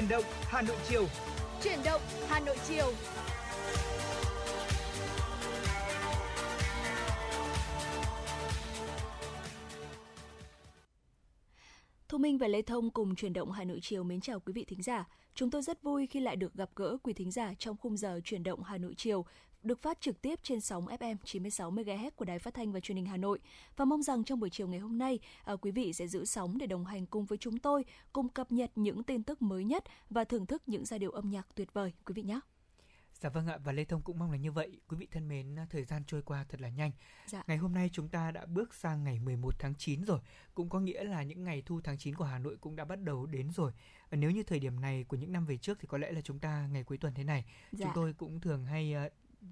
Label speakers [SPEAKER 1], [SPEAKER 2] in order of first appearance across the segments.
[SPEAKER 1] Chuyển động, Hà Nội chiều.
[SPEAKER 2] Chuyển động, Hà Nội chiều. Thu Minh và Lê Thông cùng chuyển động, Hà Nội chiều mến chào quý vị thính giả. Chúng tôi rất vui khi lại được gặp gỡ quý thính giả trong khung giờ chuyển động, Hà Nội chiều được phát trực tiếp trên sóng FM 96 MHz của Đài Phát thanh và Truyền hình Hà Nội và mong rằng trong buổi chiều ngày hôm nay à, quý vị sẽ giữ sóng để đồng hành cùng với chúng tôi, cùng cập nhật những tin tức mới nhất và thưởng thức những giai điệu âm nhạc tuyệt vời quý vị nhé.
[SPEAKER 3] Dạ vâng ạ và Lê Thông cũng mong là như vậy. Quý vị thân mến, thời gian trôi qua thật là nhanh.
[SPEAKER 2] Dạ.
[SPEAKER 3] Ngày hôm nay chúng ta đã bước sang ngày 11 tháng 9 rồi, cũng có nghĩa là những ngày thu tháng 9 của Hà Nội cũng đã bắt đầu đến rồi. Nếu như thời điểm này của những năm về trước thì có lẽ là chúng ta ngày cuối tuần thế này,
[SPEAKER 2] Dạ.
[SPEAKER 3] chúng tôi cũng thường hay ờ,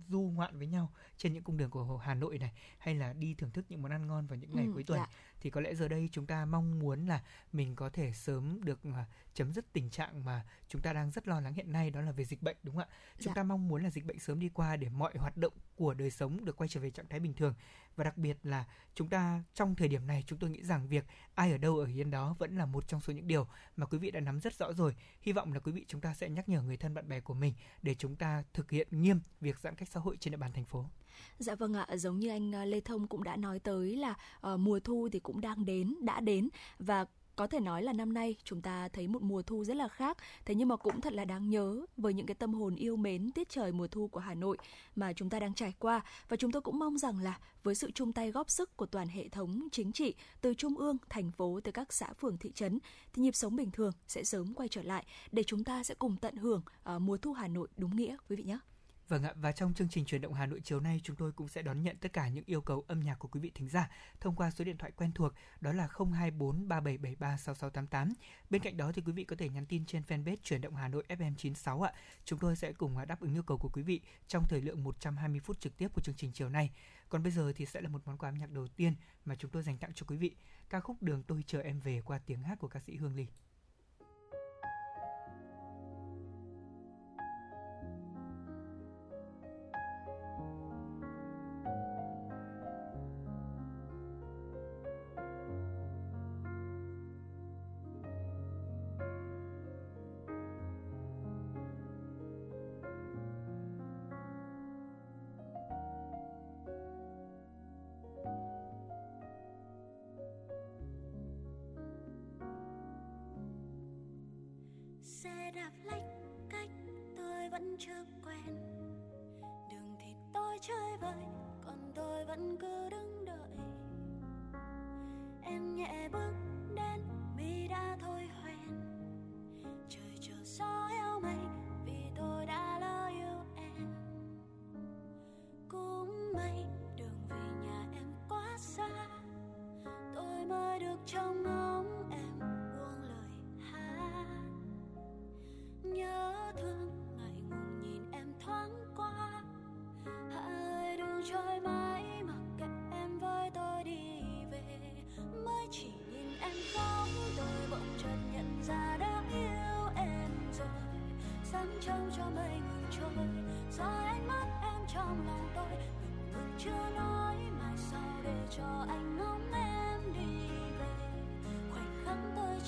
[SPEAKER 3] du ngoạn với nhau trên những cung đường của Hà Nội này hay là đi thưởng thức những món ăn ngon vào những ngày
[SPEAKER 2] Ừ,
[SPEAKER 3] cuối tuần
[SPEAKER 2] dạ.
[SPEAKER 3] Thì có lẽ giờ đây chúng ta mong muốn là mình có thể sớm được à, chấm dứt tình trạng mà chúng ta đang rất lo lắng hiện nay đó là về dịch bệnh đúng không ạ? Chúng
[SPEAKER 2] Dạ.
[SPEAKER 3] ta mong muốn là dịch bệnh sớm đi qua để mọi hoạt động của đời sống được quay trở về trạng thái bình thường và đặc biệt là chúng ta trong thời điểm này chúng tôi nghĩ rằng việc ai ở đâu ở yên đó vẫn là một trong số những điều mà quý vị đã nắm rất rõ rồi. Hy vọng là quý vị chúng ta sẽ nhắc nhở người thân bạn bè của mình để chúng ta thực hiện nghiêm việc giãn cách xã hội trên địa bàn thành phố.
[SPEAKER 2] Dạ vâng ạ, giống như anh à, Lê Thông cũng đã nói tới là uh, mùa thu thì cũng đang đến, đã đến. Và có thể nói là năm nay chúng ta thấy một mùa thu rất là khác. Thế nhưng mà cũng thật là đáng nhớ với những cái tâm hồn yêu mến tiết trời mùa thu của Hà Nội mà chúng ta đang trải qua. Và chúng tôi cũng mong rằng là với sự chung tay góp sức của toàn hệ thống chính trị từ trung ương thành phố tới các xã phường thị trấn thì nhịp sống bình thường sẽ sớm quay trở lại để chúng ta sẽ cùng tận hưởng uh, mùa thu Hà Nội đúng nghĩa quý vị nhé.
[SPEAKER 3] Vâng ạ, và trong chương trình truyền động Hà Nội chiều nay chúng tôi cũng sẽ đón nhận tất cả những yêu cầu âm nhạc của quý vị thính giả thông qua số điện thoại quen thuộc đó là 024 3773 6688. Bên cạnh đó thì quý vị có thể nhắn tin trên fanpage truyền động Hà Nội FM96 ạ. Chúng tôi sẽ cùng à, đáp ứng yêu cầu của quý vị trong thời lượng 120 phút trực tiếp của chương trình chiều nay. Còn bây giờ thì sẽ là một món quà âm nhạc đầu tiên mà chúng tôi dành tặng cho quý vị. Ca khúc Đường tôi chờ em về qua tiếng hát của ca sĩ Hương Ly.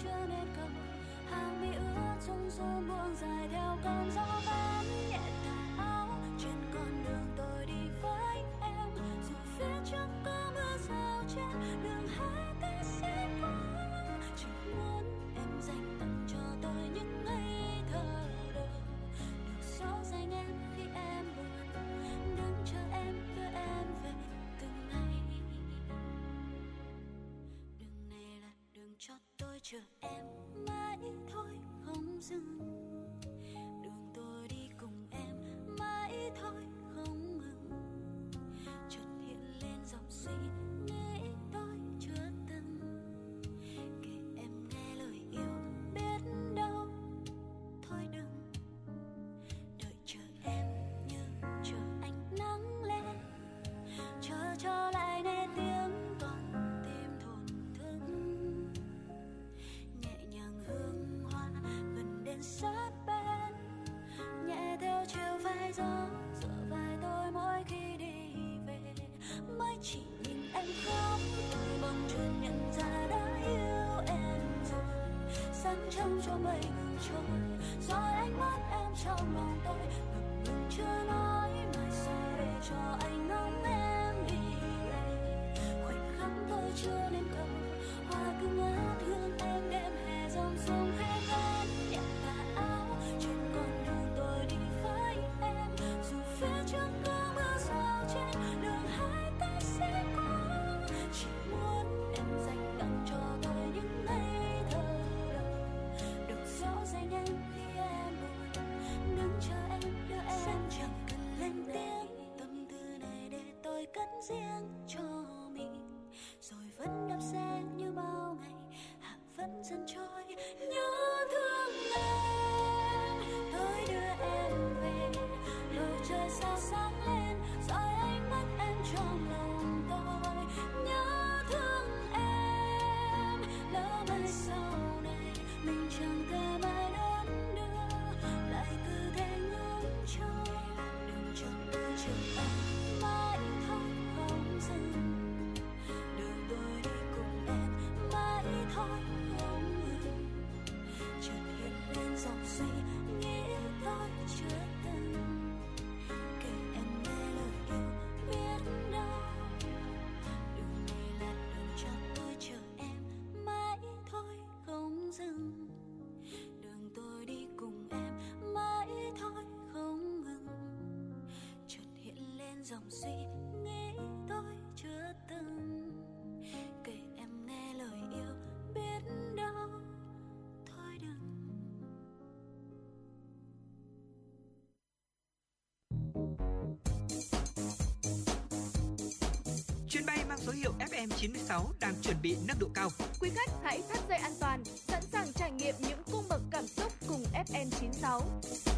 [SPEAKER 4] Chưa nên cầm hàng mi ướt trong gió buông dài theo cơn gió vén nhẹ chỉ nhìn em khóc. Tôi bỗng chợt nhận ra đã yêu em rồi. Sáng trông cho mây ngừng trôi. Rồi ánh mắt em trong lòng tôi. Ngập ngừng chưa nói mai sau để cho anh nắm em đi về. Khoảnh khắc tôi chưa nên cầm dòng suy nghĩ tôi chưa từng kể em nghe lời yêu biết đâu thôi đừng
[SPEAKER 3] Chuyến bay mang số hiệu FM96 đang chuẩn bị nâng độ cao.
[SPEAKER 1] Quý khách hãy thắt dây an toàn, sẵn sàng trải nghiệm những cung bậc cảm xúc cùng FN96.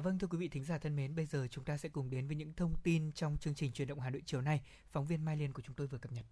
[SPEAKER 3] Dạ vâng thưa quý vị thính giả thân mến, bây giờ chúng ta sẽ cùng đến với những thông tin trong chương trình truyền động Hà Nội chiều nay. Phóng viên Mai Liên của chúng tôi vừa cập nhật.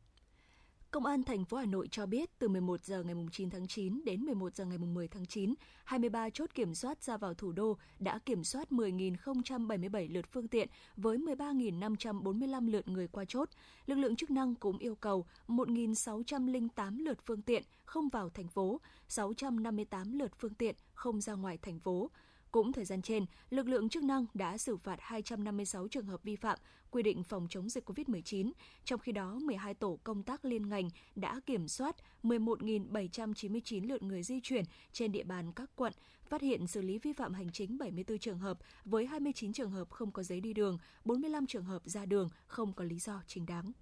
[SPEAKER 2] Công an thành phố Hà Nội cho biết từ 11 giờ ngày 9 tháng 9 đến 11 giờ ngày 10 tháng 9, 23 chốt kiểm soát ra vào thủ đô đã kiểm soát 10.077 lượt phương tiện với 13.545 lượt người qua chốt. Lực lượng chức năng cũng yêu cầu 1.608 lượt phương tiện không vào thành phố, 658 lượt phương tiện không ra ngoài thành phố. Cũng thời gian trên, lực lượng chức năng đã xử phạt 256 trường hợp vi phạm quy định phòng chống dịch COVID-19. Trong khi đó, 12 tổ công tác liên ngành đã kiểm soát 11.799 lượt người di chuyển trên địa bàn các quận, phát hiện xử lý vi phạm hành chính 74 trường hợp với 29 trường hợp không có giấy đi đường, 45 trường hợp ra đường không có lý do chính đáng.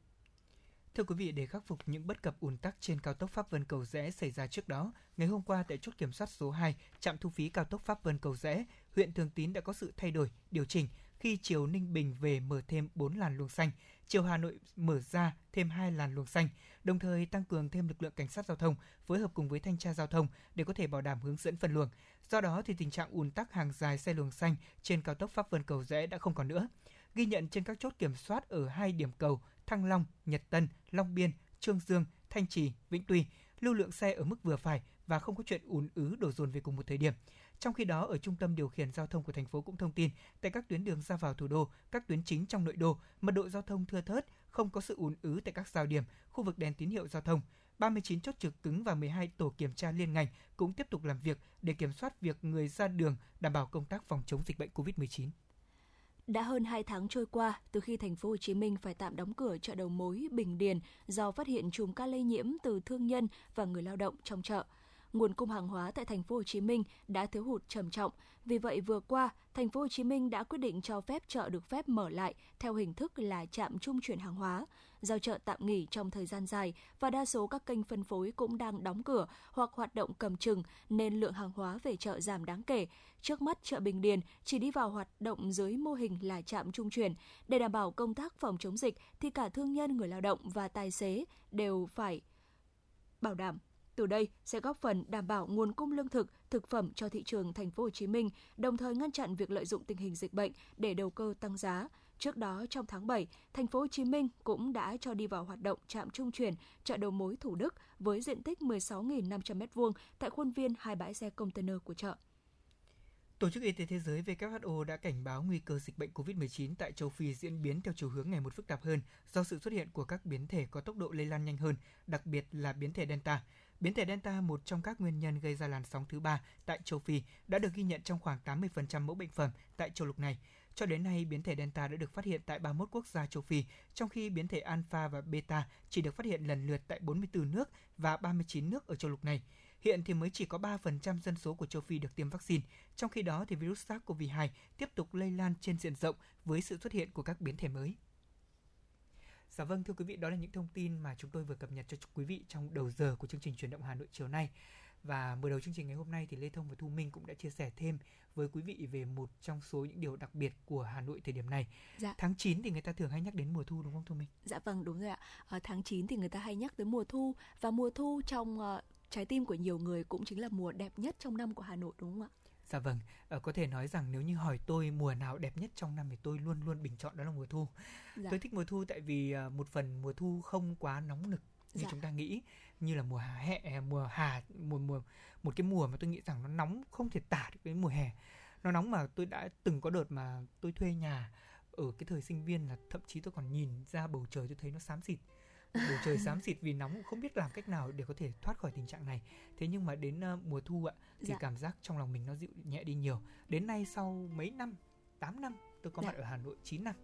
[SPEAKER 3] Thưa quý vị, để khắc phục những bất cập ùn tắc trên cao tốc Pháp Vân Cầu Rẽ xảy ra trước đó, ngày hôm qua tại chốt kiểm soát số 2, trạm thu phí cao tốc Pháp Vân Cầu Rẽ, huyện Thường Tín đã có sự thay đổi, điều chỉnh khi chiều Ninh Bình về mở thêm 4 làn luồng xanh, chiều Hà Nội mở ra thêm 2 làn luồng xanh, đồng thời tăng cường thêm lực lượng cảnh sát giao thông phối hợp cùng với thanh tra giao thông để có thể bảo đảm hướng dẫn phân luồng. Do đó thì tình trạng ùn tắc hàng dài xe luồng xanh trên cao tốc Pháp Vân Cầu Rẽ đã không còn nữa. Ghi nhận trên các chốt kiểm soát ở hai điểm cầu Thăng Long, Nhật Tân, Long Biên, Trương Dương, Thanh Trì, Vĩnh Tuy, lưu lượng xe ở mức vừa phải và không có chuyện ùn ứ đổ dồn về cùng một thời điểm. Trong khi đó, ở trung tâm điều khiển giao thông của thành phố cũng thông tin, tại các tuyến đường ra vào thủ đô, các tuyến chính trong nội đô, mật độ giao thông thưa thớt, không có sự ùn ứ tại các giao điểm, khu vực đèn tín hiệu giao thông. 39 chốt trực cứng và 12 tổ kiểm tra liên ngành cũng tiếp tục làm việc để kiểm soát việc người ra đường đảm bảo công tác phòng chống dịch bệnh COVID-19.
[SPEAKER 2] Đã hơn 2 tháng trôi qua, từ khi thành phố Hồ Chí Minh phải tạm đóng cửa chợ đầu mối Bình Điền do phát hiện chùm ca lây nhiễm từ thương nhân và người lao động trong chợ. Nguồn cung hàng hóa tại thành phố Hồ Chí Minh đã thiếu hụt trầm trọng. Vì vậy vừa qua, thành phố Hồ Chí Minh đã quyết định cho phép chợ được phép mở lại theo hình thức là trạm trung chuyển hàng hóa. giao chợ tạm nghỉ trong thời gian dài và đa số các kênh phân phối cũng đang đóng cửa hoặc hoạt động cầm chừng nên lượng hàng hóa về chợ giảm đáng kể. Trước mắt chợ Bình Điền chỉ đi vào hoạt động dưới mô hình là trạm trung chuyển. Để đảm bảo công tác phòng chống dịch thì cả thương nhân, người lao động và tài xế đều phải bảo đảm từ đây sẽ góp phần đảm bảo nguồn cung lương thực, thực phẩm cho thị trường thành phố Hồ Chí Minh, đồng thời ngăn chặn việc lợi dụng tình hình dịch bệnh để đầu cơ tăng giá. Trước đó trong tháng 7, thành phố Hồ Chí Minh cũng đã cho đi vào hoạt động trạm trung chuyển chợ đầu mối Thủ Đức với diện tích 16.500 m2 tại khuôn viên hai bãi xe container của chợ.
[SPEAKER 3] Tổ chức Y tế Thế giới WHO đã cảnh báo nguy cơ dịch bệnh COVID-19 tại châu Phi diễn biến theo chiều hướng ngày một phức tạp hơn do sự xuất hiện của các biến thể có tốc độ lây lan nhanh hơn, đặc biệt là biến thể Delta. Biến thể Delta, một trong các nguyên nhân gây ra làn sóng thứ ba tại châu Phi, đã được ghi nhận trong khoảng 80% mẫu bệnh phẩm tại châu lục này. Cho đến nay, biến thể Delta đã được phát hiện tại 31 quốc gia châu Phi, trong khi biến thể Alpha và Beta chỉ được phát hiện lần lượt tại 44 nước và 39 nước ở châu lục này. Hiện thì mới chỉ có 3% dân số của châu Phi được tiêm vaccine, trong khi đó thì virus SARS-CoV-2 tiếp tục lây lan trên diện rộng với sự xuất hiện của các biến thể mới. Dạ vâng thưa quý vị, đó là những thông tin mà chúng tôi vừa cập nhật cho quý vị trong đầu giờ của chương trình truyền động Hà Nội chiều nay. Và mở đầu chương trình ngày hôm nay thì Lê Thông và Thu Minh cũng đã chia sẻ thêm với quý vị về một trong số những điều đặc biệt của Hà Nội thời điểm này.
[SPEAKER 2] Dạ.
[SPEAKER 3] Tháng 9 thì người ta thường hay nhắc đến mùa thu đúng không Thu Minh?
[SPEAKER 2] Dạ vâng đúng rồi ạ. Ở tháng 9 thì người ta hay nhắc tới mùa thu và mùa thu trong uh, trái tim của nhiều người cũng chính là mùa đẹp nhất trong năm của Hà Nội đúng không ạ?
[SPEAKER 3] Dạ vâng, ờ, có thể nói rằng nếu như hỏi tôi mùa nào đẹp nhất trong năm thì tôi luôn luôn bình chọn đó là mùa thu.
[SPEAKER 2] Dạ.
[SPEAKER 3] Tôi thích mùa thu tại vì ờ, một phần mùa thu không quá nóng nực như
[SPEAKER 2] Dạ.
[SPEAKER 3] chúng ta nghĩ như là mùa hè mùa hà mùa mùa một cái mùa mà tôi nghĩ rằng nó nóng không thể tả được với mùa hè nó nóng mà tôi đã từng có đợt mà tôi thuê nhà ở cái thời sinh viên là thậm chí tôi còn nhìn ra bầu trời tôi thấy nó xám xịt bầu trời xám xịt vì nóng không biết làm cách nào để có thể thoát khỏi tình trạng này thế nhưng mà đến ờ, mùa thu ạ thì
[SPEAKER 2] Dạ.
[SPEAKER 3] cảm giác trong lòng mình nó dịu nhẹ đi nhiều đến nay sau mấy năm 8 năm tôi có
[SPEAKER 2] Dạ.
[SPEAKER 3] mặt ở Hà Nội 9 năm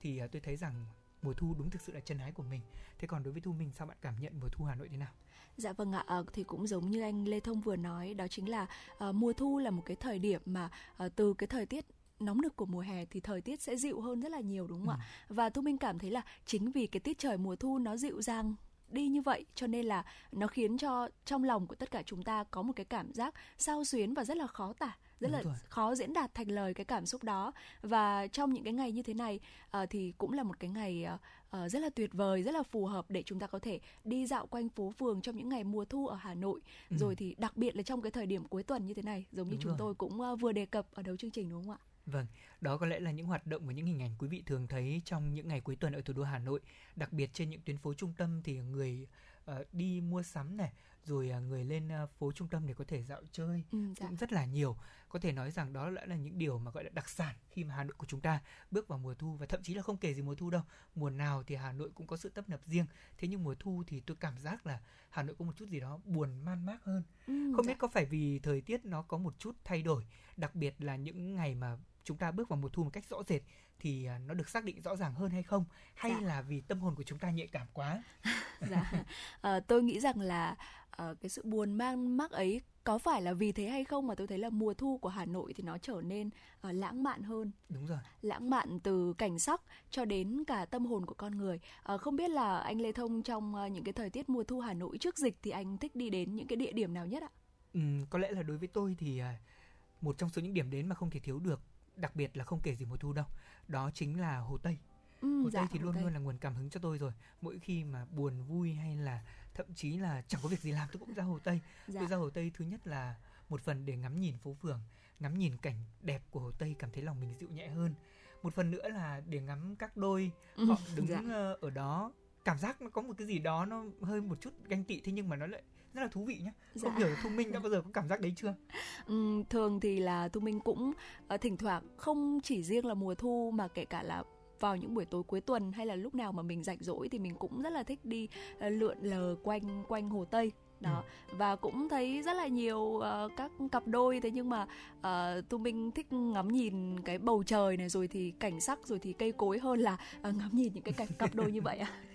[SPEAKER 3] thì ờ, tôi thấy rằng mùa thu đúng thực sự là chân ái của mình thế còn đối với thu mình sao bạn cảm nhận mùa thu Hà Nội thế nào
[SPEAKER 2] Dạ vâng ạ, Ờ, thì cũng giống như anh Lê Thông vừa nói, đó chính là ờ, mùa thu là một cái thời điểm mà ờ, từ cái thời tiết nóng nực của mùa hè thì thời tiết sẽ dịu hơn rất là nhiều đúng không ạ? Và Thu Minh cảm thấy là chính vì cái tiết trời mùa thu nó dịu dàng đi như vậy cho nên là nó khiến cho trong lòng của tất cả chúng ta có một cái cảm giác sao xuyến và rất là khó tả rất
[SPEAKER 3] Đúng
[SPEAKER 2] là
[SPEAKER 3] rồi.
[SPEAKER 2] khó diễn đạt thành lời cái cảm xúc đó và trong những cái ngày như thế này ờ, thì cũng là một cái ngày ờ, rất là tuyệt vời rất là phù hợp để chúng ta có thể đi dạo quanh phố phường trong những ngày mùa thu ở Hà Nội
[SPEAKER 3] Ừ.
[SPEAKER 2] rồi thì đặc biệt là trong cái thời điểm cuối tuần như thế này giống như
[SPEAKER 3] Đúng
[SPEAKER 2] chúng
[SPEAKER 3] rồi.
[SPEAKER 2] tôi cũng ờ, vừa đề cập ở đầu chương trình đúng không ạ
[SPEAKER 3] Vâng, đó có lẽ là những hoạt động và những hình ảnh quý vị thường thấy trong những ngày cuối tuần ở thủ đô Hà Nội. Đặc biệt trên những tuyến phố trung tâm thì người ờ, đi mua sắm này, rồi ờ, người lên ờ, phố trung tâm để có thể dạo chơi
[SPEAKER 2] ừ, dạ.
[SPEAKER 3] cũng rất là nhiều. Có thể nói rằng đó lại là những điều mà gọi là đặc sản khi mà Hà Nội của chúng ta bước vào mùa thu và thậm chí là không kể gì mùa thu đâu. Mùa nào thì Hà Nội cũng có sự tấp nập riêng. Thế nhưng mùa thu thì tôi cảm giác là Hà Nội có một chút gì đó buồn man mác hơn
[SPEAKER 2] Ừ,
[SPEAKER 3] không
[SPEAKER 2] dạ.
[SPEAKER 3] biết có phải vì thời tiết nó có một chút thay đổi đặc biệt là những ngày mà chúng ta bước vào mùa thu một cách rõ rệt thì à, nó được xác định rõ ràng hơn hay không? Hay
[SPEAKER 2] Dạ.
[SPEAKER 3] là vì tâm hồn của chúng ta nhạy cảm quá?
[SPEAKER 2] Dạ. Ờ, tôi nghĩ rằng là ờ, cái sự buồn mang mắc ấy có phải là vì thế hay không mà tôi thấy là mùa thu của Hà Nội thì nó trở nên ờ, lãng mạn hơn.
[SPEAKER 3] Đúng rồi.
[SPEAKER 2] Lãng mạn từ cảnh sắc cho đến cả tâm hồn của con người. Ờ, không biết là anh Lê Thông trong ờ, những cái thời tiết mùa thu Hà Nội trước dịch thì anh thích đi đến những cái địa điểm nào nhất ạ?
[SPEAKER 3] Ừm, có lẽ là đối với tôi thì à, một trong số những điểm đến mà không thể thiếu được đặc biệt là không kể gì mùa thu đâu đó chính là hồ tây
[SPEAKER 2] ừ,
[SPEAKER 3] hồ
[SPEAKER 2] dạ,
[SPEAKER 3] tây thì luôn
[SPEAKER 2] Tây.
[SPEAKER 3] luôn là nguồn cảm hứng cho tôi rồi mỗi khi mà buồn vui hay là thậm chí là chẳng có việc gì làm tôi cũng ra hồ tây
[SPEAKER 2] dạ.
[SPEAKER 3] Tôi ra Hồ Tây thứ nhất là một phần để ngắm nhìn phố phường, ngắm nhìn cảnh đẹp của Hồ Tây cảm thấy lòng mình dịu nhẹ hơn. Một phần nữa là để ngắm các đôi
[SPEAKER 2] Ừ,
[SPEAKER 3] họ đứng
[SPEAKER 2] dạ.
[SPEAKER 3] ờ, ở đó, cảm giác nó có một cái gì đó nó hơi một chút ganh tị thế nhưng mà nó lại rất là thú vị. Không
[SPEAKER 2] Dạ.
[SPEAKER 3] hiểu là Thu Minh đã bao giờ có cảm giác đấy chưa?
[SPEAKER 2] Ừm, thường thì là thu minh cũng ờ, thỉnh thoảng không chỉ riêng là mùa thu mà kể cả là vào những buổi tối cuối tuần hay là lúc nào mà mình rảnh rỗi thì mình cũng rất là thích đi ờ, lượn lờ quanh quanh hồ tây đó và cũng thấy rất là nhiều ờ, các cặp đôi thế nhưng mà uh, tu minh thích ngắm nhìn cái bầu trời này rồi thì cảnh sắc rồi thì cây cối hơn là ờ, ngắm nhìn những cái cảnh cặp đôi như vậy ạ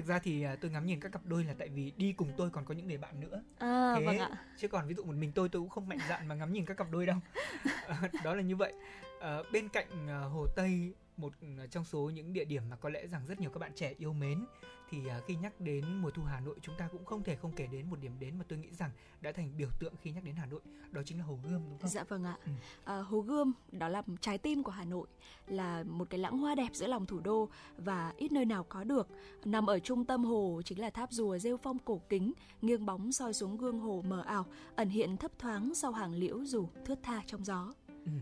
[SPEAKER 3] Thực ra thì à, tôi ngắm nhìn các cặp đôi là tại vì đi cùng tôi còn có những người bạn nữa.
[SPEAKER 2] à
[SPEAKER 3] Thế
[SPEAKER 2] vâng ạ.
[SPEAKER 3] chứ còn ví dụ một mình tôi tôi cũng không mạnh dạn mà ngắm nhìn các cặp đôi đâu. Ờ, đó là như vậy. Ờ, bên cạnh ờ, hồ tây một trong số những địa điểm mà có lẽ rằng rất nhiều các bạn trẻ yêu mến thì ờ, khi nhắc đến mùa thu Hà Nội chúng ta cũng không thể không kể đến một điểm đến mà tôi nghĩ rằng đã thành biểu tượng khi nhắc đến Hà Nội đó chính là hồ Gươm đúng không?
[SPEAKER 2] Dạ vâng ạ.
[SPEAKER 3] Ừ.
[SPEAKER 2] À, Hồ Gươm đó là trái tim của Hà Nội, là một cái lãng hoa đẹp giữa lòng thủ đô và ít nơi nào có được. Nằm ở trung tâm hồ chính là tháp rùa rêu phong cổ kính, nghiêng bóng soi xuống gương hồ mờ ảo, ẩn hiện thấp thoáng sau hàng liễu rủ thướt tha trong gió.
[SPEAKER 3] Ừ.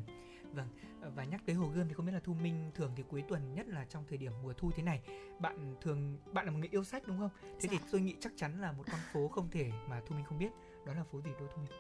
[SPEAKER 3] Vâng, và nhắc tới Hồ Gươm thì không biết là Thu Minh thường thì cuối tuần nhất là trong thời điểm mùa thu thế này, bạn thường bạn là một người yêu sách đúng không? Thế thì
[SPEAKER 2] Dạ.
[SPEAKER 3] tôi nghĩ chắc chắn là một con phố không thể mà Thu Minh không biết, đó là phố gì đô Thu Minh?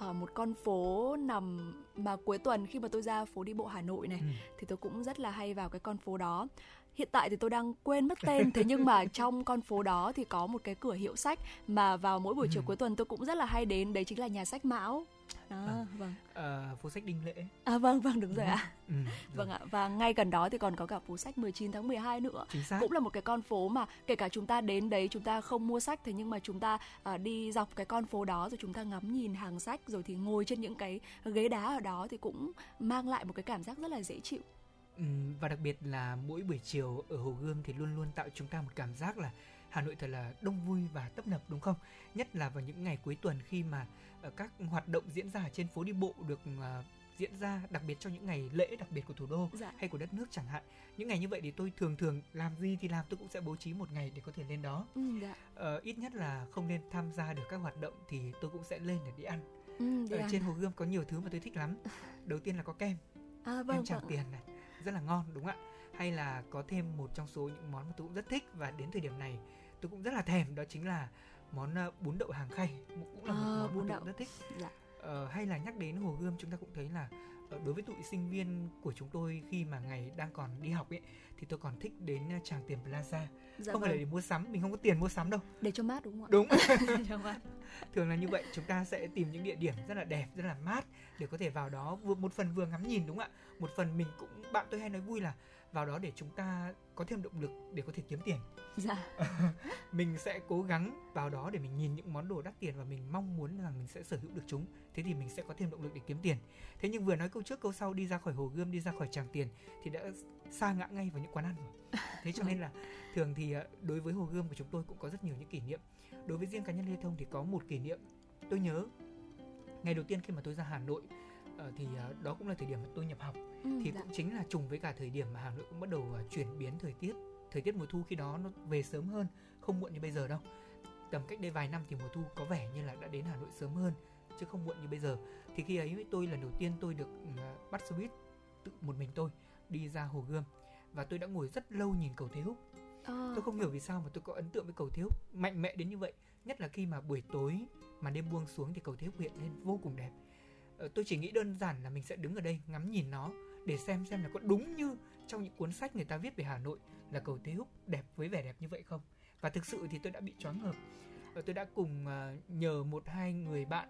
[SPEAKER 2] À, một con phố nằm mà cuối tuần khi mà tôi ra phố đi bộ Hà Nội này
[SPEAKER 3] Ừ.
[SPEAKER 2] thì tôi cũng rất là hay vào cái con phố đó. hiện tại thì tôi đang quên mất tên thế nhưng mà trong con phố đó thì có một cái cửa hiệu sách mà vào mỗi buổi chiều
[SPEAKER 3] Ừ.
[SPEAKER 2] cuối tuần tôi cũng rất là hay đến đấy chính là nhà sách Mão đó
[SPEAKER 3] À.
[SPEAKER 2] vâng
[SPEAKER 3] Ờ, phố sách Đinh Lễ.
[SPEAKER 2] à vâng vâng đúng rồi ạ
[SPEAKER 3] Ừ, rồi,
[SPEAKER 2] vâng ạ và ngay gần đó thì còn có cả phố sách 19 tháng 12 nữa
[SPEAKER 3] Chính xác.
[SPEAKER 2] cũng là một cái con phố mà kể cả chúng ta đến đấy chúng ta không mua sách thế nhưng mà chúng ta à, đi dọc cái con phố đó rồi chúng ta ngắm nhìn hàng sách rồi thì ngồi trên những cái ghế đá ở đó thì cũng mang lại một cái cảm giác rất là dễ chịu
[SPEAKER 3] Ừm, và đặc biệt là mỗi buổi chiều ở Hồ Gươm thì luôn luôn tạo chúng ta một cảm giác là Hà Nội thật là đông vui và tấp nập đúng không? Nhất là vào những ngày cuối tuần khi mà các hoạt động diễn ra trên phố đi bộ được ờ, diễn ra đặc biệt trong những ngày lễ đặc biệt của thủ đô
[SPEAKER 2] dạ
[SPEAKER 3] hay của đất nước chẳng hạn. Những ngày như vậy thì tôi thường thường làm gì thì làm tôi cũng sẽ bố trí một ngày để có thể lên đó.
[SPEAKER 2] ừ, dạ
[SPEAKER 3] Ờ, ít nhất là không nên tham gia được các hoạt động thì tôi cũng sẽ lên để đi ăn.
[SPEAKER 2] ừ, đi
[SPEAKER 3] Ở
[SPEAKER 2] ăn.
[SPEAKER 3] trên Hồ Gươm có nhiều thứ mà tôi thích lắm. Đầu tiên là có kem
[SPEAKER 2] à,
[SPEAKER 3] kem
[SPEAKER 2] vâng
[SPEAKER 3] Tràng
[SPEAKER 2] vâng
[SPEAKER 3] Tiền này rất là ngon đúng không ạ hay là có thêm một trong số những món mà tôi cũng rất thích và đến thời điểm này tôi cũng rất là thèm đó chính là món ờ, bún đậu hàng khay cũng là một
[SPEAKER 2] À,
[SPEAKER 3] món
[SPEAKER 2] bún đậu.
[SPEAKER 3] rất thích
[SPEAKER 2] Dạ.
[SPEAKER 3] Ờ, hay là nhắc đến Hồ Gươm chúng ta cũng thấy là ờ, đối với tụi sinh viên của chúng tôi khi mà ngày đang còn đi học ấy thì tôi còn thích đến Tràng Tiền Plaza
[SPEAKER 2] dạ
[SPEAKER 3] không
[SPEAKER 2] vâng.
[SPEAKER 3] phải để mua sắm mình không có tiền mua sắm đâu
[SPEAKER 2] để cho mát đúng không ạ
[SPEAKER 3] đúng
[SPEAKER 2] Để cho mát.
[SPEAKER 3] thường là như vậy chúng ta sẽ tìm những địa điểm rất là đẹp rất là mát để có thể vào đó một phần vừa ngắm nhìn đúng không ạ một phần mình cũng bạn tôi hay nói vui là vào đó để chúng ta có thêm động lực để có thể kiếm tiền.
[SPEAKER 2] Dạ.
[SPEAKER 3] Mình sẽ cố gắng vào đó để mình nhìn những món đồ đắt tiền và mình mong muốn rằng mình sẽ sở hữu được chúng. Thế thì mình sẽ có thêm động lực để kiếm tiền. Thế nhưng vừa nói câu trước câu sau đi ra khỏi hồ gươm đi ra khỏi tràng tiền thì đã xa ngã ngay vào những quán ăn rồi. Thế cho nên là thường thì ờ, đối với hồ gươm của chúng tôi cũng có rất nhiều những kỷ niệm. Đối với riêng cá nhân lê thông thì có một kỷ niệm. Tôi nhớ ngày đầu tiên khi mà tôi ra hà nội thì ờ, đó cũng là thời điểm mà tôi nhập học.
[SPEAKER 2] Ừ,
[SPEAKER 3] thì
[SPEAKER 2] dạ.
[SPEAKER 3] cũng chính là trùng với cả thời điểm mà Hà Nội cũng bắt đầu à, chuyển biến thời tiết. Thời tiết mùa thu khi đó nó về sớm hơn không muộn như bây giờ đâu. Tầm cách đây vài năm thì mùa thu có vẻ như là đã đến Hà Nội sớm hơn chứ không muộn như bây giờ. Thì khi ấy với tôi lần đầu tiên tôi được à, bắt xe buýt tự một mình tôi đi ra Hồ Gươm. Và tôi đã ngồi rất lâu nhìn cầu Thế Húc.
[SPEAKER 2] À,
[SPEAKER 3] tôi không hiểu vì sao mà tôi có ấn tượng với cầu Thế Húc mạnh mẽ đến như vậy. Nhất là khi mà buổi tối mà đêm buông xuống thì cầu Thế Húc hiện lên vô cùng đẹp. Ờ, tôi chỉ nghĩ đơn giản là mình sẽ đứng ở đây ngắm nhìn nó để xem xem là có đúng như trong những cuốn sách người ta viết về Hà Nội là cầu Thế Húc đẹp với vẻ đẹp như vậy không? Và thực sự thì tôi đã bị choáng ngợp. Và tôi đã cùng à, nhờ một hai người bạn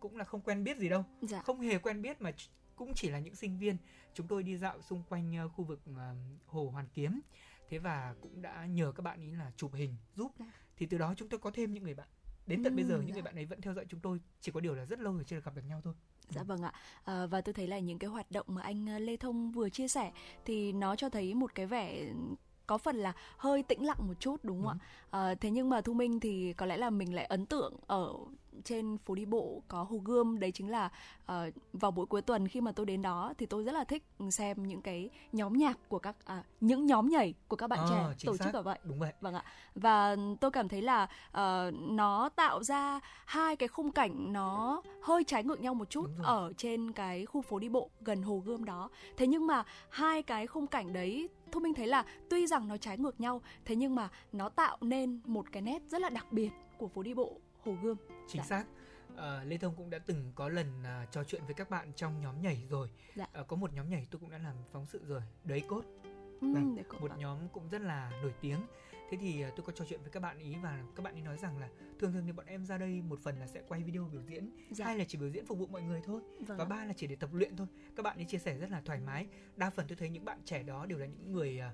[SPEAKER 3] cũng là không quen biết gì đâu.
[SPEAKER 2] Dạ.
[SPEAKER 3] Không hề quen biết mà cũng chỉ là những sinh viên. Chúng tôi đi dạo xung quanh ờ, khu vực ờ, hồ hoàn kiếm. Thế và cũng đã nhờ các bạn ý là chụp hình giúp.
[SPEAKER 2] Dạ.
[SPEAKER 3] thì từ đó chúng tôi có thêm những người bạn. Đến tận bây giờ
[SPEAKER 2] Ừm,
[SPEAKER 3] những
[SPEAKER 2] dạ.
[SPEAKER 3] người bạn ấy vẫn theo dõi chúng tôi chỉ có điều là rất lâu rồi chưa được gặp được nhau thôi
[SPEAKER 2] Dạ vâng ạ. À, và tôi thấy là những cái hoạt động mà anh ờ, Lê Thông vừa chia sẻ thì nó cho thấy một cái vẻ có phần là hơi tĩnh lặng một chút đúng không ạ? À, thế nhưng mà Thu Minh thì có lẽ là mình lại ấn tượng ở trên phố đi bộ có hồ gươm đấy chính là ờ, vào buổi cuối tuần khi mà tôi đến đó thì tôi rất là thích xem những cái nhóm nhạc của các à, những nhóm nhảy của các bạn
[SPEAKER 3] Ờ,
[SPEAKER 2] trẻ tổ chức
[SPEAKER 3] xác.
[SPEAKER 2] ở vậy
[SPEAKER 3] đúng vậy
[SPEAKER 2] Vâng ạ. Và tôi cảm thấy là ờ, nó tạo ra hai cái khung cảnh nó hơi trái ngược nhau một chút ở trên cái khu phố đi bộ gần hồ gươm đó. Thế nhưng mà hai cái khung cảnh đấy Thu Minh thấy là tuy rằng nó trái ngược nhau thế nhưng mà nó tạo nên một cái nét rất là đặc biệt của phố đi bộ hồ gươm.
[SPEAKER 3] Chính
[SPEAKER 2] Dạ.
[SPEAKER 3] xác Ờ, Lê Thông cũng đã từng có lần à, trò chuyện với các bạn trong nhóm nhảy rồi
[SPEAKER 2] Dạ.
[SPEAKER 3] Ờ, có một nhóm nhảy tôi cũng đã làm phóng sự rồi đấy cốt
[SPEAKER 2] Ừm,
[SPEAKER 3] Vâng, một
[SPEAKER 2] ạ.
[SPEAKER 3] nhóm cũng rất là nổi tiếng thế thì à, tôi có trò chuyện với các bạn ý và các bạn ý nói rằng là thường thường thì bọn em ra đây một phần là sẽ quay video biểu diễn
[SPEAKER 2] Dạ.
[SPEAKER 3] hai là chỉ biểu diễn phục vụ mọi người thôi
[SPEAKER 2] Vâng
[SPEAKER 3] và ba là chỉ để tập luyện thôi các bạn ấy chia sẻ rất là thoải mái đa phần tôi thấy những bạn trẻ đó đều là những người à,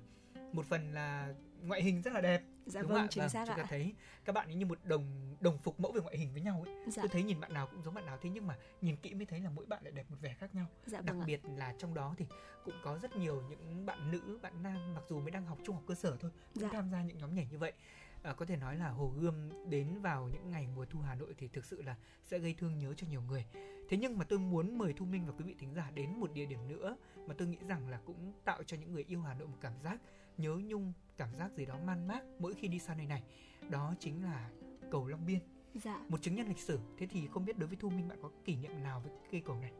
[SPEAKER 3] một phần là ngoại hình rất là đẹp
[SPEAKER 2] Dạ
[SPEAKER 3] đúng
[SPEAKER 2] vâng,
[SPEAKER 3] ạ?
[SPEAKER 2] chính xác
[SPEAKER 3] chúng ta
[SPEAKER 2] ạ.
[SPEAKER 3] thấy các bạn ấy như một đồng đồng phục mẫu về ngoại hình với nhau ấy
[SPEAKER 2] Dạ,
[SPEAKER 3] tôi thấy nhìn bạn nào cũng giống bạn nào thế nhưng mà nhìn kỹ mới thấy là mỗi bạn lại đẹp một vẻ khác nhau
[SPEAKER 2] dạ
[SPEAKER 3] đặc
[SPEAKER 2] vâng ạ.
[SPEAKER 3] biệt là trong đó thì cũng có rất nhiều những bạn nữ bạn nam mặc dù mới đang học trung học cơ sở thôi cũng
[SPEAKER 2] Dạ.
[SPEAKER 3] tham gia những nhóm nhảy như vậy à, có thể nói là hồ gươm đến vào những ngày mùa thu hà nội thì thực sự là sẽ gây thương nhớ cho nhiều người thế nhưng mà tôi muốn mời thu minh và quý vị thính giả đến một địa điểm nữa mà tôi nghĩ rằng là cũng tạo cho những người yêu hà nội một cảm giác nhớ nhung cảm giác gì đó man mác mỗi khi đi sang nơi này đó chính là cầu long biên.
[SPEAKER 2] Dạ.
[SPEAKER 3] một chứng nhân lịch sử. Thế thì không biết đối với thu minh bạn có kỷ niệm nào với cây cầu này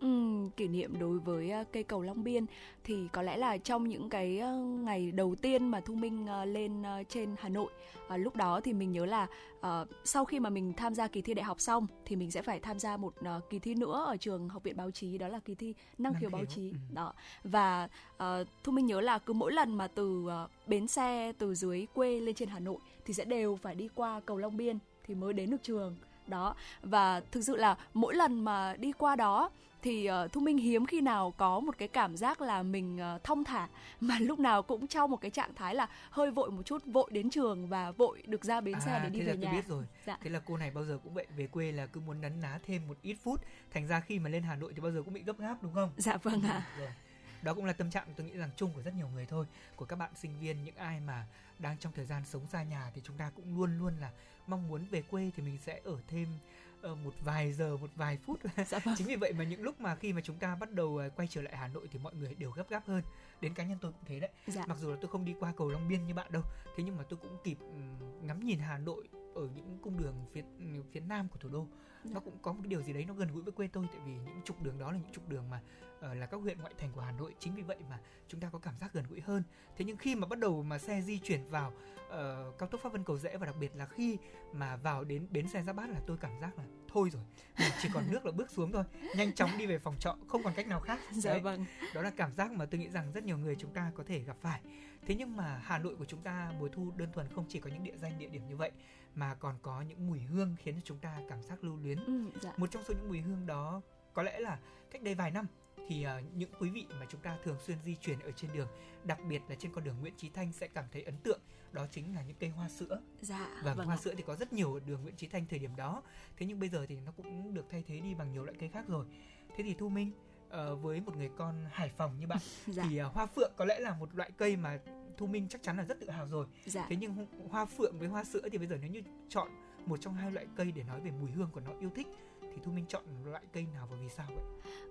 [SPEAKER 2] Ừ, kỷ niệm đối với uh, cây cầu Long Biên thì có lẽ là trong những cái uh, ngày đầu tiên mà Thu Minh uh, lên trên Hà Nội uh, lúc đó thì mình nhớ là uh, sau khi mà mình tham gia kỳ thi đại học xong thì mình sẽ phải tham gia một uh, kỳ thi nữa ở trường Học viện Báo chí đó là kỳ thi năng, năng khiếu báo chí. ừ. đó. Và uh, Thu Minh nhớ là cứ mỗi lần mà từ uh, bến xe từ dưới quê lên trên Hà Nội thì sẽ đều phải đi qua cầu Long Biên thì mới đến được trường đó. Và thực sự là mỗi lần mà đi qua đó thì uh, thu minh hiếm khi nào có một cái cảm giác là mình uh, thong thả. Mà lúc nào cũng trong một cái trạng thái là hơi vội một chút vội đến trường và vội được ra bến à, xe để đi về nhà.
[SPEAKER 3] biết rồi. Dạ. thế là cô này bao giờ cũng vậy về quê là cứ muốn nấn ná thêm một ít phút. Thành ra khi mà lên hà nội thì bao giờ cũng bị gấp gáp đúng không?
[SPEAKER 2] Dạ vâng ạ. À.
[SPEAKER 3] đó cũng là tâm trạng tôi nghĩ rằng chung của rất nhiều người thôi của các bạn sinh viên những ai mà đang trong thời gian sống xa nhà thì chúng ta cũng luôn luôn là mong muốn về quê thì mình sẽ ở thêm uh, một vài giờ một vài phút dạ vâng. chính vì vậy mà những lúc mà khi mà chúng ta bắt đầu uh, quay trở lại Hà Nội thì mọi người đều gấp gáp hơn đến cá nhân tôi cũng thế đấy dạ. mặc dù là tôi không đi qua cầu Long Biên như bạn đâu thế nhưng mà tôi cũng kịp ngắm nhìn Hà Nội ở những cung đường phía phía nam của thủ đô. Dạ. nó cũng có một cái điều gì đấy nó gần gũi với quê tôi tại vì những trục đường đó là những trục đường mà uh, là các huyện ngoại thành của Hà Nội. Chính vì vậy mà chúng ta có cảm giác gần gũi hơn. Thế nhưng khi mà bắt đầu mà xe di chuyển vào uh, cao tốc pháp vân cầu rẽ và đặc biệt là khi mà vào đến bến xe giáp bát là tôi cảm giác là thôi rồi. Mình chỉ còn nước là bước xuống thôi nhanh chóng đi về phòng trọ không còn cách nào khác.
[SPEAKER 2] Dạ Đấy, vâng.
[SPEAKER 3] Đó là cảm giác mà tôi nghĩ rằng rất nhiều người chúng ta có thể gặp phải. Thế nhưng mà hà nội của chúng ta mùa thu đơn thuần không chỉ có những địa danh địa điểm như vậy mà còn có những mùi hương khiến cho chúng ta cảm giác lưu luyến.
[SPEAKER 2] Ừ, dạ.
[SPEAKER 3] một trong số những mùi hương đó có lẽ là cách đây vài năm thì uh, những quý vị mà chúng ta thường xuyên di chuyển ở trên đường, đặc biệt là trên con đường Nguyễn Chí Thanh sẽ cảm thấy ấn tượng đó chính là những cây hoa sữa.
[SPEAKER 2] Dạ.
[SPEAKER 3] Và vâng hoa ạ. sữa thì có rất nhiều ở đường Nguyễn Chí Thanh thời điểm đó. Thế nhưng bây giờ thì nó cũng được thay thế đi bằng nhiều loại cây khác rồi. Thế thì Thu Minh uh, với một người con Hải Phòng như bạn dạ. thì uh, hoa phượng có lẽ là một loại cây mà Thu Minh chắc chắn là rất tự hào rồi.
[SPEAKER 2] Dạ.
[SPEAKER 3] Thế nhưng hoa phượng với hoa sữa thì bây giờ nếu như chọn một trong hai loại cây để nói về mùi hương của nó yêu thích thì thu minh chọn loại cây nào và vì sao vậy?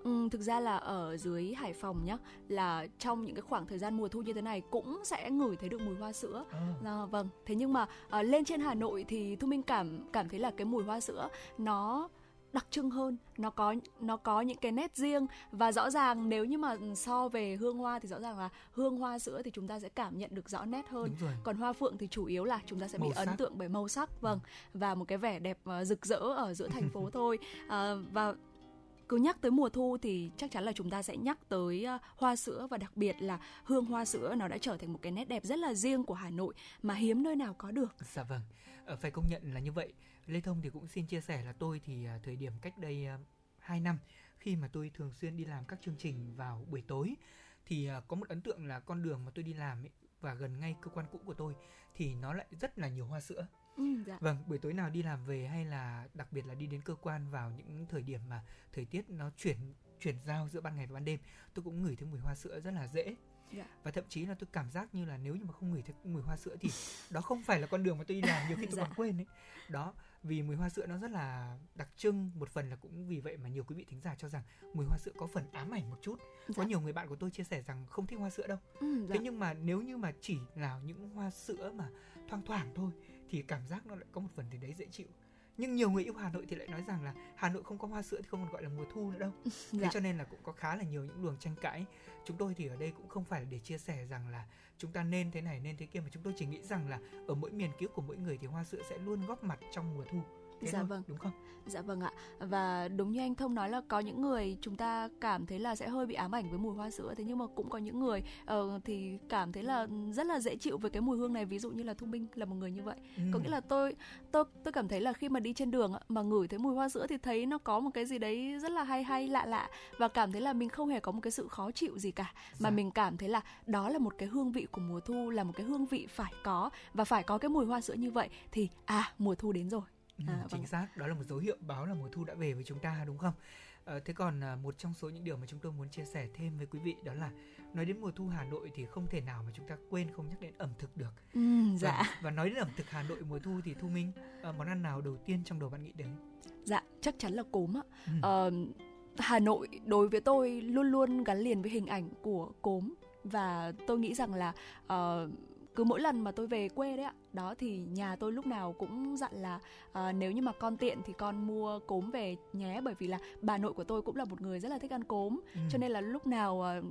[SPEAKER 2] Ừ, thực ra là ở dưới hải phòng nhá là trong những cái khoảng thời gian mùa thu như thế này cũng sẽ ngửi thấy được mùi hoa sữa. À. à, vâng. Thế nhưng mà à, lên trên hà nội thì thu minh cảm cảm thấy là cái mùi hoa sữa nó đặc trưng hơn. Nó có nó có những cái nét riêng và rõ ràng nếu như mà so về hương hoa thì rõ ràng là hương hoa sữa thì chúng ta sẽ cảm nhận được rõ nét hơn. Còn hoa phượng thì chủ yếu là chúng ta sẽ màu bị sắc. ấn tượng bởi màu sắc vâng và một cái vẻ đẹp uh, rực rỡ ở giữa thành phố thôi. Uh, và cứ nhắc tới mùa thu thì chắc chắn là chúng ta sẽ nhắc tới uh, hoa sữa và đặc biệt là hương hoa sữa nó đã trở thành một cái nét đẹp rất là riêng của Hà Nội mà hiếm nơi nào có được.
[SPEAKER 3] Dạ vâng, phải công nhận là như vậy Lê Thông thì cũng xin chia sẻ là tôi thì à, thời điểm cách đây 2 à, năm khi mà tôi thường xuyên đi làm các chương trình vào buổi tối thì à, có một ấn tượng là con đường mà tôi đi làm ấy, và gần ngay cơ quan cũ của tôi thì nó lại rất là nhiều hoa sữa.
[SPEAKER 2] Ừ, dạ.
[SPEAKER 3] Vâng, buổi tối nào đi làm về hay là đặc biệt là đi đến cơ quan vào những thời điểm mà thời tiết nó chuyển chuyển giao giữa ban ngày và ban đêm, tôi cũng ngửi thấy mùi hoa sữa rất là dễ
[SPEAKER 2] dạ.
[SPEAKER 3] và thậm chí là tôi cảm giác như là nếu như mà không ngửi thấy mùi hoa sữa thì đó không phải là con đường mà tôi đi làm nhiều khi tôi dạ. còn quên ấy đó vì mùi hoa sữa nó rất là đặc trưng một phần là cũng vì vậy mà nhiều quý vị thính giả cho rằng mùi hoa sữa có phần ám ảnh một chút dạ. có nhiều người bạn của tôi chia sẻ rằng không thích hoa sữa đâu
[SPEAKER 2] ừ,
[SPEAKER 3] dạ. thế nhưng mà nếu như mà chỉ là những hoa sữa mà thoang thoảng thôi thì cảm giác nó lại có một phần gì đấy dễ chịu nhưng nhiều người yêu Hà Nội thì lại nói rằng là Hà Nội không có hoa sữa thì không còn gọi là mùa thu nữa đâu. Dạ. Thế cho nên là cũng có khá là nhiều những luồng tranh cãi. Chúng tôi thì ở đây cũng không phải để chia sẻ rằng là chúng ta nên thế này nên thế kia mà chúng tôi chỉ nghĩ rằng là ở mỗi miền ký của mỗi người thì hoa sữa sẽ luôn góp mặt trong mùa thu Thế
[SPEAKER 2] dạ
[SPEAKER 3] thôi,
[SPEAKER 2] vâng.
[SPEAKER 3] đúng không?
[SPEAKER 2] Dạ vâng ạ. Và đúng như anh thông nói là có những người chúng ta cảm thấy là sẽ hơi bị ám ảnh với mùi hoa sữa thế nhưng mà cũng có những người uh, thì cảm thấy là rất là dễ chịu với cái mùi hương này. Ví dụ như là thu minh là một người như vậy. Ừ. có nghĩa là tôi tôi tôi cảm thấy là khi mà đi trên đường mà ngửi thấy mùi hoa sữa thì thấy nó có một cái gì đấy rất là hay hay lạ lạ. Và cảm thấy là mình không hề có một cái sự khó chịu gì cả. Mà dạ. mình cảm thấy là đó là một cái hương vị của mùa thu là một cái hương vị phải có. Và phải có cái mùi hoa sữa như vậy thì à mùa thu đến rồi
[SPEAKER 3] à, chính vâng. xác. Đó là một dấu hiệu báo là mùa thu đã về với chúng ta đúng không? À, thế còn à, một trong số những điều mà chúng tôi muốn chia sẻ thêm với quý vị đó là nói đến mùa thu Hà Nội thì không thể nào mà chúng ta quên không nhắc đến ẩm thực được.
[SPEAKER 2] Ừ, dạ.
[SPEAKER 3] Và, và nói đến ẩm thực Hà Nội mùa thu thì Thu Minh à, món ăn nào đầu tiên trong đầu bạn nghĩ đến?
[SPEAKER 2] Dạ chắc chắn là cốm ạ. Ừ. uh, Hà Nội đối với tôi luôn luôn gắn liền với hình ảnh của cốm và tôi nghĩ rằng là uh, cứ mỗi lần mà tôi về quê đấy ạ đó thì nhà tôi lúc nào cũng dặn là uh, nếu như mà con tiện thì con mua cốm về nhé bởi vì là bà nội của tôi cũng là một người rất là thích ăn cốm ừ. cho nên là lúc nào uh,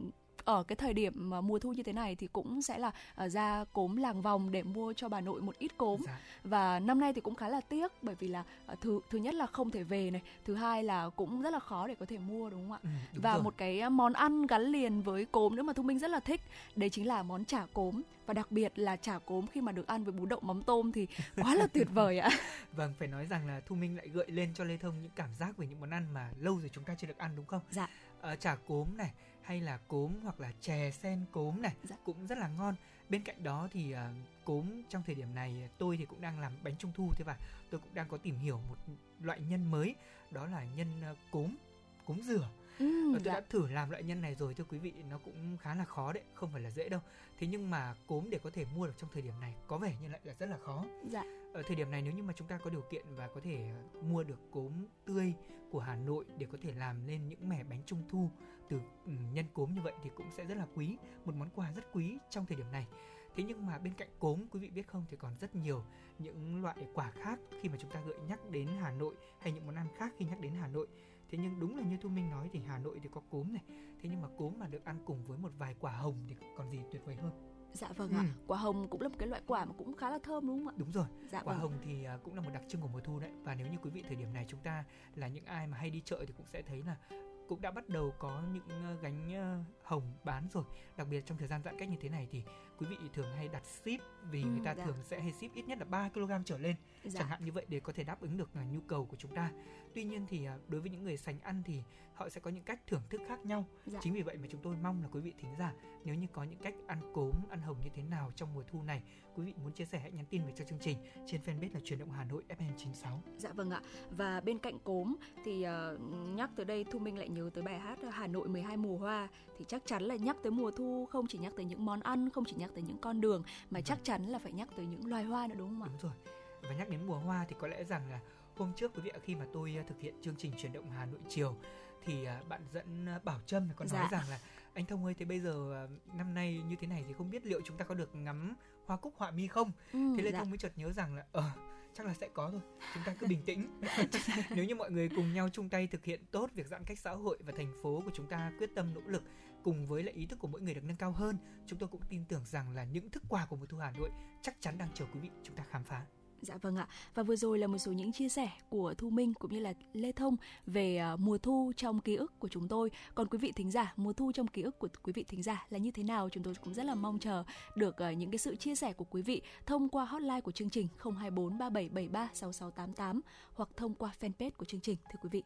[SPEAKER 2] ở cái thời điểm mà mùa thu như thế này thì cũng sẽ là uh, ra cốm làng vòng để mua cho bà nội một ít cốm. Dạ. và năm nay thì cũng khá là tiếc bởi vì là uh, thứ thứ nhất là không thể về này thứ hai là cũng rất là khó để có thể mua đúng không ạ? Ừ, đúng và rồi. một cái món ăn gắn liền với cốm nữa mà thu minh rất là thích đấy chính là món chả cốm. Và đặc biệt là chả cốm khi mà được ăn với bún đậu mắm tôm thì quá là tuyệt vời ạ.
[SPEAKER 3] Vâng phải nói rằng là thu minh lại gợi lên cho lê thông những cảm giác về những món ăn mà lâu rồi chúng ta chưa được ăn đúng không?
[SPEAKER 2] Dạ.
[SPEAKER 3] Uh, chả cốm này hay là cốm hoặc là chè sen cốm này dạ. cũng rất là ngon bên cạnh đó thì uh, cốm trong thời điểm này tôi thì cũng đang làm bánh trung thu thế và tôi cũng đang có tìm hiểu một loại nhân mới đó là nhân uh, cốm cốm dừa
[SPEAKER 2] Ừ,
[SPEAKER 3] tôi
[SPEAKER 2] dạ.
[SPEAKER 3] đã thử làm loại nhân này rồi thưa quý vị nó cũng khá là khó đấy không phải là dễ đâu thế nhưng mà cốm để có thể mua được trong thời điểm này có vẻ như lại là rất là khó
[SPEAKER 2] dạ.
[SPEAKER 3] ở thời điểm này nếu như mà chúng ta có điều kiện và có thể mua được cốm tươi của Hà Nội để có thể làm lên những mẻ bánh trung thu từ ừ, nhân cốm như vậy thì cũng sẽ rất là quý một món quà rất quý trong thời điểm này thế nhưng mà bên cạnh cốm quý vị biết không thì còn rất nhiều những loại quả khác khi mà chúng ta gợi nhắc đến Hà Nội hay những món ăn khác khi nhắc đến Hà Nội thế nhưng đúng là như thu minh nói thì hà nội thì có cốm này thế nhưng mà cốm mà được ăn cùng với một vài quả hồng thì còn gì tuyệt vời hơn
[SPEAKER 2] Dạ vâng ừ. ạ. Quả hồng cũng là một cái loại quả mà cũng khá là thơm đúng không ạ?
[SPEAKER 3] Đúng rồi.
[SPEAKER 2] Dạ
[SPEAKER 3] quả
[SPEAKER 2] vâng.
[SPEAKER 3] hồng thì à, cũng là một đặc trưng của mùa thu đấy. Và nếu như quý vị thời điểm này chúng ta là những ai mà hay đi chợ thì cũng sẽ thấy là cũng đã bắt đầu có những ờ, gánh ờ, hồng bán rồi. Đặc biệt trong thời gian giãn cách như thế này thì quý vị thường hay đặt ship vì ừ, người ta dạ. thường sẽ hay ship ít nhất là 3 kg trở lên. Dạ. Chẳng hạn như vậy để có thể đáp ứng được nhu cầu của chúng ta. Tuy nhiên thì à, đối với những người sành ăn thì họ sẽ có những cách thưởng thức khác nhau. Dạ. Chính vì vậy mà chúng tôi mong là quý vị thính giả nếu như có những cách ăn cốm, ăn hồng như thế nào trong mùa thu này, quý vị muốn chia sẻ hãy nhắn tin về cho chương trình trên fanpage là truyền động Hà Nội FM96.
[SPEAKER 2] Dạ vâng ạ. Và bên cạnh cốm thì uh, nhắc tới đây Thu Minh lại nhớ tới bài hát Hà Nội 12 mùa hoa thì chắc chắn là nhắc tới mùa thu không chỉ nhắc tới những món ăn, không chỉ nhắc tới những con đường mà vâng. chắc chắn là phải nhắc tới những loài hoa nữa đúng không ạ?
[SPEAKER 3] Đúng rồi. Và nhắc đến mùa hoa thì có lẽ rằng là hôm trước quý vị khi mà tôi à, thực hiện chương trình chuyển động Hà Nội chiều thì à, bạn dẫn à, Bảo Trâm có nói dạ. rằng là anh Thông ơi thế bây giờ năm nay như thế này thì không biết liệu chúng ta có được ngắm hoa cúc họa mi không? Ừ, thế Lê dạ. Thông mới chợt nhớ rằng là ờ chắc là sẽ có thôi chúng ta cứ bình tĩnh nếu như mọi người cùng nhau chung tay thực hiện tốt việc giãn cách xã hội và thành phố của chúng ta quyết tâm nỗ lực cùng với lại ý thức của mỗi người được nâng cao hơn chúng tôi cũng tin tưởng rằng là những thức quà của mùa thu Hà Nội chắc chắn đang chờ quý vị chúng ta khám phá
[SPEAKER 2] Dạ vâng ạ. Và vừa rồi là một số những chia sẻ của Thu Minh cũng như là Lê Thông về à, mùa thu trong ký ức của chúng tôi. Còn quý vị thính giả, mùa thu trong ký ức của quý vị thính giả là như thế nào? Chúng tôi cũng rất là mong chờ được à, những cái sự chia sẻ của quý vị thông qua hotline của chương trình 024 3773 6688 hoặc thông qua fanpage của chương trình thưa quý vị.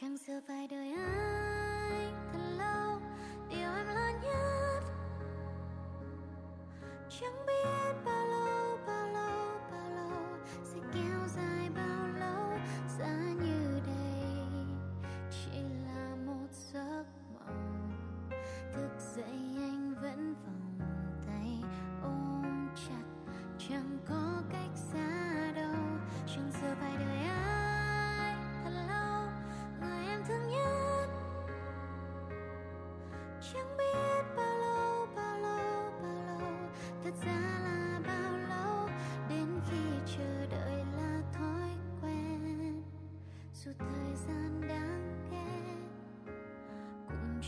[SPEAKER 5] Chẳng
[SPEAKER 4] giờ phải đời anh thật lâu, điều em lo nhất. Chẳng biết bao lâu bao lâu bao lâu, sẽ kéo dài bao lâu. Giá như đây chỉ là một giấc mộng, thức dậy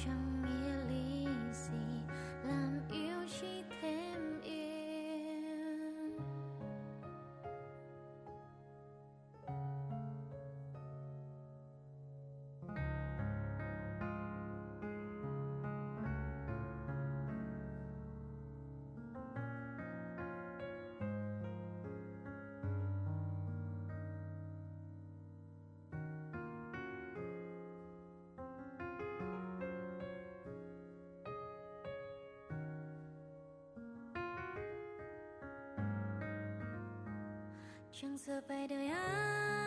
[SPEAKER 4] 全部 chẳng sợ phải đợi ai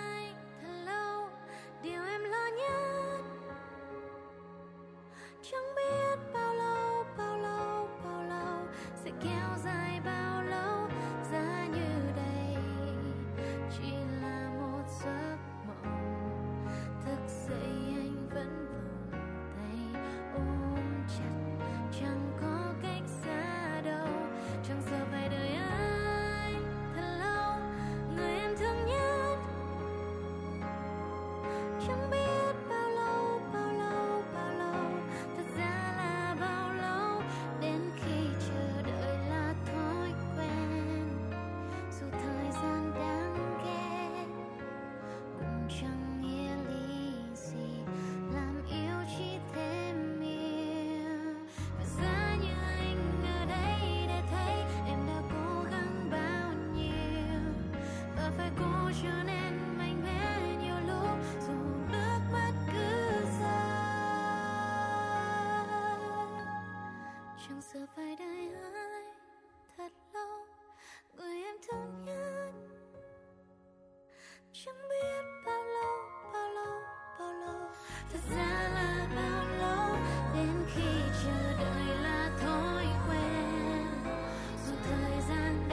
[SPEAKER 4] giờ phải đợi ai? Thật lâu, người em thương nhất. Chẳng biết bao lâu bao lâu bao lâu. Thật ra là bao lâu, đến khi chờ đợi là thói quen. Dù thời gian đã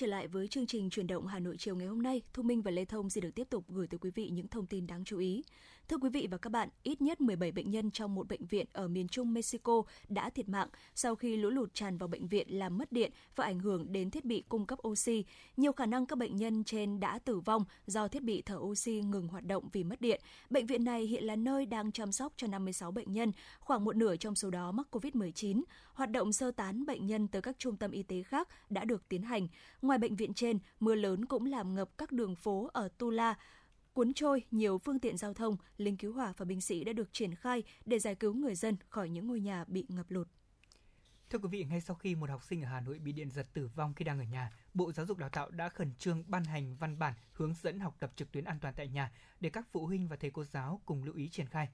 [SPEAKER 2] trở lại với chương trình truyền động Hà Nội chiều ngày hôm nay, Thu Minh và Lê Thông xin được tiếp tục gửi tới quý vị những thông tin đáng chú ý. Thưa quý vị và các bạn, ít nhất 17 bệnh nhân trong một bệnh viện ở miền Trung Mexico đã thiệt mạng sau khi lũ lụt tràn vào bệnh viện làm mất điện và ảnh hưởng đến thiết bị cung cấp oxy. Nhiều khả năng các bệnh nhân trên đã tử vong do thiết bị thở oxy ngừng hoạt động vì mất điện. Bệnh viện này hiện là nơi đang chăm sóc cho 56 bệnh nhân, khoảng một nửa trong số đó mắc COVID-19. Hoạt động sơ tán bệnh nhân tới các trung tâm y tế khác đã được tiến hành. Ngoài bệnh viện trên, mưa lớn cũng làm ngập các đường phố ở Tula, cuốn trôi nhiều phương tiện giao thông, lính cứu hỏa và binh sĩ đã được triển khai để giải cứu người dân khỏi những ngôi nhà bị ngập lụt.
[SPEAKER 3] Thưa quý vị, ngay sau khi một học sinh ở Hà Nội bị điện giật tử vong khi đang ở nhà, Bộ Giáo dục Đào tạo đã khẩn trương ban hành văn bản hướng dẫn học tập trực tuyến an toàn tại nhà để các phụ huynh và thầy cô giáo cùng lưu ý triển khai.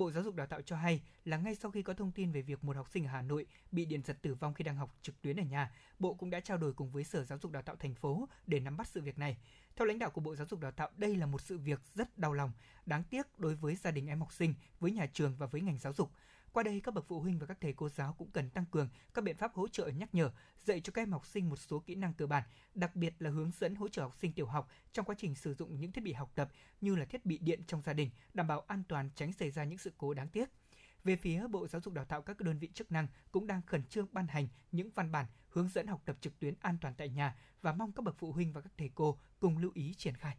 [SPEAKER 3] Bộ Giáo dục Đào tạo cho hay là ngay sau khi có thông tin về việc một học sinh ở Hà Nội bị điện giật tử vong khi đang học trực tuyến ở nhà, Bộ cũng đã trao đổi cùng với Sở Giáo dục Đào tạo thành phố để nắm bắt sự việc này. Theo lãnh đạo của Bộ Giáo dục Đào tạo, đây là một sự việc rất đau lòng, đáng tiếc đối với gia đình em học sinh, với nhà trường và với ngành giáo dục. Qua đây, các bậc phụ huynh và các thầy cô giáo cũng cần tăng cường các biện pháp hỗ trợ nhắc nhở, dạy cho các em học sinh một số kỹ năng cơ bản, đặc biệt là hướng dẫn hỗ trợ học sinh tiểu học trong quá trình sử dụng những thiết bị học tập như là thiết bị điện trong gia đình, đảm bảo an toàn tránh xảy ra những sự cố đáng tiếc. Về phía Bộ Giáo dục Đào tạo các đơn vị chức năng cũng đang khẩn trương ban hành những văn bản hướng dẫn học tập trực tuyến an toàn tại nhà và mong các bậc phụ huynh và các thầy cô cùng lưu ý triển khai.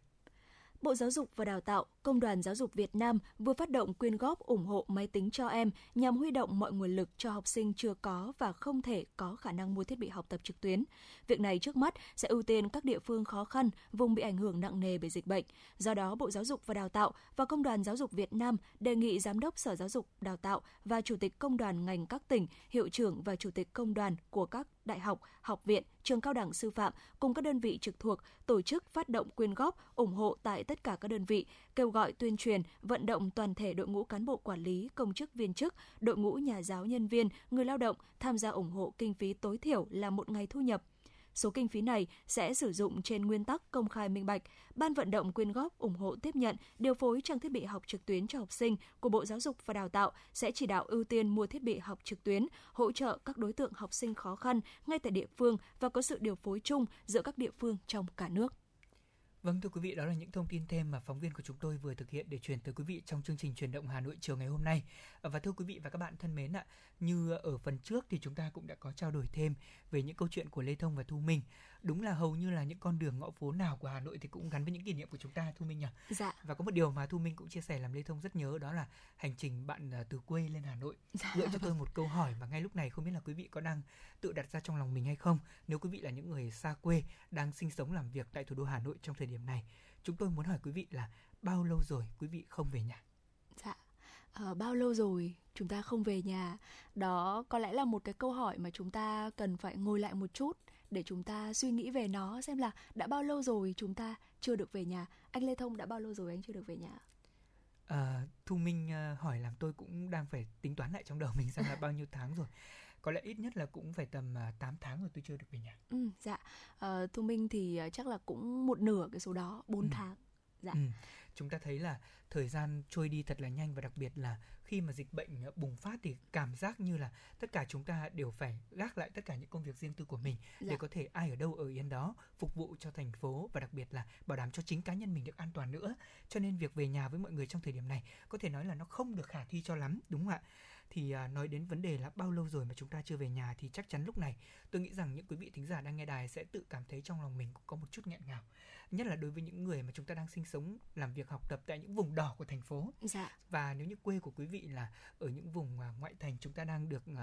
[SPEAKER 2] Bộ Giáo dục và Đào tạo, Công đoàn Giáo dục Việt Nam vừa phát động quyên góp ủng hộ máy tính cho em nhằm huy động mọi nguồn lực cho học sinh chưa có và không thể có khả năng mua thiết bị học tập trực tuyến. Việc này trước mắt sẽ ưu tiên các địa phương khó khăn, vùng bị ảnh hưởng nặng nề bởi dịch bệnh. Do đó, Bộ Giáo dục và Đào tạo và Công đoàn Giáo dục Việt Nam đề nghị Giám đốc Sở Giáo dục Đào tạo và Chủ tịch Công đoàn ngành các tỉnh, hiệu trưởng và Chủ tịch Công đoàn của các đại học, học viện, trường cao đẳng sư phạm cùng các đơn vị trực thuộc tổ chức phát động quyên góp, ủng hộ tại tất cả các đơn vị, kêu gọi tuyên truyền, vận động toàn thể đội ngũ cán bộ quản lý, công chức viên chức, đội ngũ nhà giáo nhân viên, người lao động tham gia ủng hộ kinh phí tối thiểu là một ngày thu nhập. Số kinh phí này sẽ sử dụng trên nguyên tắc công khai minh bạch. Ban vận động quyên góp ủng hộ tiếp nhận, điều phối trang thiết bị học trực tuyến cho học sinh của Bộ Giáo dục và Đào tạo sẽ chỉ đạo ưu tiên mua thiết bị học trực tuyến, hỗ trợ các đối tượng học sinh khó khăn ngay tại địa phương và có sự điều phối chung giữa các địa phương trong cả nước.
[SPEAKER 3] Vâng thưa quý vị, đó là những thông tin thêm mà phóng viên của chúng tôi vừa thực hiện để truyền tới quý vị trong chương trình truyền động Hà Nội chiều ngày hôm nay. À, và thưa quý vị và các bạn thân mến ạ, như ở phần trước thì chúng ta cũng đã có trao đổi thêm về những câu chuyện của Lê Thông và Thu Minh đúng là hầu như là những con đường ngõ phố nào của Hà Nội thì cũng gắn với những kỷ niệm của chúng ta Thu Minh nhỉ?
[SPEAKER 2] Dạ.
[SPEAKER 3] Và có một điều mà Thu Minh cũng chia sẻ làm Lê Thông rất nhớ đó là hành trình bạn à, từ quê lên Hà Nội. Dạ. Gợi cho tôi một câu hỏi mà ngay lúc này không biết là quý vị có đang tự đặt ra trong lòng mình hay không. Nếu quý vị là những người xa quê đang sinh sống làm việc tại thủ đô Hà Nội trong thời điểm này, chúng tôi muốn hỏi quý vị là bao lâu rồi quý vị không về nhà?
[SPEAKER 2] Dạ. À, bao lâu rồi chúng ta không về nhà đó có lẽ là một cái câu hỏi mà chúng ta cần phải ngồi lại một chút để chúng ta suy nghĩ về nó xem là đã bao lâu rồi chúng ta chưa được về nhà. Anh lê thông đã bao lâu rồi anh chưa được về nhà?
[SPEAKER 3] À, thu minh uh, hỏi làm tôi cũng đang phải tính toán lại trong đầu mình xem là bao nhiêu tháng rồi. Có lẽ ít nhất là cũng phải tầm uh, à, 8 tháng rồi tôi chưa được về nhà.
[SPEAKER 2] Ừ dạ. À, thu minh thì chắc là cũng một nửa cái số đó 4 ừ. tháng. Dạ. Ừ.
[SPEAKER 3] chúng ta thấy là thời gian trôi đi thật là nhanh và đặc biệt là khi mà dịch bệnh ờ, bùng phát thì cảm giác như là tất cả chúng ta đều phải gác lại tất cả những công việc riêng tư của mình dạ. để có thể ai ở đâu ở yên đó phục vụ cho thành phố và đặc biệt là bảo đảm cho chính cá nhân mình được an toàn nữa cho nên việc về nhà với mọi người trong thời điểm này có thể nói là nó không được khả thi cho lắm đúng không ạ thì à, nói đến vấn đề là bao lâu rồi mà chúng ta chưa về nhà thì chắc chắn lúc này tôi nghĩ rằng những quý vị thính giả đang nghe đài sẽ tự cảm thấy trong lòng mình cũng có một chút nghẹn ngào nhất là đối với những người mà chúng ta đang sinh sống làm việc học tập tại những vùng đỏ của thành phố
[SPEAKER 2] dạ.
[SPEAKER 3] và nếu như quê của quý vị là ở những vùng uh, ngoại thành chúng ta đang được uh,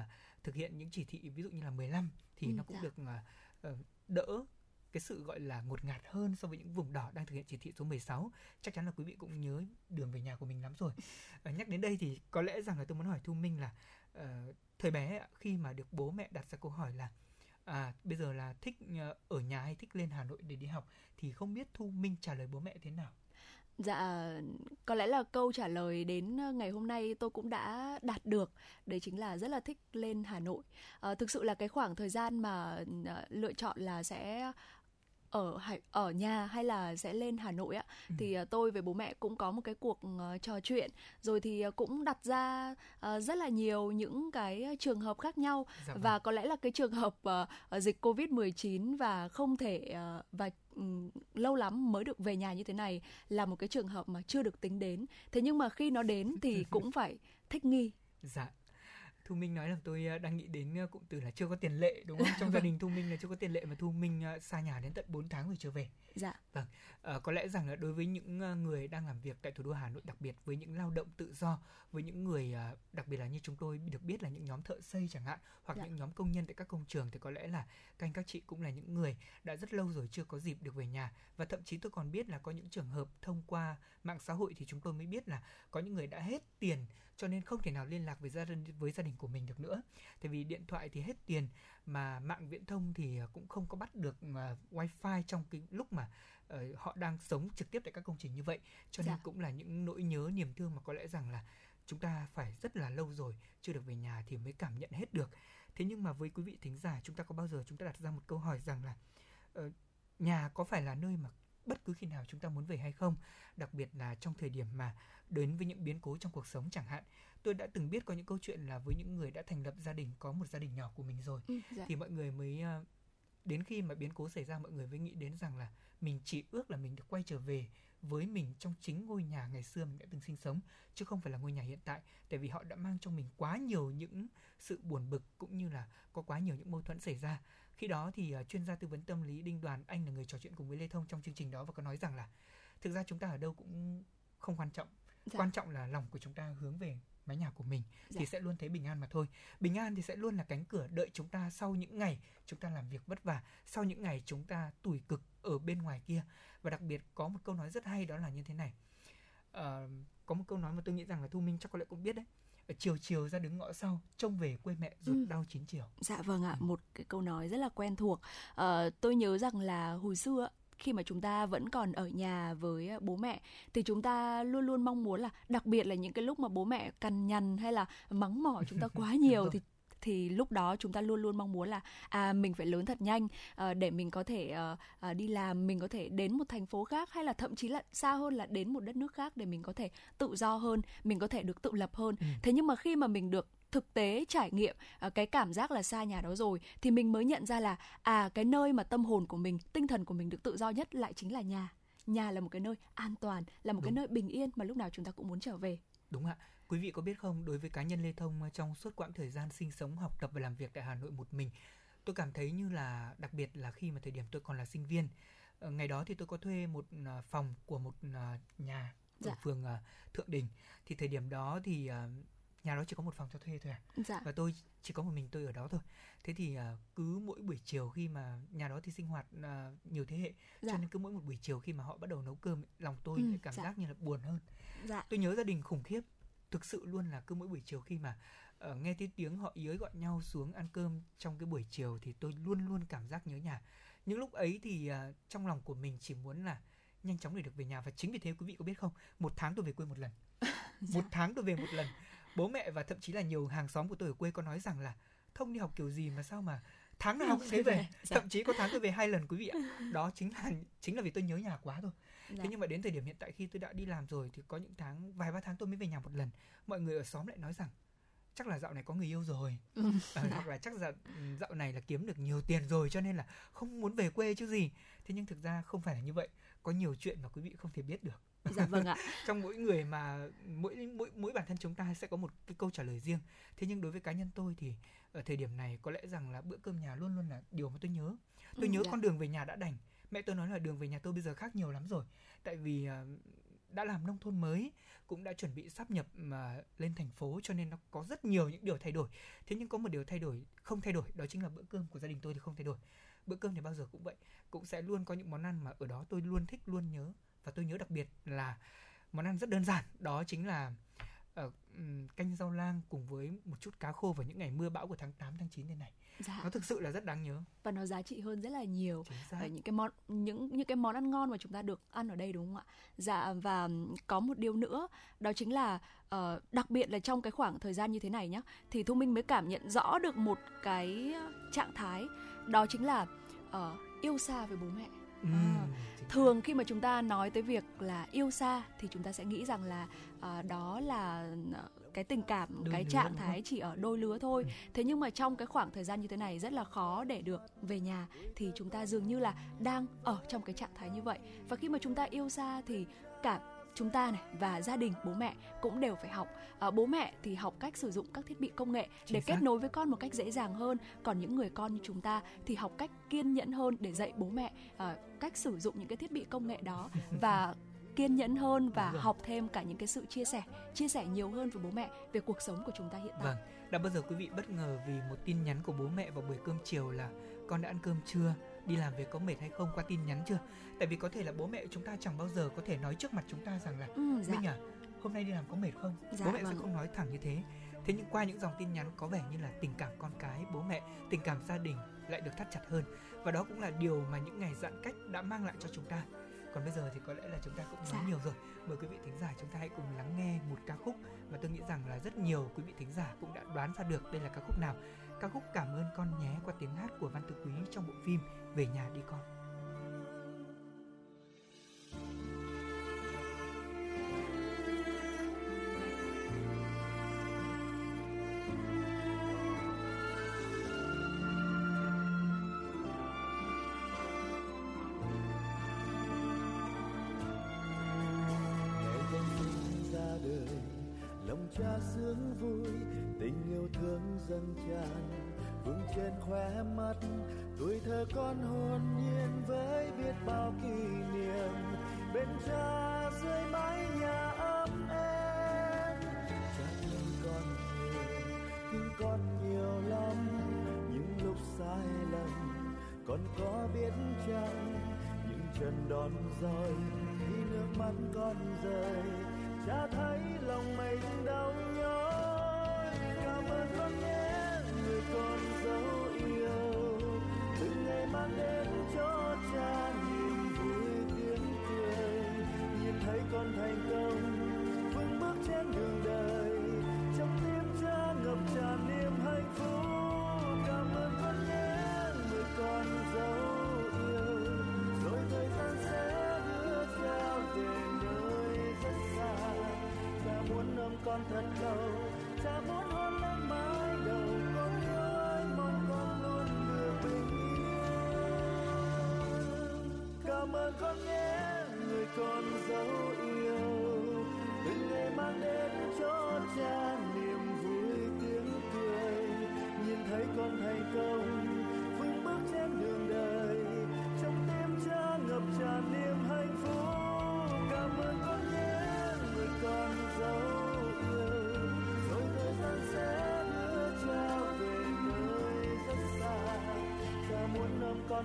[SPEAKER 3] thực hiện những chỉ thị ví dụ như là 15 thì ừ, nó cũng dạ. được uh, đỡ cái sự gọi là ngột ngạt hơn so với những vùng đỏ đang thực hiện chỉ thị số 16 chắc chắn là quý vị cũng nhớ đường về nhà của mình lắm rồi à, nhắc đến đây thì có lẽ rằng là tôi muốn hỏi thu minh là uh, thời bé khi mà được bố mẹ đặt ra câu hỏi là à bây giờ là thích ờ, ở nhà hay thích lên Hà Nội để đi học thì không biết Thu Minh trả lời bố mẹ thế nào?
[SPEAKER 2] Dạ, có lẽ là câu trả lời đến ngày hôm nay tôi cũng đã đạt được. Đấy chính là rất là thích lên Hà Nội. À, thực sự là cái khoảng thời gian mà lựa chọn là sẽ ở ở nhà hay là sẽ lên Hà Nội ạ ừ. thì uh, tôi với bố mẹ cũng có một cái cuộc uh, trò chuyện rồi thì uh, cũng đặt ra uh, rất là nhiều những cái trường hợp khác nhau dạ và vâng. có lẽ là cái trường hợp uh, dịch Covid-19 và không thể uh, và um, lâu lắm mới được về nhà như thế này là một cái trường hợp mà chưa được tính đến. Thế nhưng mà khi nó đến thì cũng phải thích nghi.
[SPEAKER 3] Dạ Thu Minh nói là tôi ờ, đang nghĩ đến ờ, cụm từ là chưa có tiền lệ đúng không? Trong gia đình Thu Minh là chưa có tiền lệ mà Thu Minh ờ, xa nhà đến tận 4 tháng rồi chưa về.
[SPEAKER 2] Dạ.
[SPEAKER 3] Vâng. À, có lẽ rằng là đối với những người đang làm việc tại thủ đô Hà Nội đặc biệt với những lao động tự do, với những người đặc biệt là như chúng tôi được biết là những nhóm thợ xây chẳng hạn hoặc dạ. những nhóm công nhân tại các công trường thì có lẽ là các anh các chị cũng là những người đã rất lâu rồi chưa có dịp được về nhà và thậm chí tôi còn biết là có những trường hợp thông qua mạng xã hội thì chúng tôi mới biết là có những người đã hết tiền cho nên không thể nào liên lạc với gia đình với gia đình của mình được nữa. Tại vì điện thoại thì hết tiền mà mạng viễn thông thì cũng không có bắt được uh, wifi trong cái lúc mà uh, họ đang sống trực tiếp tại các công trình như vậy. Cho nên dạ. cũng là những nỗi nhớ niềm thương mà có lẽ rằng là chúng ta phải rất là lâu rồi chưa được về nhà thì mới cảm nhận hết được. Thế nhưng mà với quý vị thính giả chúng ta có bao giờ chúng ta đặt ra một câu hỏi rằng là uh, nhà có phải là nơi mà bất cứ khi nào chúng ta muốn về hay không đặc biệt là trong thời điểm mà đến với những biến cố trong cuộc sống chẳng hạn. Tôi đã từng biết có những câu chuyện là với những người đã thành lập gia đình có một gia đình nhỏ của mình rồi ừ, dạ. thì mọi người mới ờ, đến khi mà biến cố xảy ra mọi người mới nghĩ đến rằng là mình chỉ ước là mình được quay trở về với mình trong chính ngôi nhà ngày xưa mình đã từng sinh sống chứ không phải là ngôi nhà hiện tại. Tại vì họ đã mang trong mình quá nhiều những sự buồn bực cũng như là có quá nhiều những mâu thuẫn xảy ra khi đó thì uh, chuyên gia tư vấn tâm lý đinh đoàn anh là người trò chuyện cùng với lê thông trong chương trình đó và có nói rằng là thực ra chúng ta ở đâu cũng không quan trọng. Dạ. quan trọng là lòng của chúng ta hướng về mái nhà của mình dạ. thì sẽ luôn thấy bình an mà thôi. Bình an thì sẽ luôn là cánh cửa đợi chúng ta sau những ngày chúng ta làm việc vất vả sau những ngày chúng ta tủi cực ở bên ngoài kia. Và đặc biệt có một câu nói rất hay đó là như thế này. Uh, có một câu nói mà tôi nghĩ rằng là thu minh chắc có lẽ cũng biết đấy chiều chiều ra đứng ngõ sau trông về quê mẹ ruột ừ. đau chín chiều
[SPEAKER 2] dạ vâng ạ ừ. một cái câu nói rất là quen thuộc uh, tôi nhớ rằng là hồi xưa khi mà chúng ta vẫn còn ở nhà với bố mẹ thì chúng ta luôn luôn mong muốn là đặc biệt là những cái lúc mà bố mẹ cằn nhằn hay là mắng mỏ chúng ta quá nhiều thì thì lúc đó chúng ta luôn luôn mong muốn là à mình phải lớn thật nhanh uh, để mình có thể uh, uh, đi làm mình có thể đến một thành phố khác hay là thậm chí là xa hơn là đến một đất nước khác để mình có thể tự do hơn mình có thể được tự lập hơn ừ. thế nhưng mà khi mà mình được thực tế trải nghiệm cái cảm giác là xa nhà đó rồi thì mình mới nhận ra là à cái nơi mà tâm hồn của mình tinh thần của mình được tự do nhất lại chính là nhà nhà là một cái nơi an toàn là một Đúng. cái nơi bình yên mà lúc nào chúng ta cũng muốn trở về
[SPEAKER 3] Đúng ạ. Quý vị có biết không, đối với cá nhân Lê Thông trong suốt quãng thời gian sinh sống, học tập và làm việc tại Hà Nội một mình, tôi cảm thấy như là đặc biệt là khi mà thời điểm tôi còn là sinh viên. Ờ, ngày đó thì tôi có thuê một ờ, phòng của một ờ, nhà ở dạ. phường Thượng Đình. Thì thời điểm đó thì nhà đó chỉ có một phòng cho thuê thôi à. Dạ. Và tôi chỉ có một mình tôi ở đó thôi. Thế thì cứ mỗi buổi chiều khi mà nhà đó thì sinh hoạt nhiều thế hệ, dạ. cho nên cứ mỗi một buổi chiều khi mà họ bắt đầu nấu cơm, lòng tôi ừ, cảm dạ. giác như là buồn hơn dạ. tôi nhớ gia đình khủng khiếp thực sự luôn là cứ mỗi buổi chiều khi mà uh, nghe tiếng tiếng họ ý ới gọi nhau xuống ăn cơm trong cái buổi chiều thì tôi luôn luôn cảm giác nhớ nhà. Những lúc ấy thì uh, trong lòng của mình chỉ muốn là nhanh chóng để được về nhà và chính vì thế quý vị có biết không? Một tháng tôi về quê một lần. Dạ. một tháng tôi về một lần. Bố mẹ và thậm chí là nhiều hàng xóm của tôi ở quê có nói rằng là thông đi học kiểu gì mà sao mà tháng nào cũng thế về. Dạ. thậm chí có tháng tôi về hai lần quý vị ạ. Đó chính là chính là vì tôi nhớ nhà quá thôi dạ. thế nhưng mà đến thời điểm hiện tại khi tôi đã đi làm rồi thì có những tháng vài ba tháng tôi mới về nhà một lần. Mọi người ở xóm lại nói rằng chắc là dạo này có người yêu rồi. Ừ. à, hoặc là chắc ừ, dạo này là kiếm được nhiều tiền rồi cho nên là không muốn về quê chứ gì. Thế nhưng thực ra không phải là như vậy. Có nhiều chuyện mà quý vị không thể biết được.
[SPEAKER 2] Dạ vâng ạ.
[SPEAKER 3] Trong mỗi người mà mỗi mỗi mỗi bản thân chúng ta sẽ có một cái câu trả lời riêng. Thế nhưng đối với cá nhân tôi thì ở thời điểm này có lẽ rằng là bữa cơm nhà luôn luôn là điều mà tôi nhớ. Tôi ừ, nhớ dạ. con đường về nhà đã đành mẹ tôi nói là đường về nhà tôi bây giờ khác nhiều lắm rồi. Tại vì uh, đã làm nông thôn mới cũng đã chuẩn bị sắp nhập mà lên thành phố cho nên nó có rất nhiều những điều thay đổi. Thế nhưng có một điều thay đổi không thay đổi đó chính là bữa cơm của gia đình tôi thì không thay đổi. Bữa cơm thì bao giờ cũng vậy cũng sẽ luôn có những món ăn mà ở đó tôi luôn thích luôn nhớ. Và tôi nhớ đặc biệt là món ăn rất đơn giản đó chính là uh, canh rau lang cùng với một chút cá khô vào những ngày mưa bão của tháng 8 tháng 9 này này. Dạ. Nó thực sự là rất đáng nhớ.
[SPEAKER 2] Và nó giá trị hơn rất là nhiều. Ở những cái món những những cái món ăn ngon mà chúng ta được ăn ở đây đúng không ạ? Dạ và có một điều nữa đó chính là uh, đặc biệt là trong cái khoảng thời gian như thế này nhá thì Thu Minh mới cảm nhận rõ được một cái trạng thái đó chính là uh, yêu xa với bố mẹ. Ừ. À, thường khi mà chúng ta nói tới việc là yêu xa thì chúng ta sẽ nghĩ rằng là uh, đó là cái tình cảm đôi cái trạng thái chỉ ở đôi lứa thôi. Ừ. thế nhưng mà trong cái khoảng thời gian như thế này rất là khó để được về nhà thì chúng ta dường như là đang ở trong cái trạng thái như vậy. Và khi mà chúng ta yêu xa thì cả chúng ta này và gia đình bố mẹ cũng đều phải học. À, bố mẹ thì học cách sử dụng các thiết bị công nghệ Chính để xác. kết nối với con một cách dễ dàng hơn. Còn những người con như chúng ta thì học cách kiên nhẫn hơn để dạy bố mẹ à, cách sử dụng những cái thiết bị công nghệ đó và kiên nhẫn hơn và học thêm cả những cái sự chia sẻ chia sẻ nhiều hơn với bố mẹ về cuộc sống của chúng ta hiện tại.
[SPEAKER 3] Vâng. Đã bao giờ quý vị bất ngờ vì một tin nhắn của bố mẹ vào buổi cơm chiều là con đã ăn cơm chưa đi làm về có mệt hay không? Qua tin nhắn chưa? Tại vì có thể là bố mẹ chúng ta chẳng bao giờ có thể nói trước mặt chúng ta rằng là ừ, dạ. minh à hôm nay đi làm có mệt không? Dạ, bố mẹ vâng. sẽ không nói thẳng như thế. Thế nhưng qua những dòng tin nhắn có vẻ như là tình cảm con cái bố mẹ tình cảm gia đình lại được thắt chặt hơn. Và đó cũng là điều mà những ngày giãn cách đã mang lại cho chúng ta. Còn bây giờ thì có lẽ là chúng ta cũng nói dạ. nhiều rồi. Mời quý vị thính giả chúng ta hãy cùng lắng nghe một ca khúc mà tôi nghĩ rằng là rất nhiều quý vị thính giả cũng đã đoán ra được đây là ca khúc nào ca khúc cảm ơn con nhé qua tiếng hát của văn tự quý trong bộ phim về nhà đi con.
[SPEAKER 5] Khóe mắt, tuổi thơ con hồn nhiên với biết bao kỷ niệm. Bên cha dưới mái nhà ấm êm, cha thương con nhiều, thương con nhiều lắm. Những lúc sai lầm con có biết chăng? Những chân đòn roi khi nước mắt con rơi cha thấy lòng mình đau nhói. Cảm ơn con nhé, người con con thật lâu. Cha muốn hôn lên mái đầu con yêu ơi, mong con luôn được bình yên. Cảm ơn con nhé, người con dấu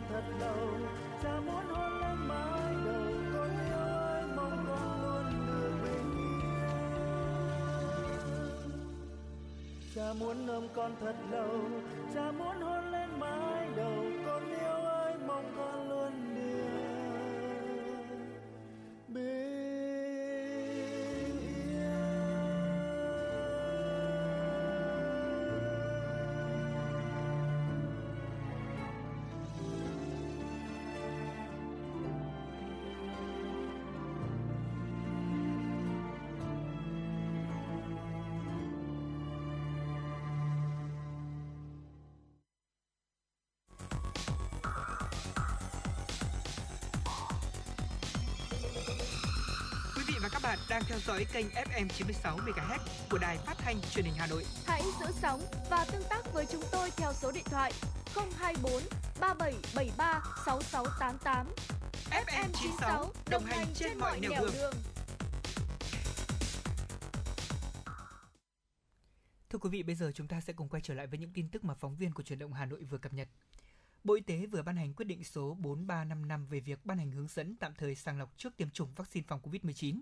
[SPEAKER 5] thật lâu. Cha muốn hôn lên mái đầu, con ơi, mong con luôn được bình yên. Cha muốn ôm con thật lâu. Cha muốn hôn lên mái đầu
[SPEAKER 3] bạn đang theo dõi kênh FM 96 MHz của đài phát thanh truyền hình Hà Nội.
[SPEAKER 1] Hãy giữ sóng và tương tác với chúng tôi theo số điện thoại 024 3773 6688.
[SPEAKER 3] FM 96 đồng hành trên mọi nẻo đường. Thưa quý vị, bây giờ chúng ta sẽ cùng quay trở lại với những tin tức mà phóng viên của truyền động Hà Nội vừa cập nhật. Bộ Y tế vừa ban hành quyết định số 4355 về việc ban hành hướng dẫn tạm thời sàng lọc trước tiêm chủng vaccine phòng COVID-19.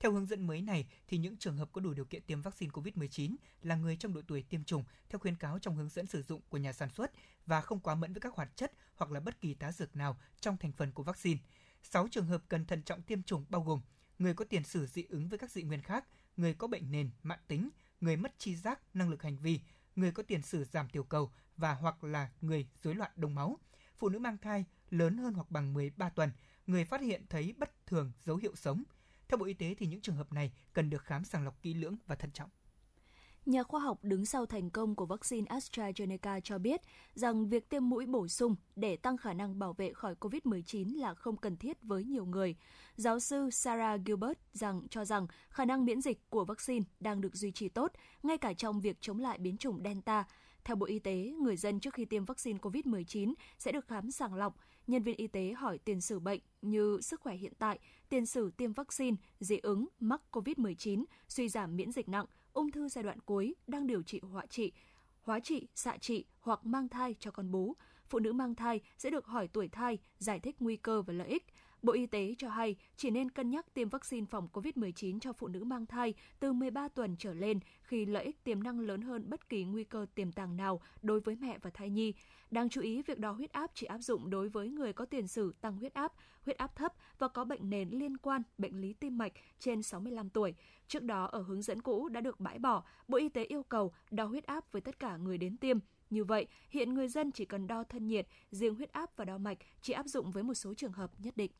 [SPEAKER 3] Theo hướng dẫn mới này, thì những trường hợp có đủ điều kiện tiêm vaccine COVID-19 là người trong độ tuổi tiêm chủng theo khuyến cáo trong hướng dẫn sử dụng của nhà sản xuất và không quá mẫn với các hoạt chất hoặc là bất kỳ tá dược nào trong thành phần của vaccine. 6 trường hợp cần thận trọng tiêm chủng bao gồm người có tiền sử dị ứng với các dị nguyên khác, người có bệnh nền, mạng tính, người mất tri giác, năng lực hành vi, người có tiền sử giảm tiểu cầu và hoặc là người rối loạn đông máu, phụ nữ mang thai lớn hơn hoặc bằng 13 tuần, người phát hiện thấy bất thường dấu hiệu sống. Theo Bộ Y tế thì những trường hợp này cần được khám sàng lọc kỹ lưỡng và thận trọng.
[SPEAKER 2] Nhà khoa học đứng sau thành công của vaccine AstraZeneca cho biết rằng việc tiêm mũi bổ sung để tăng khả năng bảo vệ khỏi COVID-19 là không cần thiết với nhiều người. Giáo sư Sarah Gilbert rằng cho rằng khả năng miễn dịch của vaccine đang được duy trì tốt, ngay cả trong việc chống lại biến chủng Delta. Theo Bộ Y tế, người dân trước khi tiêm vaccine COVID-19 sẽ được khám sàng lọc. Nhân viên y tế hỏi tiền sử bệnh như sức khỏe hiện tại, tiền sử tiêm vaccine, dị ứng, mắc COVID-19, suy giảm miễn dịch nặng, ung thư giai đoạn cuối, đang điều trị họa trị, hóa trị, xạ trị hoặc mang thai cho con bú. Phụ nữ mang thai sẽ được hỏi tuổi thai, giải thích nguy cơ và lợi ích. Bộ Y tế cho hay chỉ nên cân nhắc tiêm vaccine phòng COVID-19 cho phụ nữ mang thai từ 13 tuần trở lên khi lợi ích tiềm năng lớn hơn bất kỳ nguy cơ tiềm tàng nào đối với mẹ và thai nhi. Đáng chú ý, việc đo huyết áp chỉ áp dụng đối với người có tiền sử tăng huyết áp, huyết áp thấp và có bệnh nền liên quan bệnh lý tim mạch trên 65 tuổi. Trước đó, ở hướng dẫn cũ đã được bãi bỏ, Bộ Y tế yêu cầu đo huyết áp với tất cả người đến tiêm. Như vậy, hiện người dân chỉ cần đo thân nhiệt, riêng huyết áp và đo mạch chỉ áp dụng với một số trường hợp nhất định.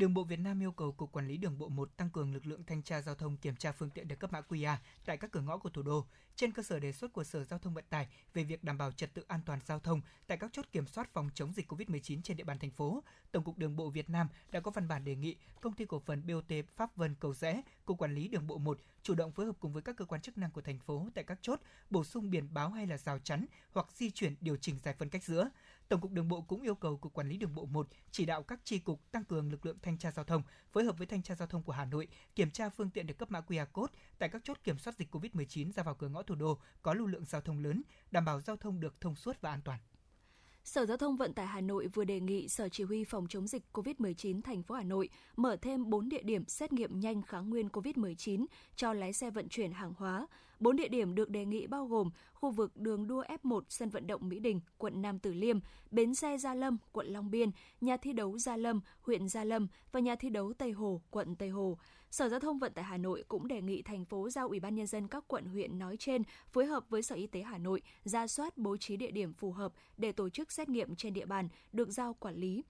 [SPEAKER 3] Đường bộ Việt Nam yêu cầu Cục Quản lý Đường bộ 1 tăng cường lực lượng thanh tra giao thông kiểm tra phương tiện được cấp mã QR tại các cửa ngõ của thủ đô, trên cơ sở đề xuất của Sở Giao thông Vận tải về việc đảm bảo trật tự an toàn giao thông tại các chốt kiểm soát phòng chống dịch COVID-19 trên địa bàn thành phố. Tổng cục Đường bộ Việt Nam đã có văn bản đề nghị Công ty cổ phần BOT Pháp Vân Cầu Rẽ, Cục Quản lý Đường bộ 1 chủ động phối hợp cùng với các cơ quan chức năng của thành phố tại các chốt bổ sung biển báo hay là rào chắn hoặc di chuyển điều chỉnh giải phân cách giữa. Tổng cục Đường bộ cũng yêu cầu Cục Quản lý Đường bộ 1 chỉ đạo các chi cục tăng cường lực lượng thanh tra giao thông, phối hợp với thanh tra giao thông của Hà Nội kiểm tra phương tiện được cấp mã QR code tại các chốt kiểm soát dịch COVID-19 ra vào cửa ngõ thủ đô có lưu lượng giao thông lớn, đảm bảo giao thông được thông suốt và an toàn.
[SPEAKER 2] Sở Giao thông Vận tải Hà Nội vừa đề nghị Sở Chỉ huy Phòng chống dịch COVID-19 thành phố Hà Nội mở thêm 4 địa điểm xét nghiệm nhanh kháng nguyên COVID-19 cho lái xe vận chuyển hàng hóa. 4 địa điểm được đề nghị bao gồm khu vực đường đua F1 sân vận động Mỹ Đình, quận Nam Từ Liêm, bến xe Gia Lâm, quận Long Biên, nhà thi đấu Gia Lâm, huyện Gia Lâm và nhà thi đấu Tây Hồ, quận Tây Hồ. Sở Giao thông Vận tải Hà Nội cũng đề nghị thành phố giao Ủy ban nhân dân các quận huyện nói trên phối hợp với Sở Y tế Hà Nội ra soát bố trí địa điểm phù hợp để tổ chức xét nghiệm trên địa bàn được giao quản lý.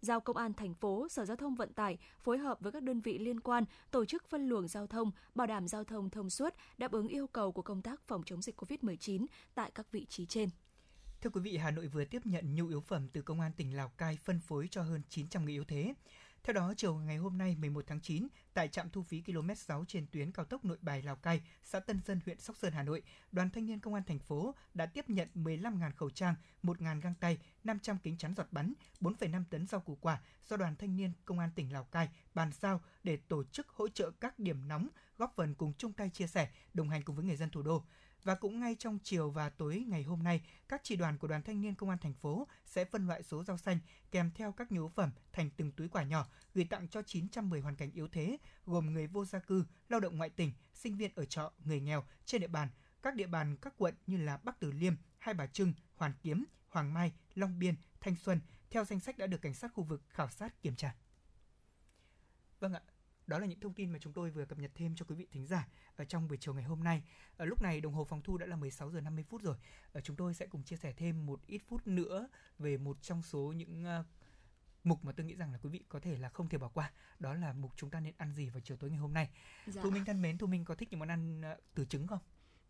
[SPEAKER 2] giao Công an thành phố, Sở Giao thông Vận tải phối hợp với các đơn vị liên quan tổ chức phân luồng giao thông, bảo đảm giao thông thông suốt, đáp ứng yêu cầu của công tác phòng chống dịch COVID-19 tại các vị trí trên.
[SPEAKER 3] Thưa quý vị, Hà Nội vừa tiếp nhận nhu yếu phẩm từ Công an tỉnh Lào Cai phân phối cho hơn 900 người yếu thế. Theo đó, chiều ngày hôm nay 11 tháng 9, tại trạm thu phí km 6 trên tuyến cao tốc Nội Bài Lào Cai, xã Tân Dân, huyện Sóc Sơn, Hà Nội, đoàn thanh niên công an thành phố đã tiếp nhận 15.000 khẩu trang, 1.000 găng tay, 500 kính chắn giọt bắn, 4,5 tấn rau củ quả do đoàn thanh niên công an tỉnh Lào Cai bàn giao để tổ chức hỗ trợ các điểm nóng, góp phần cùng chung tay chia sẻ, đồng hành cùng với người dân thủ đô. Và cũng ngay trong chiều và tối ngày hôm nay, các chỉ đoàn của đoàn thanh niên công an thành phố sẽ phân loại số rau xanh kèm theo các nhu phẩm thành từng túi quà nhỏ gửi tặng cho 910 hoàn cảnh yếu thế, gồm người vô gia cư, lao động ngoại tỉnh, sinh viên ở trọ, người nghèo trên địa bàn các địa bàn các quận như là Bắc Từ Liêm, Hai Bà Trưng, Hoàn Kiếm, Hoàng Mai, Long Biên, Thanh Xuân theo danh sách đã được cảnh sát khu vực khảo sát kiểm tra. Vâng ạ, đó là những thông tin mà chúng tôi vừa cập nhật thêm cho quý vị thính giả ở trong buổi chiều ngày hôm nay. Ở lúc này đồng hồ phòng thu đã là 16 giờ 50 phút rồi. Ở chúng tôi sẽ cùng chia sẻ thêm một ít phút nữa về một trong số những uh, mục mà tôi nghĩ rằng là quý vị có thể là không thể bỏ qua đó là mục chúng ta nên ăn gì vào chiều tối ngày hôm nay dạ. thu minh thân mến thu minh có thích những món ăn uh, từ trứng không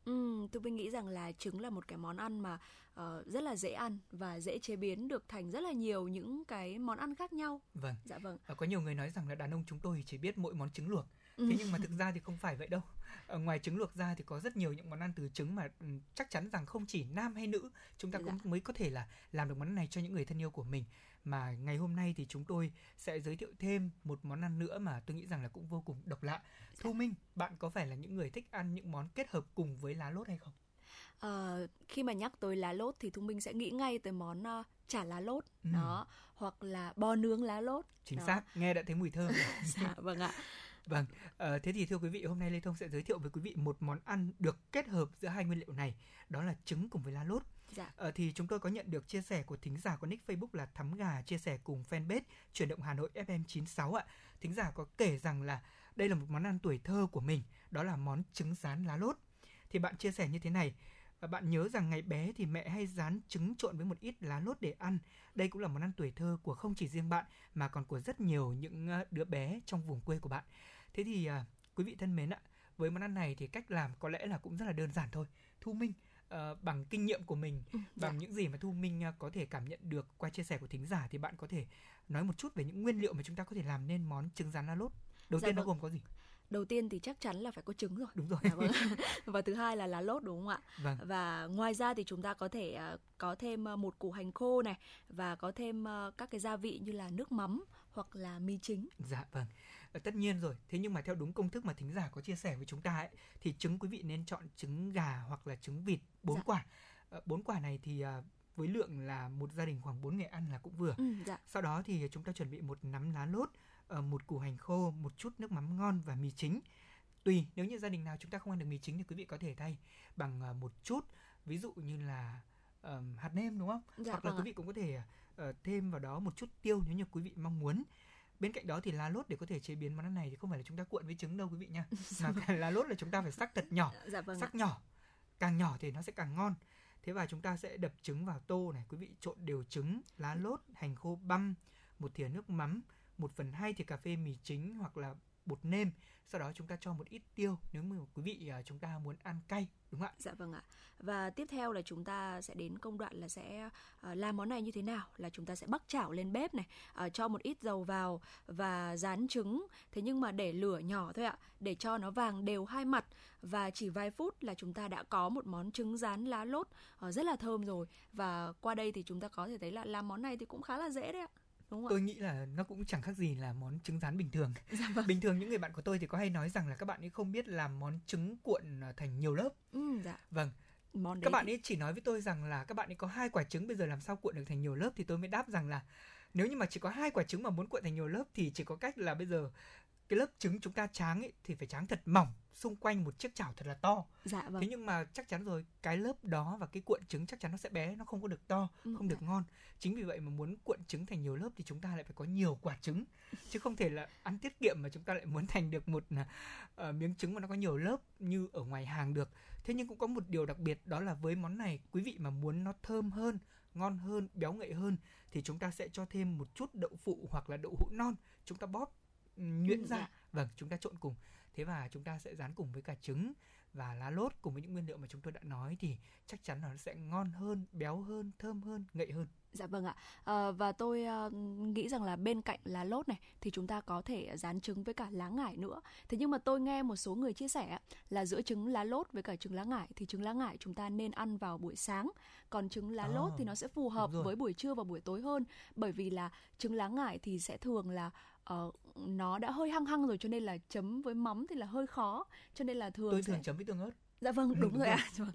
[SPEAKER 2] Ừ, tôi nghĩ rằng là trứng là một cái món ăn mà uh, rất là dễ ăn và dễ chế biến được thành rất là nhiều những cái món ăn khác nhau.
[SPEAKER 3] Vâng.
[SPEAKER 2] Dạ vâng.
[SPEAKER 3] Có nhiều người nói rằng là đàn ông chúng tôi chỉ biết mỗi món trứng luộc. Ừ. Thế nhưng mà thực ra thì không phải vậy đâu. Ở ngoài trứng luộc ra thì có rất nhiều những món ăn từ trứng mà chắc chắn rằng không chỉ nam hay nữ chúng ta dạ. cũng mới có thể là làm được món ăn này cho những người thân yêu của mình mà ngày hôm nay thì chúng tôi sẽ giới thiệu thêm một món ăn nữa mà tôi nghĩ rằng là cũng vô cùng độc lạ. Thu Minh, bạn có phải là những người thích ăn những món kết hợp cùng với lá lốt hay không?
[SPEAKER 2] À, khi mà nhắc tới lá lốt thì Thu Minh sẽ nghĩ ngay tới món uh, chả lá lốt ừ. đó hoặc là bò nướng lá lốt.
[SPEAKER 3] Chính đó. xác, nghe đã thấy mùi thơm.
[SPEAKER 2] dạ vâng ạ.
[SPEAKER 3] Vâng, à, thế thì thưa quý vị, hôm nay Lê Thông sẽ giới thiệu với quý vị một món ăn được kết hợp giữa hai nguyên liệu này, đó là trứng cùng với lá lốt.
[SPEAKER 2] Dạ.
[SPEAKER 3] Ờ, thì chúng tôi có nhận được chia sẻ của thính giả có nick Facebook là Thắm Gà chia sẻ cùng fanpage chuyển động Hà Nội FM96 ạ. Thính giả có kể rằng là đây là một món ăn tuổi thơ của mình, đó là món trứng rán lá lốt. Thì bạn chia sẻ như thế này, và bạn nhớ rằng ngày bé thì mẹ hay rán trứng trộn với một ít lá lốt để ăn. Đây cũng là món ăn tuổi thơ của không chỉ riêng bạn mà còn của rất nhiều những ờ, đứa bé trong vùng quê của bạn. Thế thì à, quý vị thân mến ạ, với món ăn này thì cách làm có lẽ là cũng rất là đơn giản thôi. Thu Minh uh, bằng kinh nghiệm của mình, ừ, bằng dạ. những gì mà Thu Minh uh, có thể cảm nhận được qua chia sẻ của thính giả thì bạn có thể nói một chút về những nguyên liệu mà chúng ta có thể làm nên món trứng rán lá lốt. Đầu dạ tiên vâng. nó gồm có gì?
[SPEAKER 2] đầu tiên thì chắc chắn là phải có trứng rồi
[SPEAKER 3] đúng rồi
[SPEAKER 2] à, vâng. và thứ hai là lá lốt đúng không ạ vâng. và ngoài ra thì chúng ta có thể uh, có thêm uh, một củ hành khô này và có thêm uh, các cái gia vị như là nước mắm hoặc là mì chính
[SPEAKER 3] dạ vâng tất nhiên rồi thế nhưng mà theo đúng công thức mà thính giả có chia sẻ với chúng ta ấy thì trứng quý vị nên chọn trứng gà hoặc là trứng vịt bốn dạ. quả ờ, bốn quả này thì à, với lượng là một gia đình khoảng 4 người ăn là cũng vừa.
[SPEAKER 2] Ừ, dạ.
[SPEAKER 3] Sau đó thì chúng ta chuẩn bị một nắm lá lốt, ờ, một củ hành khô, một chút nước mắm ngon và mì chính. Tùy nếu như gia đình nào chúng ta không ăn được mì chính thì quý vị có thể thay bằng một chút, ví dụ như là um, hạt nêm đúng không?
[SPEAKER 2] Dạ,
[SPEAKER 3] Hoặc là
[SPEAKER 2] vâng
[SPEAKER 3] quý vị cũng có thể uh, thêm vào đó một chút tiêu nếu như quý vị mong muốn bên cạnh đó thì lá lốt để có thể chế biến món ăn này thì không phải là chúng ta cuộn với trứng đâu quý vị nha mà lá lốt là chúng ta phải sắc thật nhỏ
[SPEAKER 2] dạ vâng
[SPEAKER 3] sắc ạ. nhỏ. Càng nhỏ thì nó sẽ càng ngon. Thế và chúng ta sẽ đập trứng vào tô này quý vị trộn đều trứng lá lốt hành khô băm một thìa nước mắm một phần hai thìa cà phê mì chính hoặc là bột nêm. Sau đó chúng ta cho một ít tiêu, nếu mà quý vị à, chúng ta muốn ăn cay, đúng không ạ?
[SPEAKER 2] Dạ vâng ạ. Và tiếp theo là chúng ta sẽ đến công đoạn là sẽ à, làm món này như thế nào? Là chúng ta sẽ bắc chảo lên bếp này à, cho một ít dầu vào và rán trứng. Thế nhưng mà để lửa nhỏ thôi ạ, để cho nó vàng đều hai mặt. Và chỉ vài phút là chúng ta đã có một món trứng rán lá lốt ờ, rất là thơm rồi. Và qua đây thì chúng ta có thể thấy là làm món này thì cũng khá là dễ đấy ạ.
[SPEAKER 3] Đúng tôi nghĩ là nó cũng chẳng khác gì là món trứng rán bình thường dạ vâng. bình thường những người bạn của tôi thì có hay nói rằng là các bạn ấy không biết làm món trứng cuộn à, thành nhiều lớp
[SPEAKER 2] ừ, dạ.
[SPEAKER 3] vâng món các bạn thì... ấy chỉ nói với tôi rằng là các bạn ấy có hai quả trứng bây giờ làm sao cuộn được thành nhiều lớp thì tôi mới đáp rằng là nếu như mà chỉ có hai quả trứng mà muốn cuộn thành nhiều lớp thì chỉ có cách là bây giờ cái lớp trứng chúng ta tráng ấy thì phải tráng thật mỏng xung quanh một chiếc chảo thật là to.
[SPEAKER 2] Dạ vâng.
[SPEAKER 3] Thế nhưng mà chắc chắn rồi, cái lớp đó và cái cuộn trứng chắc chắn nó sẽ bé, nó không có được to, ừ, không được dạ. ngon. Chính vì vậy mà muốn cuộn trứng thành nhiều lớp thì chúng ta lại phải có nhiều quả trứng, chứ không thể là ăn tiết kiệm mà chúng ta lại muốn thành được một uh, miếng trứng mà nó có nhiều lớp như ở ngoài hàng được. Thế nhưng cũng có một điều đặc biệt đó là với món này quý vị mà muốn nó thơm hơn, ngon hơn béo ngậy hơn thì chúng ta sẽ cho thêm một chút đậu phụ hoặc là đậu hũ non chúng ta bóp nhuyễn
[SPEAKER 2] Ừ,
[SPEAKER 3] ra
[SPEAKER 2] dạ.
[SPEAKER 3] vâng chúng ta trộn cùng thế và chúng ta sẽ rán cùng với cả trứng và lá lốt cùng với những nguyên liệu mà chúng tôi đã nói thì chắc chắn là nó sẽ ngon hơn béo hơn thơm hơn ngậy hơn
[SPEAKER 2] Dạ vâng ạ. Ờ, và tôi ờ, nghĩ rằng là bên cạnh lá lốt này thì chúng ta có thể dán trứng với cả lá ngải nữa. Thế nhưng mà tôi nghe một số người chia sẻ là giữa trứng lá lốt với cả trứng lá ngải thì trứng lá ngải chúng ta nên ăn vào buổi sáng, còn trứng lá lốt
[SPEAKER 3] À,
[SPEAKER 2] thì nó sẽ phù hợp với buổi trưa và buổi tối hơn bởi vì là trứng lá ngải thì sẽ thường là ờ, nó đã hơi hăng hăng rồi cho nên là chấm với mắm thì là hơi khó cho nên là thường
[SPEAKER 3] tôi
[SPEAKER 2] sẽ...
[SPEAKER 3] thường chấm với tương ớt
[SPEAKER 2] dạ vâng đúng, rồi ạ Vâng.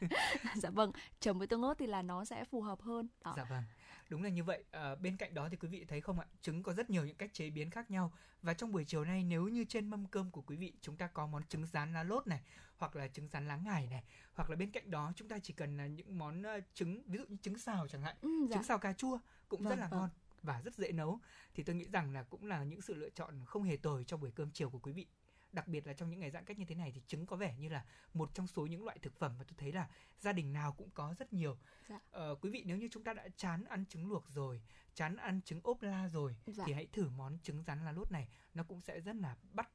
[SPEAKER 2] dạ vâng chấm với tương ớt thì là nó sẽ phù hợp hơn đó
[SPEAKER 3] Dạ vâng, đúng là như vậy. À, bên cạnh đó thì quý vị thấy không ạ, trứng có rất nhiều những cách chế biến khác nhau. Và trong buổi chiều nay nếu như trên mâm cơm của quý vị chúng ta có món trứng rán lá lốt này, hoặc là trứng rán lá ngải này, hoặc là bên cạnh đó chúng ta chỉ cần là những món ờ, trứng, ví dụ như trứng xào chẳng hạn,
[SPEAKER 2] ừ, dạ.
[SPEAKER 3] trứng xào cà chua cũng rất
[SPEAKER 2] Vâng,
[SPEAKER 3] là
[SPEAKER 2] vâng.
[SPEAKER 3] ngon và rất dễ nấu. Thì tôi nghĩ rằng là cũng là những sự lựa chọn không hề tồi cho buổi cơm chiều của quý vị. Đặc biệt là trong những ngày giãn cách như thế này thì trứng có vẻ như là một trong số những loại thực phẩm mà tôi thấy là gia đình nào cũng có rất nhiều.
[SPEAKER 2] Dạ.
[SPEAKER 3] Ờ, quý vị nếu như chúng ta đã chán ăn trứng luộc rồi, chán ăn trứng ốp la rồi
[SPEAKER 2] Dạ.
[SPEAKER 3] thì hãy thử món trứng rán lá lốt này, nó cũng sẽ rất là bắt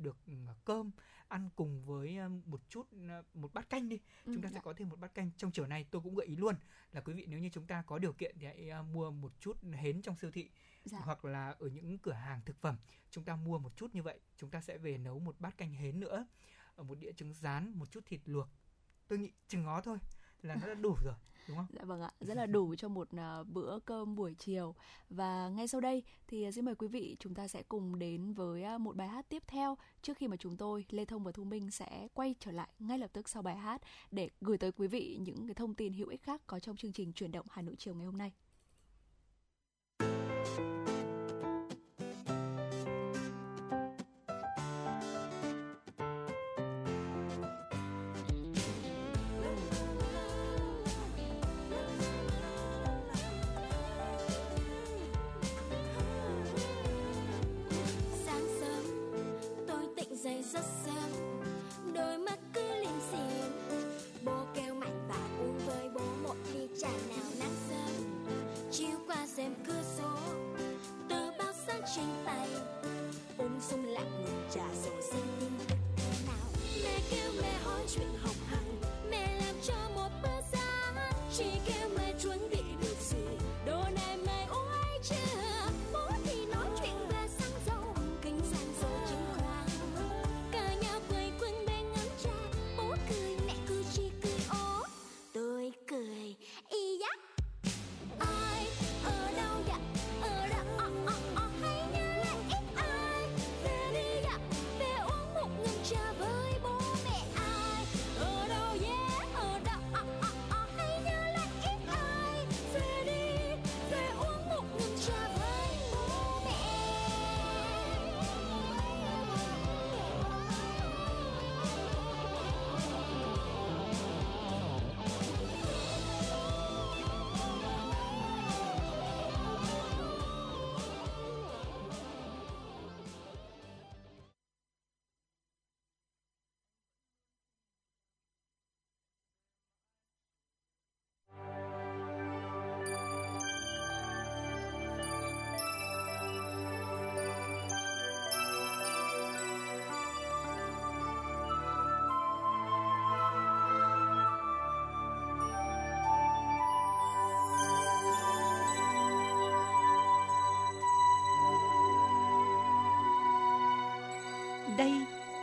[SPEAKER 3] được ừ, cơm ăn cùng với một chút một bát canh đi.
[SPEAKER 2] Ừ,
[SPEAKER 3] chúng ta
[SPEAKER 2] dạ.
[SPEAKER 3] sẽ có thêm một bát canh trong chiều nay. Tôi cũng gợi ý luôn là quý vị nếu như chúng ta có điều kiện thì hãy mua một chút hến trong siêu thị
[SPEAKER 2] Dạ.
[SPEAKER 3] hoặc là ở những cửa hàng thực phẩm. Chúng ta mua một chút như vậy chúng ta sẽ về nấu một bát canh hến nữa. Ở một đĩa trứng rán một chút thịt luộc. Tôi nghĩ chừng ngó thôi là nó đã đủ rồi đúng không
[SPEAKER 2] Dạ vâng ạ, rất là đủ cho một à, bữa cơm buổi chiều. Và ngay sau đây thì à, xin mời quý vị chúng ta sẽ cùng đến với à, một bài hát tiếp theo trước khi mà chúng tôi Lê Thông và Thu Minh sẽ quay trở lại ngay lập tức sau bài hát để gửi tới quý vị những cái thông tin hữu ích khác có trong chương trình chuyển động Hà Nội chiều ngày hôm nay.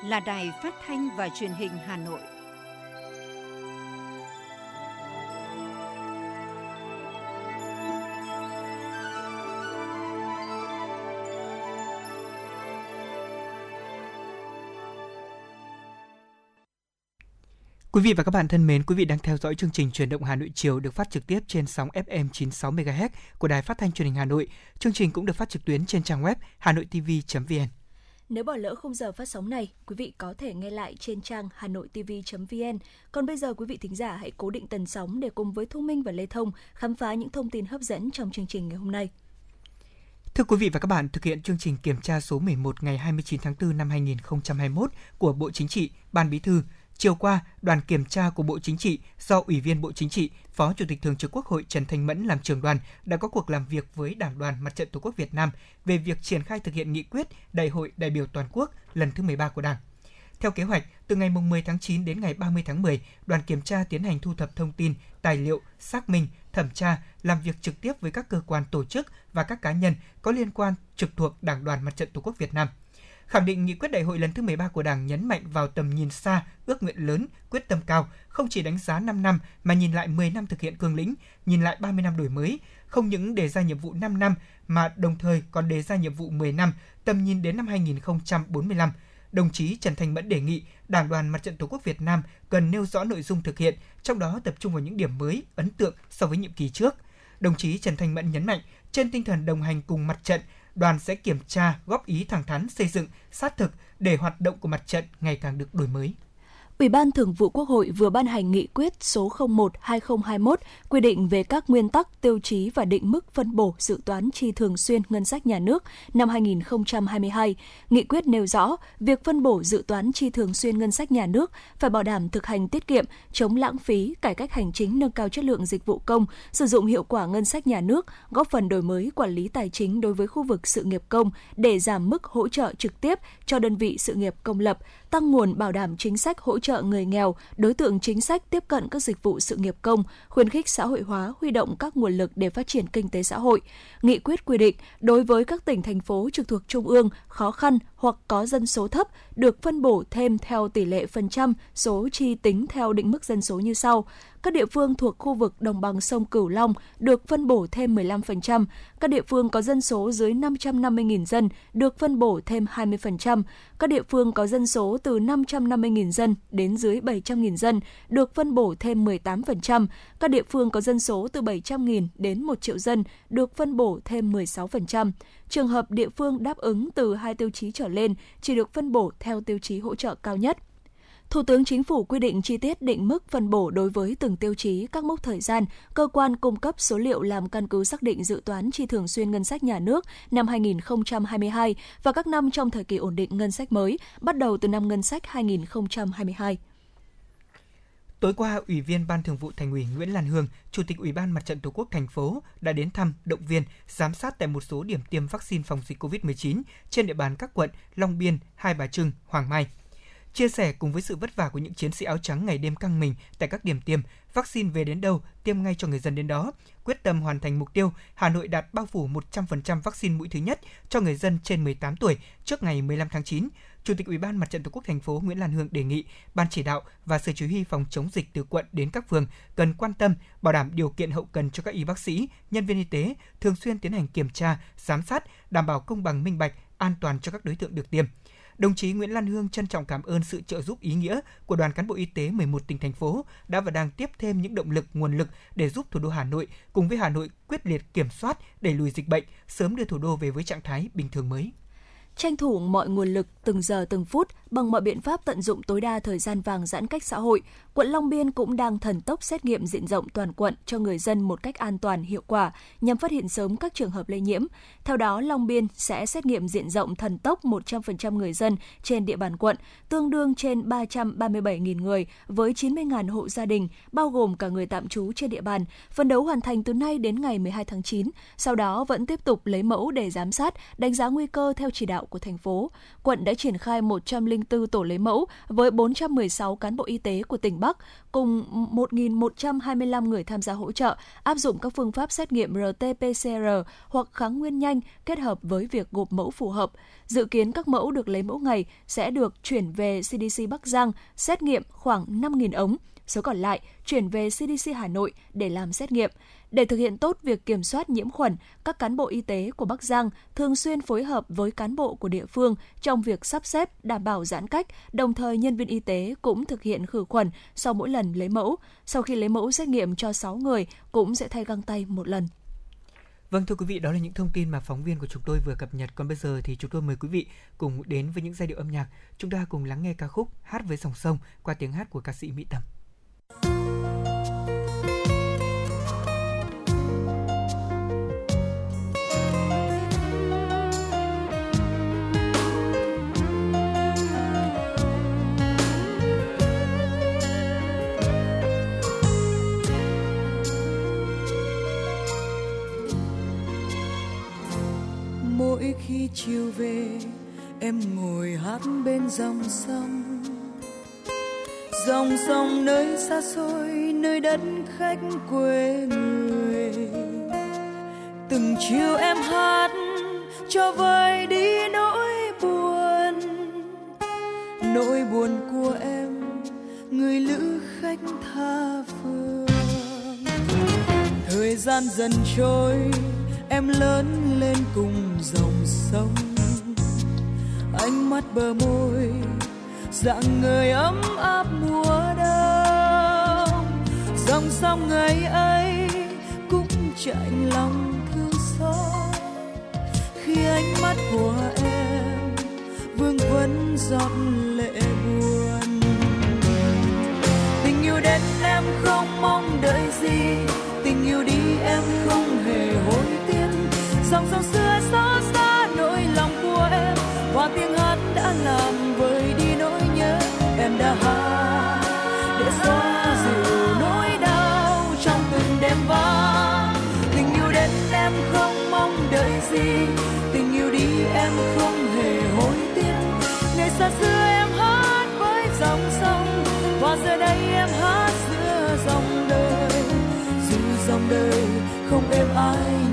[SPEAKER 6] Là đài phát thanh và truyền hình Hà Nội.
[SPEAKER 3] Quý vị và các bạn thân mến, quý vị đang theo dõi chương trình Truyền động Hà Nội chiều được phát trực tiếp trên sóng FM 96 MHz của Đài Phát thanh Truyền hình Hà Nội. Chương trình cũng được phát trực tuyến trên trang web hanoitv.vn.
[SPEAKER 2] Nếu bỏ lỡ khung giờ phát sóng này, quý vị có thể nghe lại trên trang hanoitv.vn. Còn bây giờ quý vị thính giả hãy cố định tần sóng để cùng với Thu Minh và Lê Thông khám phá những thông tin hấp dẫn trong chương trình ngày hôm nay.
[SPEAKER 3] Thưa quý vị và các bạn, thực hiện chương trình kiểm tra số 11 ngày 29 tháng 4 năm 2021 của Bộ Chính trị, Ban Bí thư, Chiều qua, đoàn kiểm tra của Bộ Chính trị do Ủy viên Bộ Chính trị, Phó Chủ tịch Thường trực Quốc hội Trần Thanh Mẫn làm trưởng đoàn đã có cuộc làm việc với Đảng đoàn Mặt trận Tổ quốc Việt Nam về việc triển khai thực hiện nghị quyết Đại hội đại biểu toàn quốc lần thứ 13 của Đảng. Theo kế hoạch, từ ngày 10 tháng 9 đến ngày 30 tháng 10, đoàn kiểm tra tiến hành thu thập thông tin, tài liệu, xác minh, thẩm tra, làm việc trực tiếp với các cơ quan tổ chức và các cá nhân có liên quan trực thuộc Đảng đoàn Mặt trận Tổ quốc Việt Nam – khẳng định nghị quyết đại hội lần thứ 13 của Đảng nhấn mạnh vào tầm nhìn xa, ước nguyện lớn, quyết tâm cao, không chỉ đánh giá 5 năm mà nhìn lại 10 năm thực hiện cương lĩnh, nhìn lại 30 năm đổi mới, không những đề ra nhiệm vụ 5 năm mà đồng thời còn đề ra nhiệm vụ 10 năm, tầm nhìn đến năm 2045. Đồng chí Trần thành Mẫn đề nghị Đảng đoàn Mặt trận Tổ quốc Việt Nam cần nêu rõ nội dung thực hiện, trong đó tập trung vào những điểm mới, ấn tượng so với nhiệm kỳ trước. Đồng chí Trần thành Mẫn nhấn mạnh, trên tinh thần đồng hành cùng mặt trận, đoàn sẽ kiểm tra, góp ý thẳng thắn xây dựng, sát thực để hoạt động của mặt trận ngày càng được đổi mới.
[SPEAKER 2] Ủy ban Thường vụ Quốc hội vừa ban hành nghị quyết số 01/2021 quy định về các nguyên tắc, tiêu chí và định mức phân bổ dự toán chi thường xuyên ngân sách nhà nước năm 2022. Nghị quyết nêu rõ, việc phân bổ dự toán chi thường xuyên ngân sách nhà nước phải bảo đảm thực hành tiết kiệm, chống lãng phí, cải cách hành chính nâng cao chất lượng dịch vụ công, sử dụng hiệu quả ngân sách nhà nước, góp phần đổi mới quản lý tài chính đối với khu vực sự nghiệp công để giảm mức hỗ trợ trực tiếp cho đơn vị sự nghiệp công lập, tăng nguồn bảo đảm chính sách hỗ trợ người nghèo, đối tượng chính sách tiếp cận các dịch vụ sự nghiệp công, khuyến khích xã hội hóa, huy động các nguồn lực để phát triển kinh tế xã hội. Nghị quyết quy định đối với các tỉnh thành phố trực thuộc trung ương khó khăn hoặc có dân số thấp được phân bổ thêm theo tỷ lệ phần trăm số chi tính theo định mức dân số như sau. Các địa phương thuộc khu vực đồng bằng sông Cửu Long được phân bổ thêm 15%, các địa phương có dân số dưới 550.000 dân được phân bổ thêm 20%, các địa phương có dân số từ 550.000 dân đến dưới 700.000 dân được phân bổ thêm 18%, các địa phương có dân số từ 700.000 đến 1 triệu dân được phân bổ thêm 16%. Trường hợp địa phương đáp ứng từ hai tiêu chí trở lên chỉ được phân bổ theo tiêu chí hỗ trợ cao nhất. Thủ tướng Chính phủ quy định chi tiết định mức phân bổ đối với từng tiêu chí, các mốc thời gian, cơ quan cung cấp số liệu làm căn cứ xác định dự toán chi thường xuyên ngân sách nhà nước năm 2022 và các năm trong thời kỳ ổn định ngân sách mới, bắt đầu từ năm ngân sách 2022.
[SPEAKER 3] Tối qua, Ủy viên Ban Thường vụ Thành ủy Nguyễn Lan Hương, Chủ tịch Ủy ban Mặt trận Tổ quốc thành phố đã đến thăm, động viên, giám sát tại một số điểm tiêm vaccine phòng dịch COVID-19 trên địa bàn các quận Long Biên, Hai Bà Trưng, Hoàng Mai – Chia sẻ cùng với sự vất vả của những chiến sĩ áo trắng ngày đêm căng mình tại các điểm tiêm, vaccine về đến đâu, tiêm ngay cho người dân đến đó. Quyết tâm hoàn thành mục tiêu, Hà Nội đạt bao phủ 100% vaccine mũi thứ nhất cho người dân trên 18 tuổi trước ngày 15 tháng 9. Chủ tịch Ủy ban Mặt trận Tổ quốc thành phố Nguyễn Lan Hương đề nghị ban chỉ đạo và sở chỉ huy phòng chống dịch từ quận đến các phường cần quan tâm bảo đảm điều kiện hậu cần cho các y bác sĩ, nhân viên y tế thường xuyên tiến hành kiểm tra, giám sát, đảm bảo công bằng minh bạch, an toàn cho các đối tượng được tiêm. Đồng chí Nguyễn Lan Hương trân trọng cảm ơn sự trợ giúp ý nghĩa của đoàn cán bộ y tế 11 tỉnh thành phố đã và đang tiếp thêm những động lực, nguồn lực để giúp thủ đô Hà Nội cùng với Hà Nội quyết liệt kiểm soát, đẩy lùi dịch bệnh, sớm đưa thủ đô về với trạng thái bình thường mới
[SPEAKER 2] tranh thủ mọi nguồn lực từng giờ từng phút bằng mọi biện pháp tận dụng tối đa thời gian vàng giãn cách xã hội, quận Long Biên cũng đang thần tốc xét nghiệm diện rộng toàn quận cho người dân một cách an toàn, hiệu quả nhằm phát hiện sớm các trường hợp lây nhiễm. Theo đó, Long Biên sẽ xét nghiệm diện rộng thần tốc 100% người dân trên địa bàn quận, tương đương trên 337.000 người với 90.000 hộ gia đình, bao gồm cả người tạm trú trên địa bàn, phấn đấu hoàn thành từ nay đến ngày 12 tháng 9. Sau đó vẫn tiếp tục lấy mẫu để giám sát, đánh giá nguy cơ theo chỉ đạo của thành phố. Quận đã triển khai 104 tổ lấy mẫu với 416 cán bộ y tế của tỉnh Bắc cùng 1.125 người tham gia hỗ trợ, áp dụng các phương pháp xét nghiệm RT-PCR hoặc kháng nguyên nhanh kết hợp với việc gộp mẫu phù hợp. Dự kiến các mẫu được lấy mẫu ngày sẽ được chuyển về CDC Bắc Giang xét nghiệm khoảng 5.000 ống, số còn lại chuyển về CDC Hà Nội để làm xét nghiệm. Để thực hiện tốt việc kiểm soát nhiễm khuẩn, các cán bộ y tế của Bắc Giang thường xuyên phối hợp với cán bộ của địa phương trong việc sắp xếp đảm bảo giãn cách, đồng thời nhân viên y tế cũng thực hiện khử khuẩn sau mỗi lần lấy mẫu. Sau khi lấy mẫu xét nghiệm cho 6 người cũng sẽ thay găng tay một lần.
[SPEAKER 3] Vâng thưa quý vị, đó là những thông tin mà phóng viên của chúng tôi vừa cập nhật. Còn bây giờ thì chúng tôi mời quý vị cùng đến với những giai điệu âm nhạc. Chúng ta cùng lắng nghe ca khúc Hát với dòng sông qua tiếng hát của ca sĩ Mỹ Tâm.
[SPEAKER 7] Mỗi khi chiều về, em ngồi hát bên dòng sông. Dòng sông nơi xa xôi, nơi đất khách quê người. Từng chiều em hát cho vơi đi nỗi buồn. Nỗi buồn của em, người lữ khách tha phương. Thời gian dần trôi em lớn lên cùng dòng sông. Ánh mắt bờ môi, dạng người ấm áp mùa đông. Dòng sông ngày ấy cũng chạnh lòng thương xót. Khi ánh mắt của em vương vấn giọt lệ buồn. Tình yêu đến em không mong đợi gì, tình yêu đi em không dòng sông xưa xót xa nỗi lòng của em. Qua tiếng hát đã làm vơi đi nỗi nhớ em đã hát. Để xóa dịu nỗi đau trong từng đêm vắng. Tình yêu đến em không mong đợi gì. Tình yêu đi em không hề hối tiếc. Ngày xa xưa em hát với dòng sông. Và giờ đây em hát giữa dòng đời. Dù dòng đời không êm ái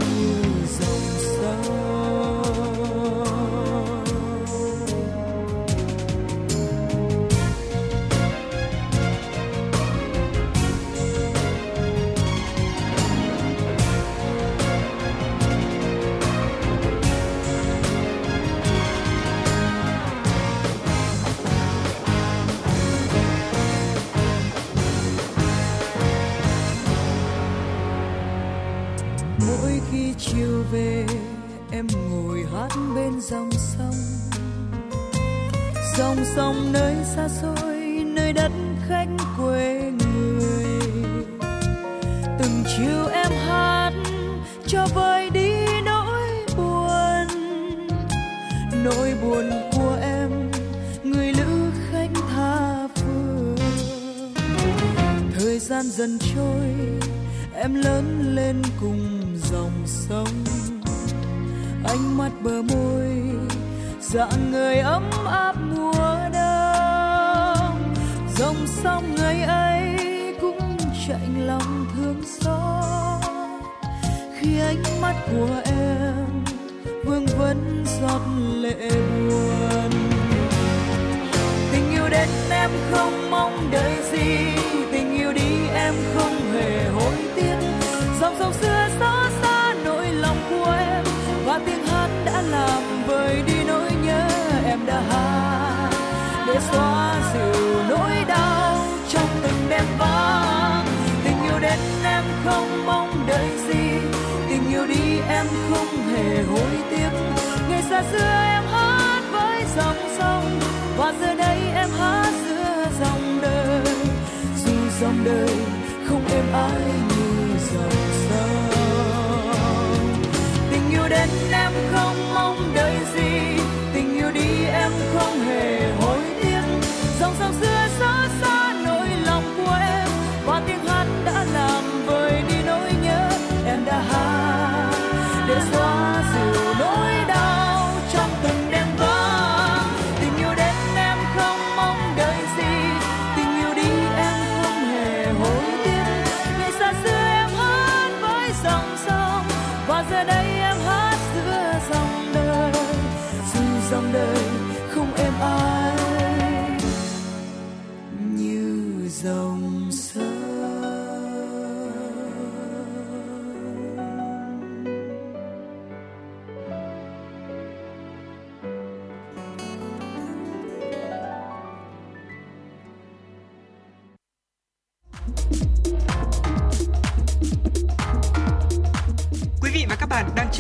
[SPEAKER 7] về, em ngồi hát bên dòng sông. Dòng sông nơi xa xôi, nơi đất khách quê người. Từng chiều em hát, cho vơi đi nỗi buồn. Nỗi buồn của em, người lữ khách tha phương. Thời gian dần trôi, em lớn lên cùng dòng sông. Ánh mắt bờ môi, dạng người ấm áp mùa đông. Dòng sông ngày ấy cũng chạnh lòng thương xót. Khi ánh mắt của em vương vấn giọt lệ buồn. Tình yêu đến em không mong đợi gì. Tình yêu đi em không hề hối tiếc. Dòng sông xưa xót tiếng hát đã làm vơi đi nỗi nhớ em đã hát để xóa dịu nỗi đau trong từng đêm vắng. Tình yêu đến em không mong đợi gì. Tình yêu đi em không hề hối tiếc. Ngày xa xưa em hát với dòng sông. Và giờ đây em hát giữa dòng đời. Dù dòng đời không êm ái đến em không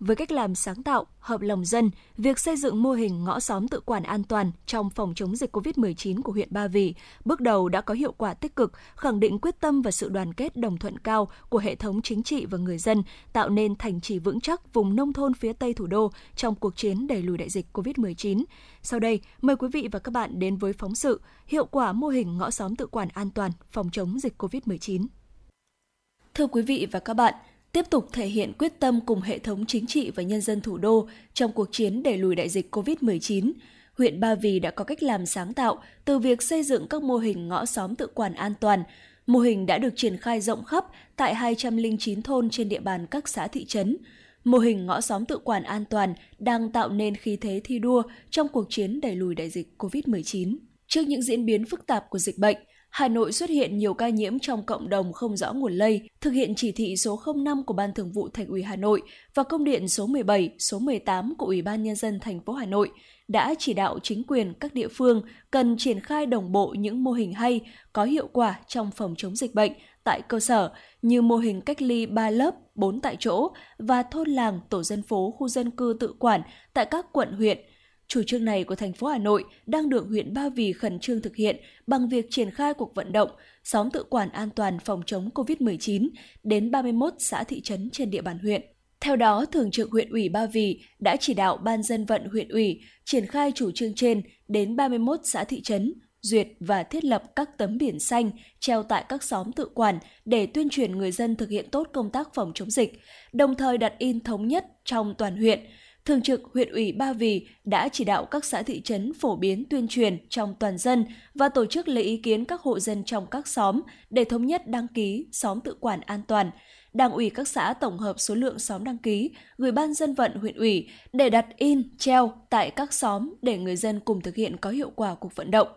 [SPEAKER 2] với cách làm sáng tạo, hợp lòng dân, việc xây dựng mô hình ngõ xóm tự quản an toàn trong phòng chống dịch COVID-19 của huyện Ba Vì bước đầu đã có hiệu quả tích cực, khẳng định quyết tâm và sự đoàn kết đồng thuận cao của hệ thống chính trị và người dân, tạo nên thành trì vững chắc vùng nông thôn phía Tây thủ đô trong cuộc chiến đẩy lùi đại dịch COVID-19. Sau đây, mời quý vị và các bạn đến với phóng sự Hiệu quả mô hình ngõ xóm tự quản an toàn phòng chống dịch COVID-19. Thưa quý vị và các bạn, tiếp tục thể hiện quyết tâm cùng hệ thống chính trị và nhân dân thủ đô trong cuộc chiến đẩy lùi đại dịch COVID-19, huyện Ba Vì đã có cách làm sáng tạo từ việc xây dựng các mô hình ngõ xóm tự quản an toàn. Mô hình đã được triển khai rộng khắp tại 209 thôn trên địa bàn các xã thị trấn. Mô hình ngõ xóm tự quản an toàn đang tạo nên khí thế thi đua trong cuộc chiến đẩy lùi đại dịch COVID-19. Trước những diễn biến phức tạp của dịch bệnh, Hà Nội xuất hiện nhiều ca nhiễm trong cộng đồng không rõ nguồn lây, thực hiện chỉ thị số 05 của Ban Thường vụ Thành ủy Hà Nội và công điện số 17, số 18 của Ủy ban nhân dân thành phố Hà Nội đã chỉ đạo chính quyền các địa phương cần triển khai đồng bộ những mô hình hay có hiệu quả trong phòng chống dịch bệnh tại cơ sở như mô hình cách ly 3 lớp, 4 tại chỗ và thôn làng, tổ dân phố, khu dân cư tự quản tại các quận huyện – Chủ trương này của thành phố Hà Nội đang được huyện Ba Vì khẩn trương thực hiện bằng việc triển khai cuộc vận động xóm tự quản an toàn phòng chống COVID-19 đến 31 xã thị trấn trên địa bàn huyện. Theo đó, Thường trực huyện ủy Ba Vì đã chỉ đạo Ban dân vận huyện ủy triển khai chủ trương trên đến 31 xã thị trấn, duyệt và thiết lập các tấm biển xanh treo tại các xóm tự quản để tuyên truyền người dân thực hiện tốt công tác phòng chống dịch, đồng thời đặt in thống nhất trong toàn huyện – Thường trực huyện ủy Ba Vì đã chỉ đạo các xã thị trấn phổ biến tuyên truyền trong toàn dân và tổ chức lấy ý kiến các hộ dân trong các xóm để thống nhất đăng ký xóm tự quản an toàn. Đảng ủy các xã tổng hợp số lượng xóm đăng ký, gửi ban dân vận huyện ủy để đặt in, treo tại các xóm để người dân cùng thực hiện có hiệu quả cuộc vận động.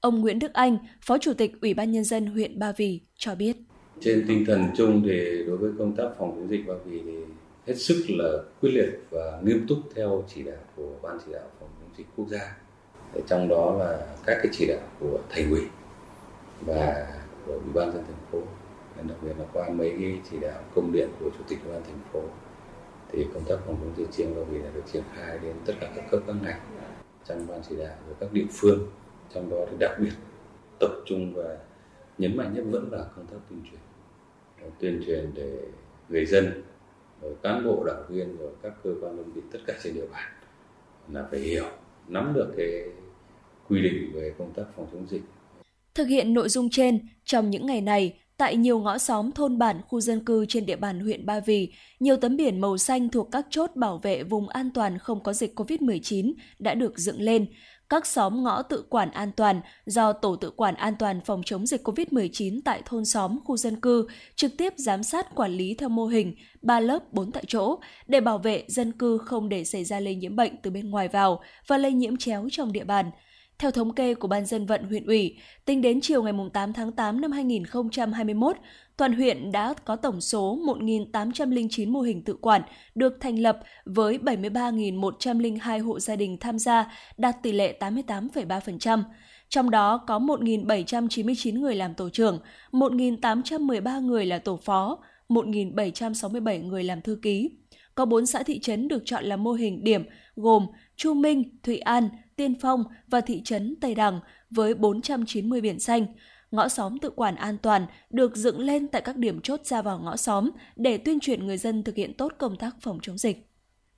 [SPEAKER 2] Ông Nguyễn Đức Anh, Phó Chủ tịch Ủy ban Nhân dân huyện Ba Vì cho biết.
[SPEAKER 8] Trên tinh thần chung thì đối với công tác phòng chống dịch Ba Vì thì hết sức là quyết liệt và nghiêm túc theo chỉ đạo của ban chỉ đạo phòng chống dịch quốc gia. Để trong đó là các cái chỉ đạo của thành ủy và của ủy ban dân thành phố. Đặc biệt là qua mấy cái chỉ đạo công điện của chủ tịch ủy ban thành phố. Thì công tác phòng chống dịch trên bao vì là được triển khai đến tất cả các cấp các ngành, trong ban chỉ đạo và các địa phương. Trong đó thì đặc biệt tập trung và nhấn mạnh nhất vẫn là công tác tuyên truyền. Tuyên truyền để người dân rồi cán bộ đảng viên rồi các cơ quan đơn vị tất cả trên địa bàn là phải hiểu nắm được cái quy định về công tác phòng chống dịch.
[SPEAKER 2] Thực hiện nội dung trên, trong những ngày này, tại nhiều ngõ xóm thôn bản khu dân cư trên địa bàn huyện Ba Vì, nhiều tấm biển màu xanh thuộc các chốt bảo vệ vùng an toàn không có dịch COVID-19 đã được dựng lên, các xóm ngõ tự quản an toàn do Tổ tự quản an toàn phòng chống dịch COVID-19 tại thôn xóm, khu dân cư trực tiếp giám sát quản lý theo mô hình 3 lớp 4 tại chỗ để bảo vệ dân cư không để xảy ra lây nhiễm bệnh từ bên ngoài vào và lây nhiễm chéo trong địa bàn. Theo thống kê của Ban dân vận huyện ủy, tính đến chiều ngày 8 tháng 8 năm 2021, toàn huyện đã có tổng số 1.809 mô hình tự quản được thành lập với 73.102 hộ gia đình tham gia, đạt tỷ lệ 88,3%. Trong đó có 1.799 người làm tổ trưởng, 1.813 người là tổ phó, 1.767 người làm thư ký. Có 4 xã thị trấn được chọn là mô hình điểm gồm Chu Minh, Thụy An, Tiên Phong và thị trấn Tây Đằng với 490 biển xanh. Ngõ xóm tự quản an toàn được dựng lên tại các điểm chốt ra vào ngõ xóm để tuyên truyền người dân thực hiện tốt công tác phòng chống dịch.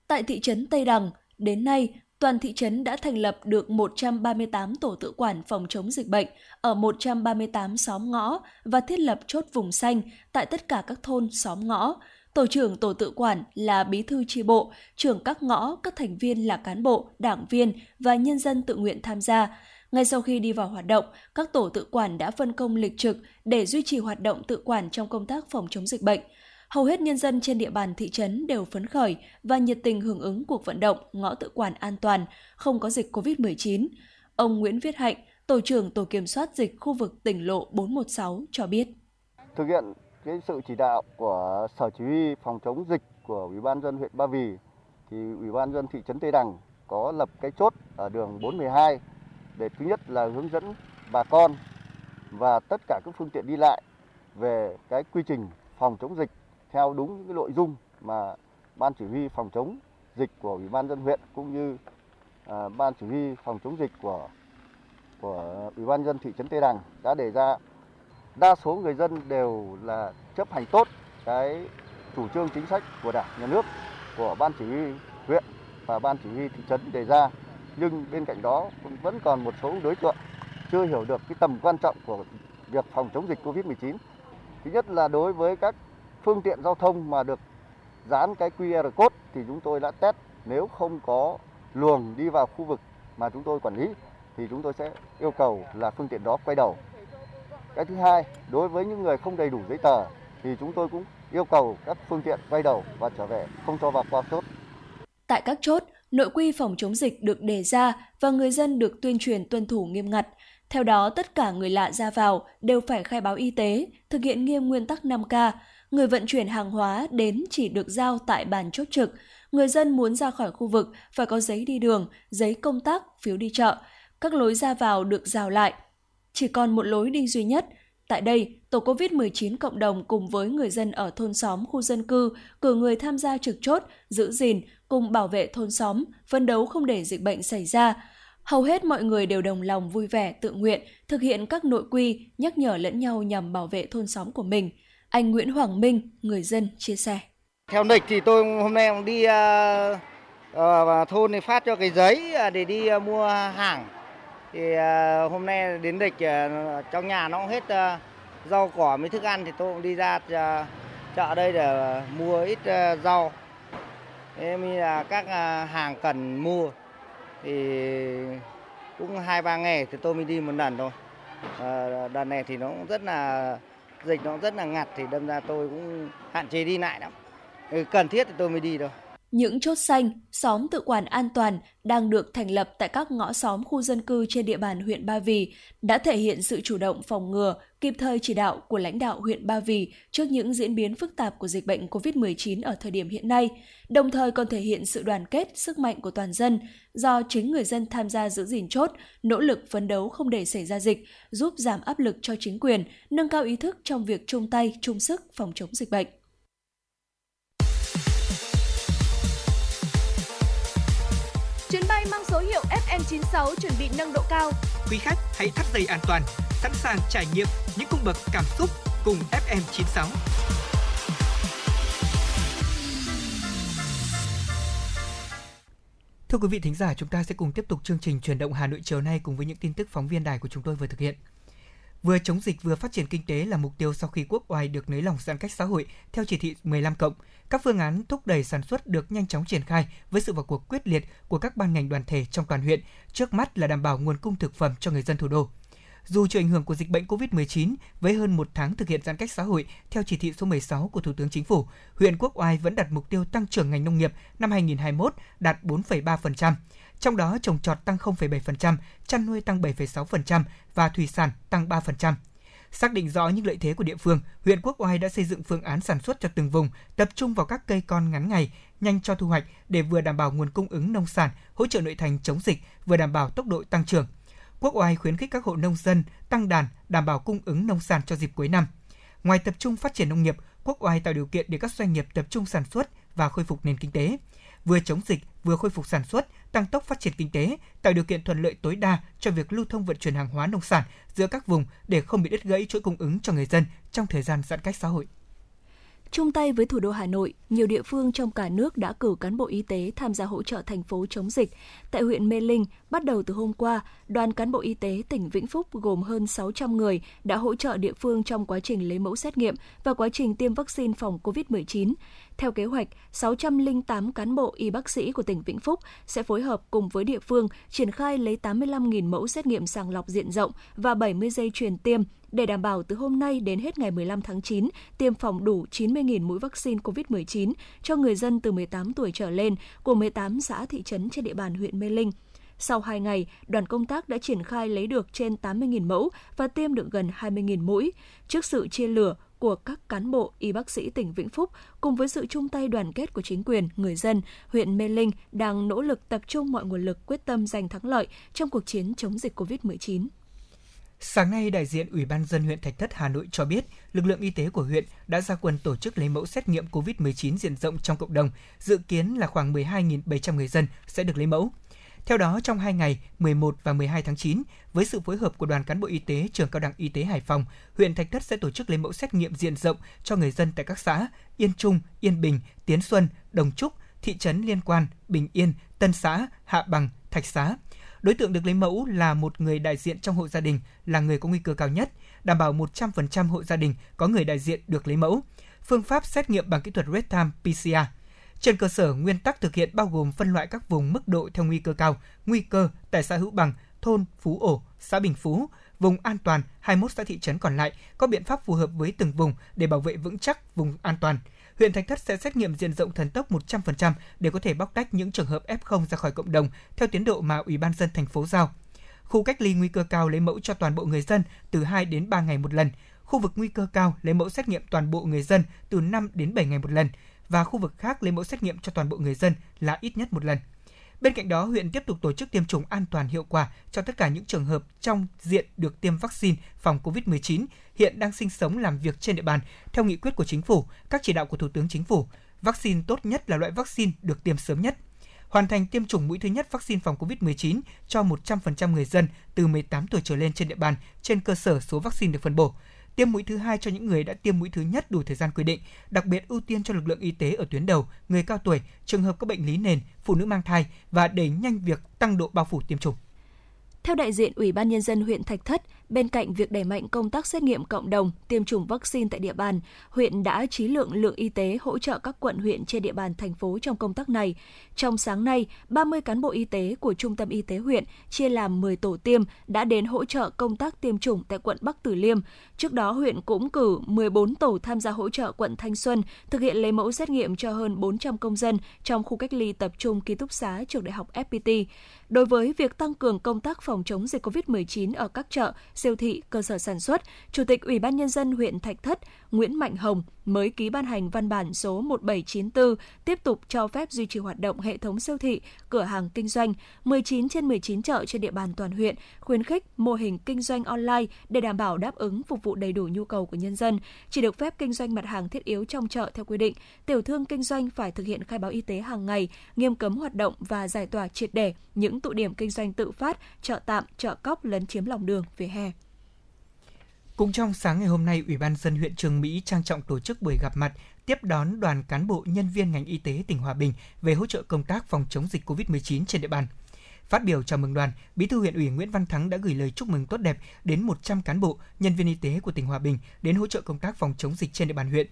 [SPEAKER 2] Tại thị trấn Tây Đằng, đến nay, toàn thị trấn đã thành lập được 138 tổ tự quản phòng chống dịch bệnh ở 138 xóm ngõ và thiết lập chốt vùng xanh tại tất cả các thôn xóm ngõ, Tổ trưởng tổ tự quản là bí thư tri bộ, trưởng các ngõ, các thành viên là cán bộ, đảng viên và nhân dân tự nguyện tham gia. Ngay sau khi đi vào hoạt động, các tổ tự quản đã phân công lịch trực để duy trì hoạt động tự quản trong công tác phòng chống dịch bệnh. Hầu hết nhân dân trên địa bàn thị trấn đều phấn khởi và nhiệt tình hưởng ứng cuộc vận động ngõ tự quản an toàn, không có dịch COVID-19. Ông Nguyễn Viết Hạnh, Tổ trưởng Tổ kiểm soát dịch khu vực tỉnh lộ 416 cho biết.
[SPEAKER 9] Thực hiện cái sự chỉ đạo của sở chỉ huy phòng chống dịch của ủy ban dân huyện Ba Vì thì ủy ban dân thị trấn Tây Đằng có lập cái chốt ở đường 412 để thứ nhất là hướng dẫn bà con và tất cả các phương tiện đi lại về cái quy trình phòng chống dịch theo đúng cái nội dung mà ban chỉ huy phòng chống dịch của ủy ban dân huyện cũng như à, ban chỉ huy phòng chống dịch của của ủy ban dân thị trấn Tây Đằng đã đề ra đa số người dân đều là chấp hành tốt cái chủ trương chính sách của đảng, nhà nước, của ban chỉ huy huyện và ban chỉ huy thị trấn đề ra nhưng bên cạnh đó cũng vẫn còn một số đối tượng chưa hiểu được cái tầm quan trọng của việc phòng chống dịch Covid-19. Thứ nhất là đối với các phương tiện giao thông mà được dán cái QR code thì chúng tôi đã test nếu không có luồng đi vào khu vực mà chúng tôi quản lý thì chúng tôi sẽ yêu cầu là phương tiện đó quay đầu. Cái thứ hai, đối với những người không đầy đủ giấy tờ thì chúng tôi cũng yêu cầu các phương tiện quay đầu và trở về, không cho vào qua chốt.
[SPEAKER 2] Tại các chốt, nội quy phòng chống dịch được đề ra và người dân được tuyên truyền tuân thủ nghiêm ngặt. Theo đó, tất cả người lạ ra vào đều phải khai báo y tế, thực hiện nghiêm nguyên tắc 5K. Người vận chuyển hàng hóa đến chỉ được giao tại bàn chốt trực. Người dân muốn ra khỏi khu vực phải có giấy đi đường, giấy công tác, phiếu đi chợ. Các lối ra vào được rào lại. Chỉ còn một lối đi duy nhất. Tại đây, tổ COVID-19 cộng đồng cùng với người dân ở thôn xóm, khu dân cư cử người tham gia trực chốt, giữ gìn, cùng bảo vệ thôn xóm, phấn đấu không để dịch bệnh xảy ra. Hầu hết mọi người đều đồng lòng vui vẻ, tự nguyện, thực hiện các nội quy, nhắc nhở lẫn nhau nhằm bảo vệ thôn xóm của mình. Anh Nguyễn Hoàng Minh, người dân, chia sẻ.
[SPEAKER 10] Theo lịch thì tôi hôm nay cũng đi uh, uh, thôn thì phát cho cái giấy ờ, để đi uh, mua hàng. Thì ờ, hôm nay đến địch ờ, trong nhà nó cũng hết ờ, rau cỏ mấy thức ăn thì tôi cũng đi ra chợ đây để mua ít rau rau. như là các hàng cần mua thì cũng hai ba ngày thì tôi mới đi một lần thôi. À, đợt này thì nó cũng rất là dịch nó rất là ngặt thì đâm ra tôi cũng hạn chế đi lại lắm. Ừ, cần thiết thì tôi mới đi thôi.
[SPEAKER 2] Những chốt xanh, xóm tự quản an toàn đang được thành lập tại các ngõ xóm khu dân cư trên địa bàn huyện Ba Vì đã thể hiện sự chủ động phòng ngừa, kịp thời chỉ đạo của lãnh đạo huyện Ba Vì trước những diễn biến phức tạp của dịch bệnh COVID-19 ở thời điểm hiện nay, đồng thời còn thể hiện sự đoàn kết, sức mạnh của toàn dân do chính người dân tham gia giữ gìn chốt, nỗ lực phấn đấu không để xảy ra dịch, giúp giảm áp lực cho chính quyền, nâng cao ý thức trong việc chung tay, chung sức phòng chống dịch bệnh.
[SPEAKER 1] Chuyến bay mang số hiệu FM96 chuẩn bị nâng độ cao.
[SPEAKER 3] Quý khách hãy thắt dây an toàn, sẵn sàng trải nghiệm những cung bậc cảm xúc cùng FM96. Thưa quý vị thính giả, chúng ta sẽ cùng tiếp tục chương trình truyền động Hà Nội chiều nay cùng với những tin tức phóng viên đài của chúng tôi vừa thực hiện. Vừa chống dịch vừa phát triển kinh tế là mục tiêu sau khi quốc oai được nới lỏng giãn cách xã hội theo chỉ thị 15 cộng. Các phương án thúc đẩy sản xuất được nhanh chóng triển khai với sự vào cuộc quyết liệt của các ban ngành đoàn thể trong toàn huyện. Trước mắt là đảm bảo nguồn cung thực phẩm cho người dân thủ đô. Dù chịu ảnh hưởng của dịch bệnh COVID-19, với hơn một tháng thực hiện giãn cách xã hội theo chỉ thị số 16 của Thủ tướng Chính phủ, huyện Quốc Oai vẫn đặt mục tiêu tăng trưởng ngành nông nghiệp năm 2021 đạt 4,3%. Trong đó trồng trọt tăng 0,7%, chăn nuôi tăng 7,6% và thủy sản tăng 3%. Xác định rõ những lợi thế của địa phương, huyện Quốc Oai đã xây dựng phương án sản xuất cho từng vùng, tập trung vào các cây con ngắn ngày, nhanh cho thu hoạch để vừa đảm bảo nguồn cung ứng nông sản, hỗ trợ nội thành chống dịch, vừa đảm bảo tốc độ tăng trưởng. Quốc Oai khuyến khích các hộ nông dân tăng đàn, đảm bảo cung ứng nông sản cho dịp cuối năm. Ngoài tập trung phát triển nông nghiệp, Quốc Oai tạo điều kiện để các doanh nghiệp tập trung sản xuất và khôi phục nền kinh tế vừa chống dịch, vừa khôi phục sản xuất, tăng tốc phát triển kinh tế, tạo điều kiện thuận lợi tối đa cho việc lưu thông vận chuyển hàng hóa nông sản giữa các vùng để không bị đứt gãy chuỗi cung ứng cho người dân trong thời gian giãn cách xã hội.
[SPEAKER 2] Chung tay với thủ đô Hà Nội, nhiều địa phương trong cả nước đã cử cán bộ y tế tham gia hỗ trợ thành phố chống dịch. Tại huyện Mê Linh, bắt đầu từ hôm qua, đoàn cán bộ y tế tỉnh Vĩnh Phúc gồm hơn 600 người đã hỗ trợ địa phương trong quá trình lấy mẫu xét nghiệm và quá trình tiêm vaccine phòng COVID-19. Theo kế hoạch, 608 cán bộ y bác sĩ của tỉnh Vĩnh Phúc sẽ phối hợp cùng với địa phương triển khai lấy 85.000 mẫu xét nghiệm sàng lọc diện rộng và 70 dây truyền tiêm để đảm bảo từ hôm nay đến hết ngày 15 tháng 9 tiêm phòng đủ 90.000 mũi vaccine COVID-19 cho người dân từ 18 tuổi trở lên của 18 xã thị trấn trên địa bàn huyện Mê Linh. Sau 2 ngày, đoàn công tác đã triển khai lấy được trên 80.000 mẫu và tiêm được gần 20.000 mũi. Trước sự chia lửa của các cán bộ y bác sĩ tỉnh Vĩnh Phúc cùng với sự chung tay đoàn kết của chính quyền, người dân, huyện Mê Linh đang nỗ lực tập trung mọi nguồn lực quyết tâm giành thắng lợi trong cuộc chiến chống dịch COVID-19.
[SPEAKER 3] Sáng nay, đại diện Ủy ban dân huyện Thạch Thất Hà Nội cho biết, lực lượng y tế của huyện đã ra quân tổ chức lấy mẫu xét nghiệm COVID-19 diện rộng trong cộng đồng, dự kiến là khoảng 12.700 người dân sẽ được lấy mẫu. Theo đó, trong 2 ngày 11 và 12 tháng 9, với sự phối hợp của đoàn cán bộ y tế trường cao đẳng y tế Hải Phòng, huyện Thạch Thất sẽ tổ chức lấy mẫu xét nghiệm diện rộng cho người dân tại các xã Yên Trung, Yên Bình, Tiến Xuân, Đồng Trúc, thị trấn liên quan, Bình Yên, Tân Xã, Hạ Bằng, Thạch Xá. Đối tượng được lấy mẫu là một người đại diện trong hộ gia đình là người có nguy cơ cao nhất, đảm bảo 100% hộ gia đình có người đại diện được lấy mẫu. Phương pháp xét nghiệm bằng kỹ thuật real-time PCR. Trên cơ sở nguyên tắc thực hiện bao gồm phân loại các vùng mức độ theo nguy cơ cao, nguy cơ tại xã Hữu Bằng, thôn Phú Ổ, xã Bình Phú, vùng an toàn 21 xã thị trấn còn lại có biện pháp phù hợp với từng vùng để bảo vệ vững chắc vùng an toàn huyện Thạch Thất sẽ xét nghiệm diện rộng thần tốc 100% để có thể bóc tách những trường hợp F0 ra khỏi cộng đồng theo tiến độ mà Ủy ban dân thành phố giao. Khu cách ly nguy cơ cao lấy mẫu cho toàn bộ người dân từ 2 đến 3 ngày một lần. Khu vực nguy cơ cao lấy mẫu xét nghiệm toàn bộ người dân từ 5 đến 7 ngày một lần và khu vực khác lấy mẫu xét nghiệm cho toàn bộ người dân là ít nhất một lần. Bên cạnh đó, huyện tiếp tục tổ chức tiêm chủng an toàn hiệu quả cho tất cả những trường hợp trong diện được tiêm vaccine phòng COVID-19 hiện đang sinh sống làm việc trên địa bàn theo nghị quyết của chính phủ, các chỉ đạo của Thủ tướng Chính phủ. Vaccine tốt nhất là loại vaccine được tiêm sớm nhất. Hoàn thành tiêm chủng mũi thứ nhất vaccine phòng COVID-19 cho 100% người dân từ 18 tuổi trở lên trên địa bàn trên cơ sở số vaccine được phân bổ tiêm mũi thứ hai cho những người đã tiêm mũi thứ nhất đủ thời gian quy định, đặc biệt ưu tiên cho lực lượng y tế ở tuyến đầu, người cao tuổi, trường hợp có bệnh lý nền, phụ nữ mang thai và đẩy nhanh việc tăng độ bao phủ tiêm chủng.
[SPEAKER 2] Theo đại diện Ủy ban Nhân dân huyện Thạch Thất, bên cạnh việc đẩy mạnh công tác xét nghiệm cộng đồng, tiêm chủng vaccine tại địa bàn, huyện đã trí lượng lượng y tế hỗ trợ các quận huyện trên địa bàn thành phố trong công tác này. Trong sáng nay, 30 cán bộ y tế của Trung tâm Y tế huyện chia làm 10 tổ tiêm đã đến hỗ trợ công tác tiêm chủng tại quận Bắc Từ Liêm. Trước đó, huyện cũng cử 14 tổ tham gia hỗ trợ quận Thanh Xuân thực hiện lấy mẫu xét nghiệm cho hơn 400 công dân trong khu cách ly tập trung ký túc xá trường đại học FPT. Đối với việc tăng cường công tác phòng chống dịch COVID-19 ở các chợ, siêu thị, cơ sở sản xuất, Chủ tịch Ủy ban Nhân dân huyện Thạch Thất Nguyễn Mạnh Hồng mới ký ban hành văn bản số 1794 tiếp tục cho phép duy trì hoạt động hệ thống siêu thị, cửa hàng kinh doanh 19 trên 19 chợ trên địa bàn toàn huyện, khuyến khích mô hình kinh doanh online để đảm bảo đáp ứng phục vụ đầy đủ nhu cầu của nhân dân. Chỉ được phép kinh doanh mặt hàng thiết yếu trong chợ theo quy định. Tiểu thương kinh doanh phải thực hiện khai báo y tế hàng ngày, nghiêm cấm hoạt động và giải tỏa triệt để những tụ điểm kinh doanh tự phát, chợ tạm, chợ cóc lấn chiếm lòng đường, vỉa hè.
[SPEAKER 3] Cũng trong sáng ngày hôm nay, Ủy ban dân huyện Trường Mỹ trang trọng tổ chức buổi gặp mặt tiếp đón đoàn cán bộ nhân viên ngành y tế tỉnh Hòa Bình về hỗ trợ công tác phòng chống dịch COVID-19 trên địa bàn. Phát biểu chào mừng đoàn, Bí thư huyện ủy Nguyễn Văn Thắng đã gửi lời chúc mừng tốt đẹp đến 100 cán bộ, nhân viên y tế của tỉnh Hòa Bình đến hỗ trợ công tác phòng chống dịch trên địa bàn huyện.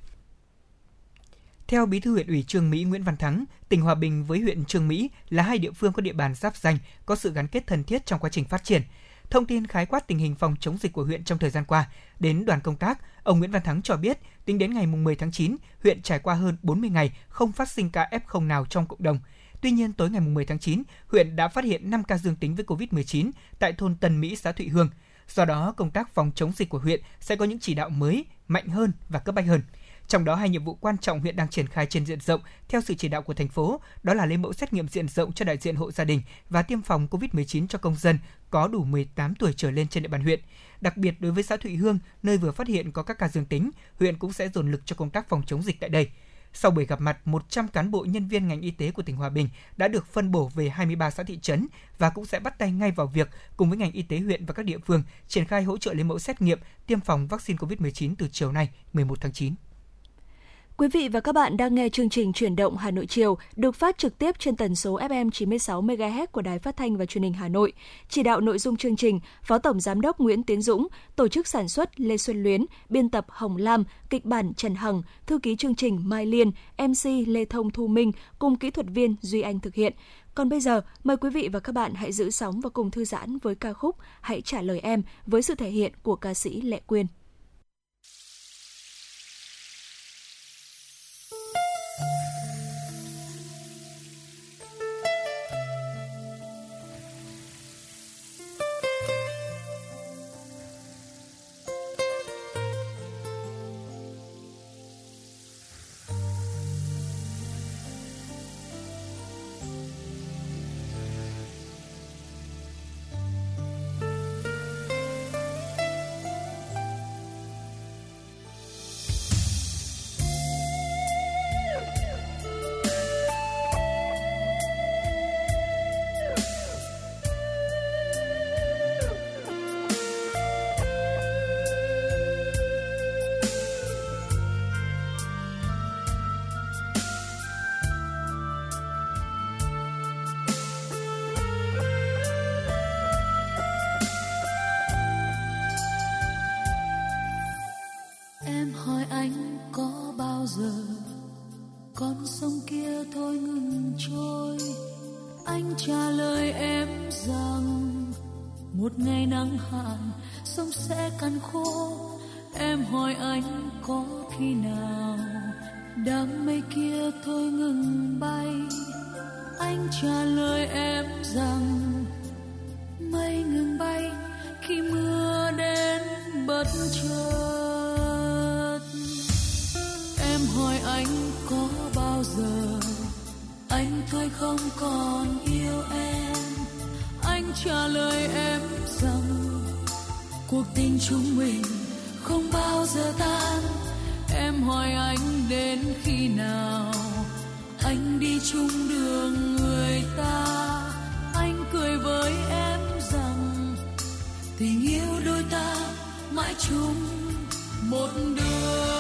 [SPEAKER 3] Theo Bí thư huyện ủy Trương Mỹ Nguyễn Văn Thắng, tỉnh Hòa Bình với huyện Trương Mỹ là hai địa phương có địa bàn giáp danh, có sự gắn kết thân thiết trong quá trình phát triển. Thông tin khái quát tình hình phòng chống dịch của huyện trong thời gian qua, đến đoàn công tác, ông Nguyễn Văn Thắng cho biết, tính đến ngày 10 tháng 9, huyện trải qua hơn 40 ngày không phát sinh ca F0 nào trong cộng đồng. Tuy nhiên, tối ngày 10 tháng 9, huyện đã phát hiện 5 ca dương tính với COVID-19 tại thôn Tân Mỹ, xã Thụy Hương. Do đó, công tác phòng chống dịch của huyện sẽ có những chỉ đạo mới, mạnh hơn và cấp bách hơn. Trong đó hai nhiệm vụ quan trọng huyện đang triển khai trên diện rộng theo sự chỉ đạo của thành phố, đó là lấy mẫu xét nghiệm diện rộng cho đại diện hộ gia đình và tiêm phòng COVID-19 cho công dân có đủ 18 tuổi trở lên trên địa bàn huyện. Đặc biệt đối với xã Thụy Hương, nơi vừa phát hiện có các ca dương tính, huyện cũng sẽ dồn lực cho công tác phòng chống dịch tại đây. Sau buổi gặp mặt, 100 cán bộ nhân viên ngành y tế của tỉnh Hòa Bình đã được phân bổ về 23 xã thị trấn và cũng sẽ bắt tay ngay vào việc cùng với ngành y tế huyện và các địa phương triển khai hỗ trợ lấy mẫu xét nghiệm tiêm phòng vaccine COVID-19 từ chiều nay, 11 tháng 9.
[SPEAKER 2] Quý vị và các bạn đang nghe chương trình Chuyển động Hà Nội chiều được phát trực tiếp trên tần số FM 96 MHz của Đài Phát thanh và Truyền hình Hà Nội. Chỉ đạo nội dung chương trình, Phó Tổng giám đốc Nguyễn Tiến Dũng, tổ chức sản xuất Lê Xuân Luyến, biên tập Hồng Lam, kịch bản Trần Hằng, thư ký chương trình Mai Liên, MC Lê Thông Thu Minh cùng kỹ thuật viên Duy Anh thực hiện. Còn bây giờ, mời quý vị và các bạn hãy giữ sóng và cùng thư giãn với ca khúc Hãy trả lời em với sự thể hiện của ca sĩ Lệ Quyên.
[SPEAKER 7] anh đi chung đường người ta. Anh cười với em rằng, tình yêu đôi ta mãi chung một đường.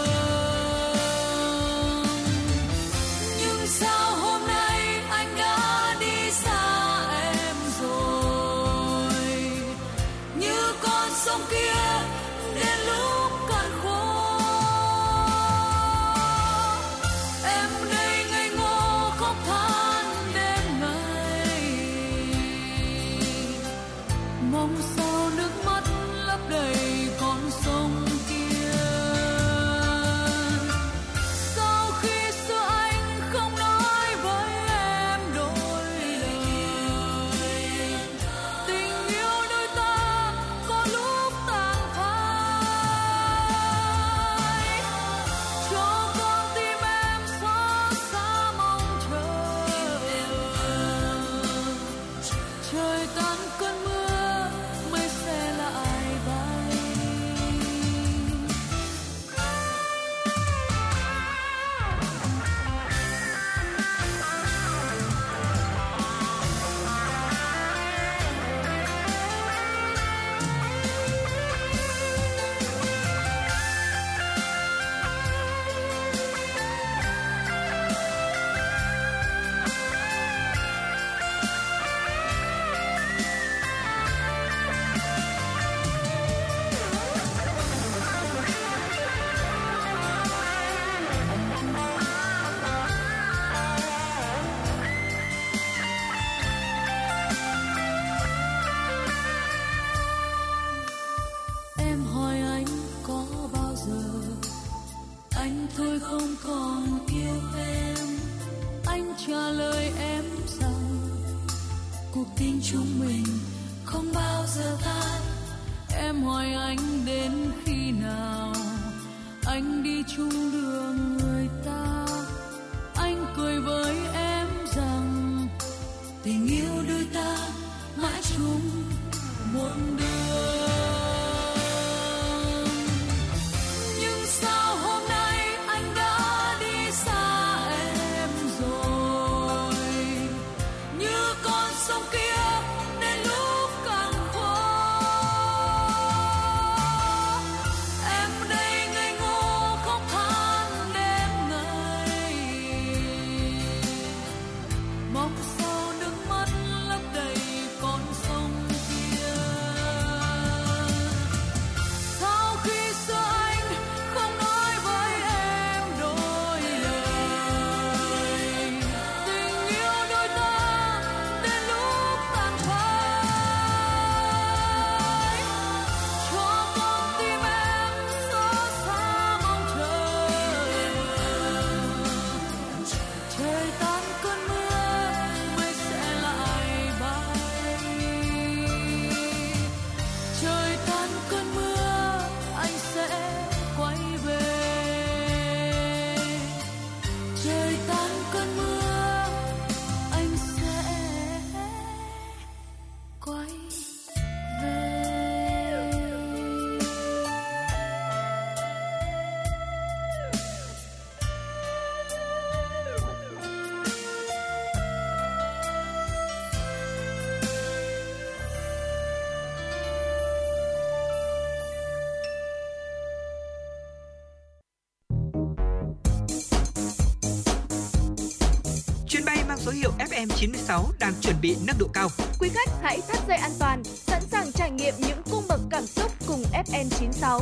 [SPEAKER 3] mang số hiệu FM96 đang chuẩn bị nâng độ cao.
[SPEAKER 1] Quý khách hãy thắt dây an toàn, sẵn sàng trải nghiệm những cung bậc cảm xúc cùng FM96.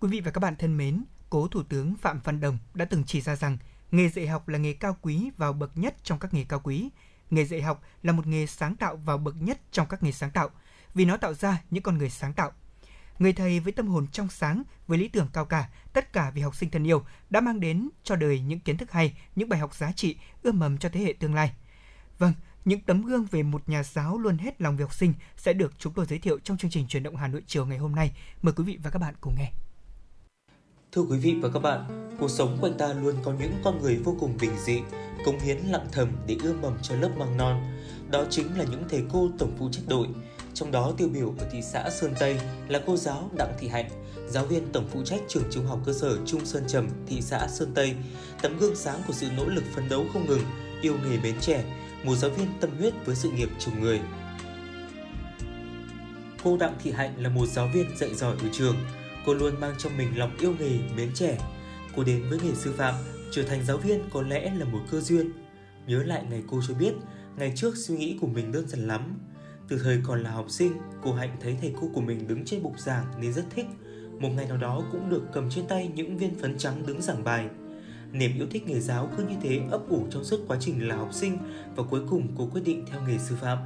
[SPEAKER 3] Quý vị và các bạn thân mến, cố Thủ tướng Phạm Văn Đồng đã từng chỉ ra rằng nghề dạy học là nghề cao quý vào bậc nhất trong các nghề cao quý. Nghề dạy học là một nghề sáng tạo vào bậc nhất trong các nghề sáng tạo, vì nó tạo ra những con người sáng tạo, Người thầy với tâm hồn trong sáng, với lý tưởng cao cả, tất cả vì học sinh thân yêu đã mang đến cho đời những kiến thức hay, những bài học giá trị, ươm mầm cho thế hệ tương lai. Vâng, những tấm gương về một nhà giáo luôn hết lòng vì học sinh sẽ được chúng tôi giới thiệu trong chương trình truyền động Hà Nội chiều ngày hôm nay. Mời quý vị và các bạn cùng nghe.
[SPEAKER 11] Thưa quý vị và các bạn, cuộc sống quanh ta luôn có những con người vô cùng bình dị, cống hiến lặng thầm để ươm mầm cho lớp mầm non. Đó chính là những thầy cô tổng phụ trách đội. Trong đó tiêu biểu ở thị xã Sơn Tây là cô giáo Đặng Thị Hạnh, giáo viên tổng phụ trách trường trung học cơ sở Trung Sơn Trầm, thị xã Sơn Tây, tấm gương sáng của sự nỗ lực phấn đấu không ngừng, yêu nghề mến trẻ, một giáo viên tâm huyết với sự nghiệp chồng người. Cô Đặng Thị Hạnh là một giáo viên dạy giỏi ở trường. Cô luôn mang trong mình lòng yêu nghề, mến trẻ. Cô đến với nghề sư phạm, trở thành giáo viên có lẽ là một cơ duyên. Nhớ lại ngày cô cho biết, ngày trước suy nghĩ của mình đơn giản lắm. Từ thời còn là học sinh, cô Hạnh thấy thầy cô của mình đứng trên bục giảng nên rất thích. Một ngày nào đó cũng được cầm trên tay những viên phấn trắng đứng giảng bài. Niềm yêu thích nghề giáo cứ như thế ấp ủ trong suốt quá trình là học sinh và cuối cùng cô quyết định theo nghề sư phạm.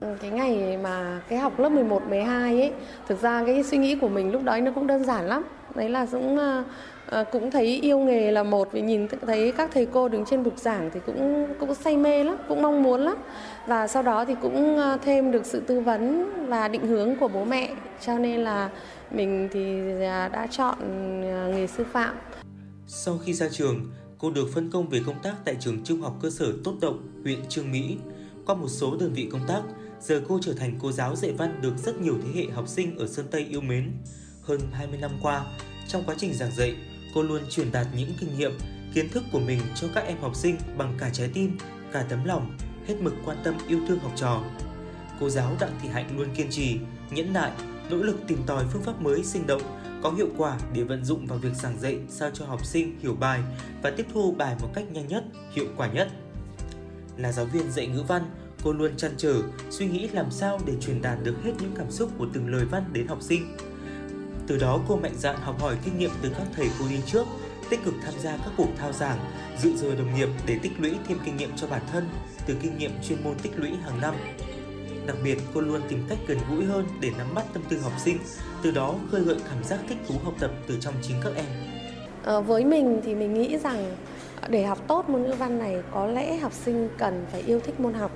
[SPEAKER 12] Ừ, cái ngày mà cái học lớp 11, 12 ấy, thực ra cái suy nghĩ của mình lúc đó nó cũng đơn giản lắm. Đấy là cũng ờ, ờ, cũng thấy yêu nghề là một vì nhìn thấy các thầy cô đứng trên bục giảng thì cũng cũng say mê lắm, cũng mong muốn lắm. Và sau đó thì cũng ờ, thêm được sự tư vấn và định hướng của bố mẹ cho nên là mình thì à, đã chọn ờ, nghề sư phạm.
[SPEAKER 11] Sau khi ra trường, cô được phân công về công tác tại trường trung học cơ sở Tốt Động, huyện Trương Mỹ. Qua một số đơn vị công tác, giờ cô trở thành cô giáo dạy văn được rất nhiều thế hệ học sinh ở Sơn Tây yêu mến. Hơn 20 năm qua, trong quá trình giảng dạy, cô luôn truyền đạt những kinh nghiệm, kiến thức của mình cho các em học sinh bằng cả trái tim, cả tấm lòng, hết mực quan tâm yêu thương học trò. Cô giáo Đặng Thị Hạnh luôn kiên trì, nhẫn nại, nỗ lực tìm tòi phương pháp mới sinh động, có hiệu quả để vận dụng vào việc giảng dạy sao cho học sinh hiểu bài và tiếp thu bài một cách nhanh nhất, hiệu quả nhất. Là giáo viên dạy ngữ văn, cô luôn chăn trở, suy nghĩ làm sao để truyền đạt được hết những cảm xúc của từng lời văn đến học sinh. Từ đó cô mạnh dạn học hỏi kinh nghiệm từ các thầy cô đi trước, tích cực tham gia các cuộc thao giảng, dự giờ đồng nghiệp để tích lũy thêm kinh nghiệm cho bản thân từ kinh nghiệm chuyên môn tích lũy hàng năm. Đặc biệt, cô luôn tìm cách gần gũi hơn để nắm bắt tâm tư học sinh, từ đó khơi gợi cảm giác thích thú học tập từ trong chính các em.
[SPEAKER 12] À, với mình thì mình nghĩ rằng để học tốt môn ngữ văn này có lẽ học sinh cần phải yêu thích môn học.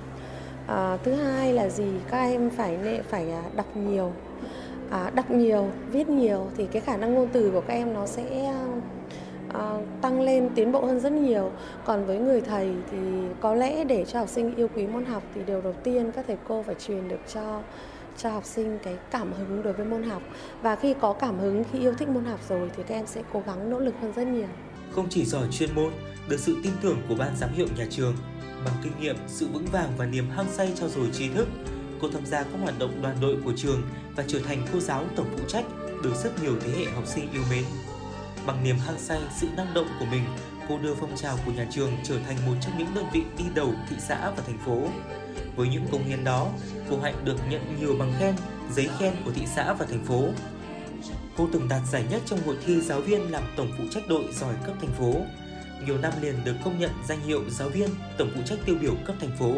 [SPEAKER 12] À, thứ hai là gì? Các em phải phải à, đọc nhiều, à, đọc nhiều, viết nhiều thì cái khả năng ngôn từ của các em nó sẽ À, tăng lên, tiến bộ hơn rất nhiều. Còn với người thầy thì có lẽ để cho học sinh yêu quý môn học thì điều đầu tiên các thầy cô phải truyền được cho cho học sinh cái cảm hứng đối với môn học. Và khi có cảm hứng, khi yêu thích môn học rồi thì các em sẽ cố gắng nỗ lực hơn rất nhiều.
[SPEAKER 11] Không chỉ giỏi chuyên môn, được sự tin tưởng của ban giám hiệu nhà trường, bằng kinh nghiệm, sự vững vàng và niềm hăng say trao dồi trí thức, cô tham gia các hoạt động đoàn đội của trường và trở thành cô giáo tổng phụ trách được rất nhiều thế hệ học sinh yêu mến. Bằng niềm hăng say, sự năng động của mình, cô đưa phong trào của nhà trường trở thành một trong những đơn vị đi đầu thị xã và thành phố. Với những công hiến đó, cô Hạnh được nhận nhiều bằng khen, giấy khen của thị xã và thành phố. Cô từng đạt giải nhất trong hội thi giáo viên làm tổng phụ trách đội giỏi cấp thành phố. Nhiều năm liền được công nhận danh hiệu giáo viên tổng phụ trách tiêu biểu cấp thành phố.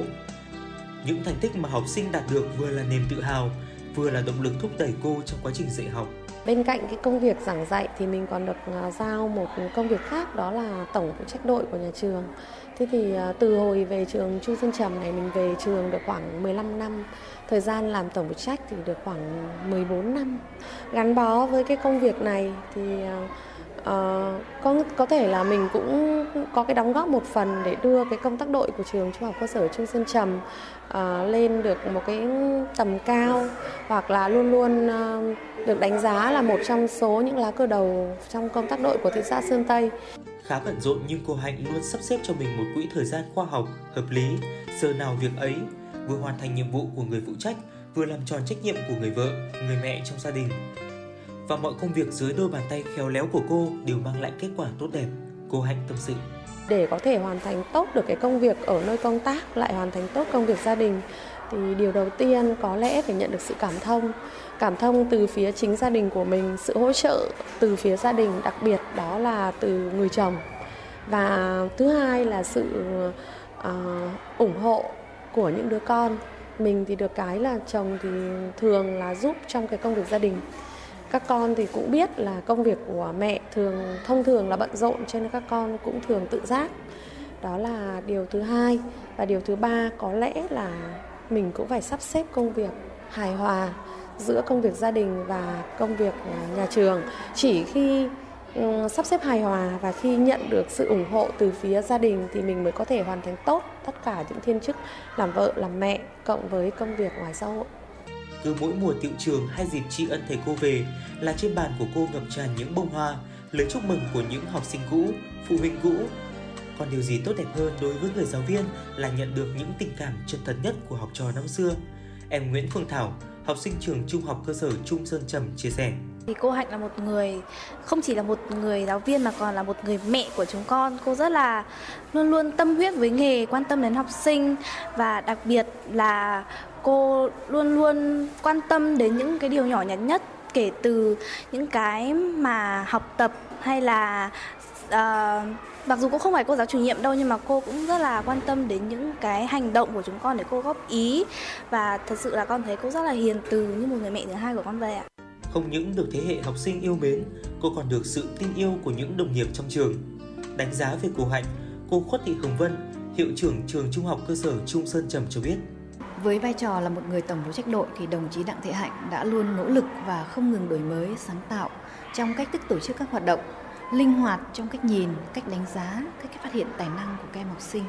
[SPEAKER 11] Những thành tích mà học sinh đạt được vừa là niềm tự hào, vừa là động lực thúc đẩy cô trong quá trình dạy học.
[SPEAKER 12] Bên cạnh cái công việc giảng dạy thì mình còn được à, giao một công việc khác, đó là tổng phụ trách đội của nhà trường. Thế thì à, từ hồi về trường Chu Sơn Trầm này mình về trường được khoảng 15 năm. Thời gian làm tổng phụ trách thì được khoảng 14 năm. Gắn bó với cái công việc này thì à, uh, có có thể là mình cũng có cái đóng góp một phần để đưa cái công tác đội của trường trung học cơ sở trương Sơn Trầm uh, lên được một cái tầm cao hoặc là luôn luôn uh, được đánh giá là một trong số những lá cờ đầu trong công tác đội của thị xã Sơn Tây.
[SPEAKER 11] Khá bận rộn nhưng cô Hạnh luôn sắp xếp cho mình một quỹ thời gian khoa học, hợp lý, giờ nào việc ấy, vừa hoàn thành nhiệm vụ của người phụ trách, vừa làm tròn trách nhiệm của người vợ, người mẹ trong gia đình. Và mọi công việc dưới đôi bàn tay khéo léo của cô đều mang lại kết quả tốt đẹp, cô Hạnh tâm sự.
[SPEAKER 12] Để có thể hoàn thành tốt được cái công việc ở nơi công tác lại hoàn thành tốt công việc gia đình thì điều đầu tiên có lẽ phải nhận được sự cảm thông. Cảm thông từ phía chính gia đình của mình sự hỗ trợ từ phía gia đình đặc biệt đó là từ người chồng. Và thứ hai là sự uh, ủng hộ của những đứa con. Mình thì được cái là chồng thì thường là giúp trong cái công việc gia đình các con thì cũng biết là công việc của mẹ thường, thông thường là bận rộn, cho nên các con cũng thường tự giác. Đó là điều thứ hai. Và điều thứ ba, có lẽ là mình cũng phải sắp xếp công việc hài hòa giữa công việc gia đình và công việc nhà trường. Chỉ khi ừ, sắp xếp hài hòa và khi nhận được sự ủng hộ từ phía gia đình thì mình mới có thể hoàn thành tốt tất cả những thiên chức làm vợ, làm mẹ cộng với công việc ngoài xã hội
[SPEAKER 5] cứ mỗi mùa tiệu trường hay dịp tri ân thầy cô về là trên bàn của cô ngập tràn những bông hoa lời chúc mừng của những học sinh cũ phụ huynh cũ còn điều gì tốt đẹp hơn đối với người giáo viên là nhận được những tình cảm chân thật nhất của học trò năm xưa em Nguyễn Phương Thảo học sinh trường Trung học cơ sở Trung Sơn Trầm chia sẻ.
[SPEAKER 13] Thì cô Hạnh là một người không chỉ là một người giáo viên mà còn là một người mẹ của chúng con. Cô rất là luôn luôn tâm huyết với nghề, quan tâm đến học sinh và đặc biệt là cô luôn luôn quan tâm đến những cái điều nhỏ nhặt nhất kể từ những cái mà học tập hay là uh, mặc dù cô không phải cô giáo chủ nhiệm đâu nhưng mà cô cũng rất là quan tâm đến những cái hành động của chúng con để cô góp ý và thật sự là con thấy cô rất là hiền từ như một người mẹ thứ hai của con vậy ạ.
[SPEAKER 5] Không những được thế hệ học sinh yêu mến, cô còn được sự tin yêu của những đồng nghiệp trong trường. Đánh giá về cô Hạnh, cô Khuất Thị Hồng Vân, hiệu trưởng trường Trung học cơ sở Trung Sơn Trầm cho biết.
[SPEAKER 14] Với vai trò là một người tổng phụ trách đội thì đồng chí Đặng Thị Hạnh đã luôn nỗ lực và không ngừng đổi mới, sáng tạo trong cách thức tổ chức các hoạt động linh hoạt trong cách nhìn, cách đánh giá, cách phát hiện tài năng của các em học sinh.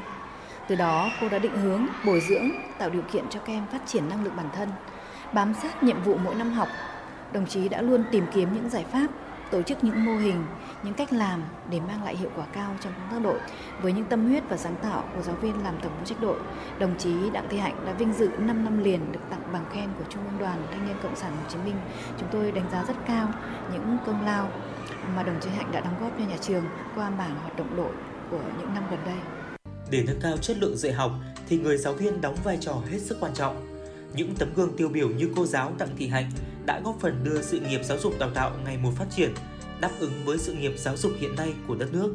[SPEAKER 14] Từ đó, cô đã định hướng, bồi dưỡng, tạo điều kiện cho các em phát triển năng lực bản thân, bám sát nhiệm vụ mỗi năm học. Đồng chí đã luôn tìm kiếm những giải pháp, tổ chức những mô hình, những cách làm để mang lại hiệu quả cao trong công tác đội. Với những tâm huyết và sáng tạo của giáo viên làm tổng phụ trách đội, đồng chí Đặng Thị Hạnh đã vinh dự 5 năm liền được tặng bằng khen của Trung ương Đoàn Thanh niên Cộng sản Hồ Chí Minh. Chúng tôi đánh giá rất cao những công lao mà đồng chí Hạnh đã đóng góp cho nhà trường qua mảng hoạt động đội của những năm gần đây.
[SPEAKER 5] Để nâng cao chất lượng dạy học thì người giáo viên đóng vai trò hết sức quan trọng. Những tấm gương tiêu biểu như cô giáo Đặng Thị Hạnh đã góp phần đưa sự nghiệp giáo dục đào tạo ngày một phát triển, đáp ứng với sự nghiệp giáo dục hiện nay của đất nước.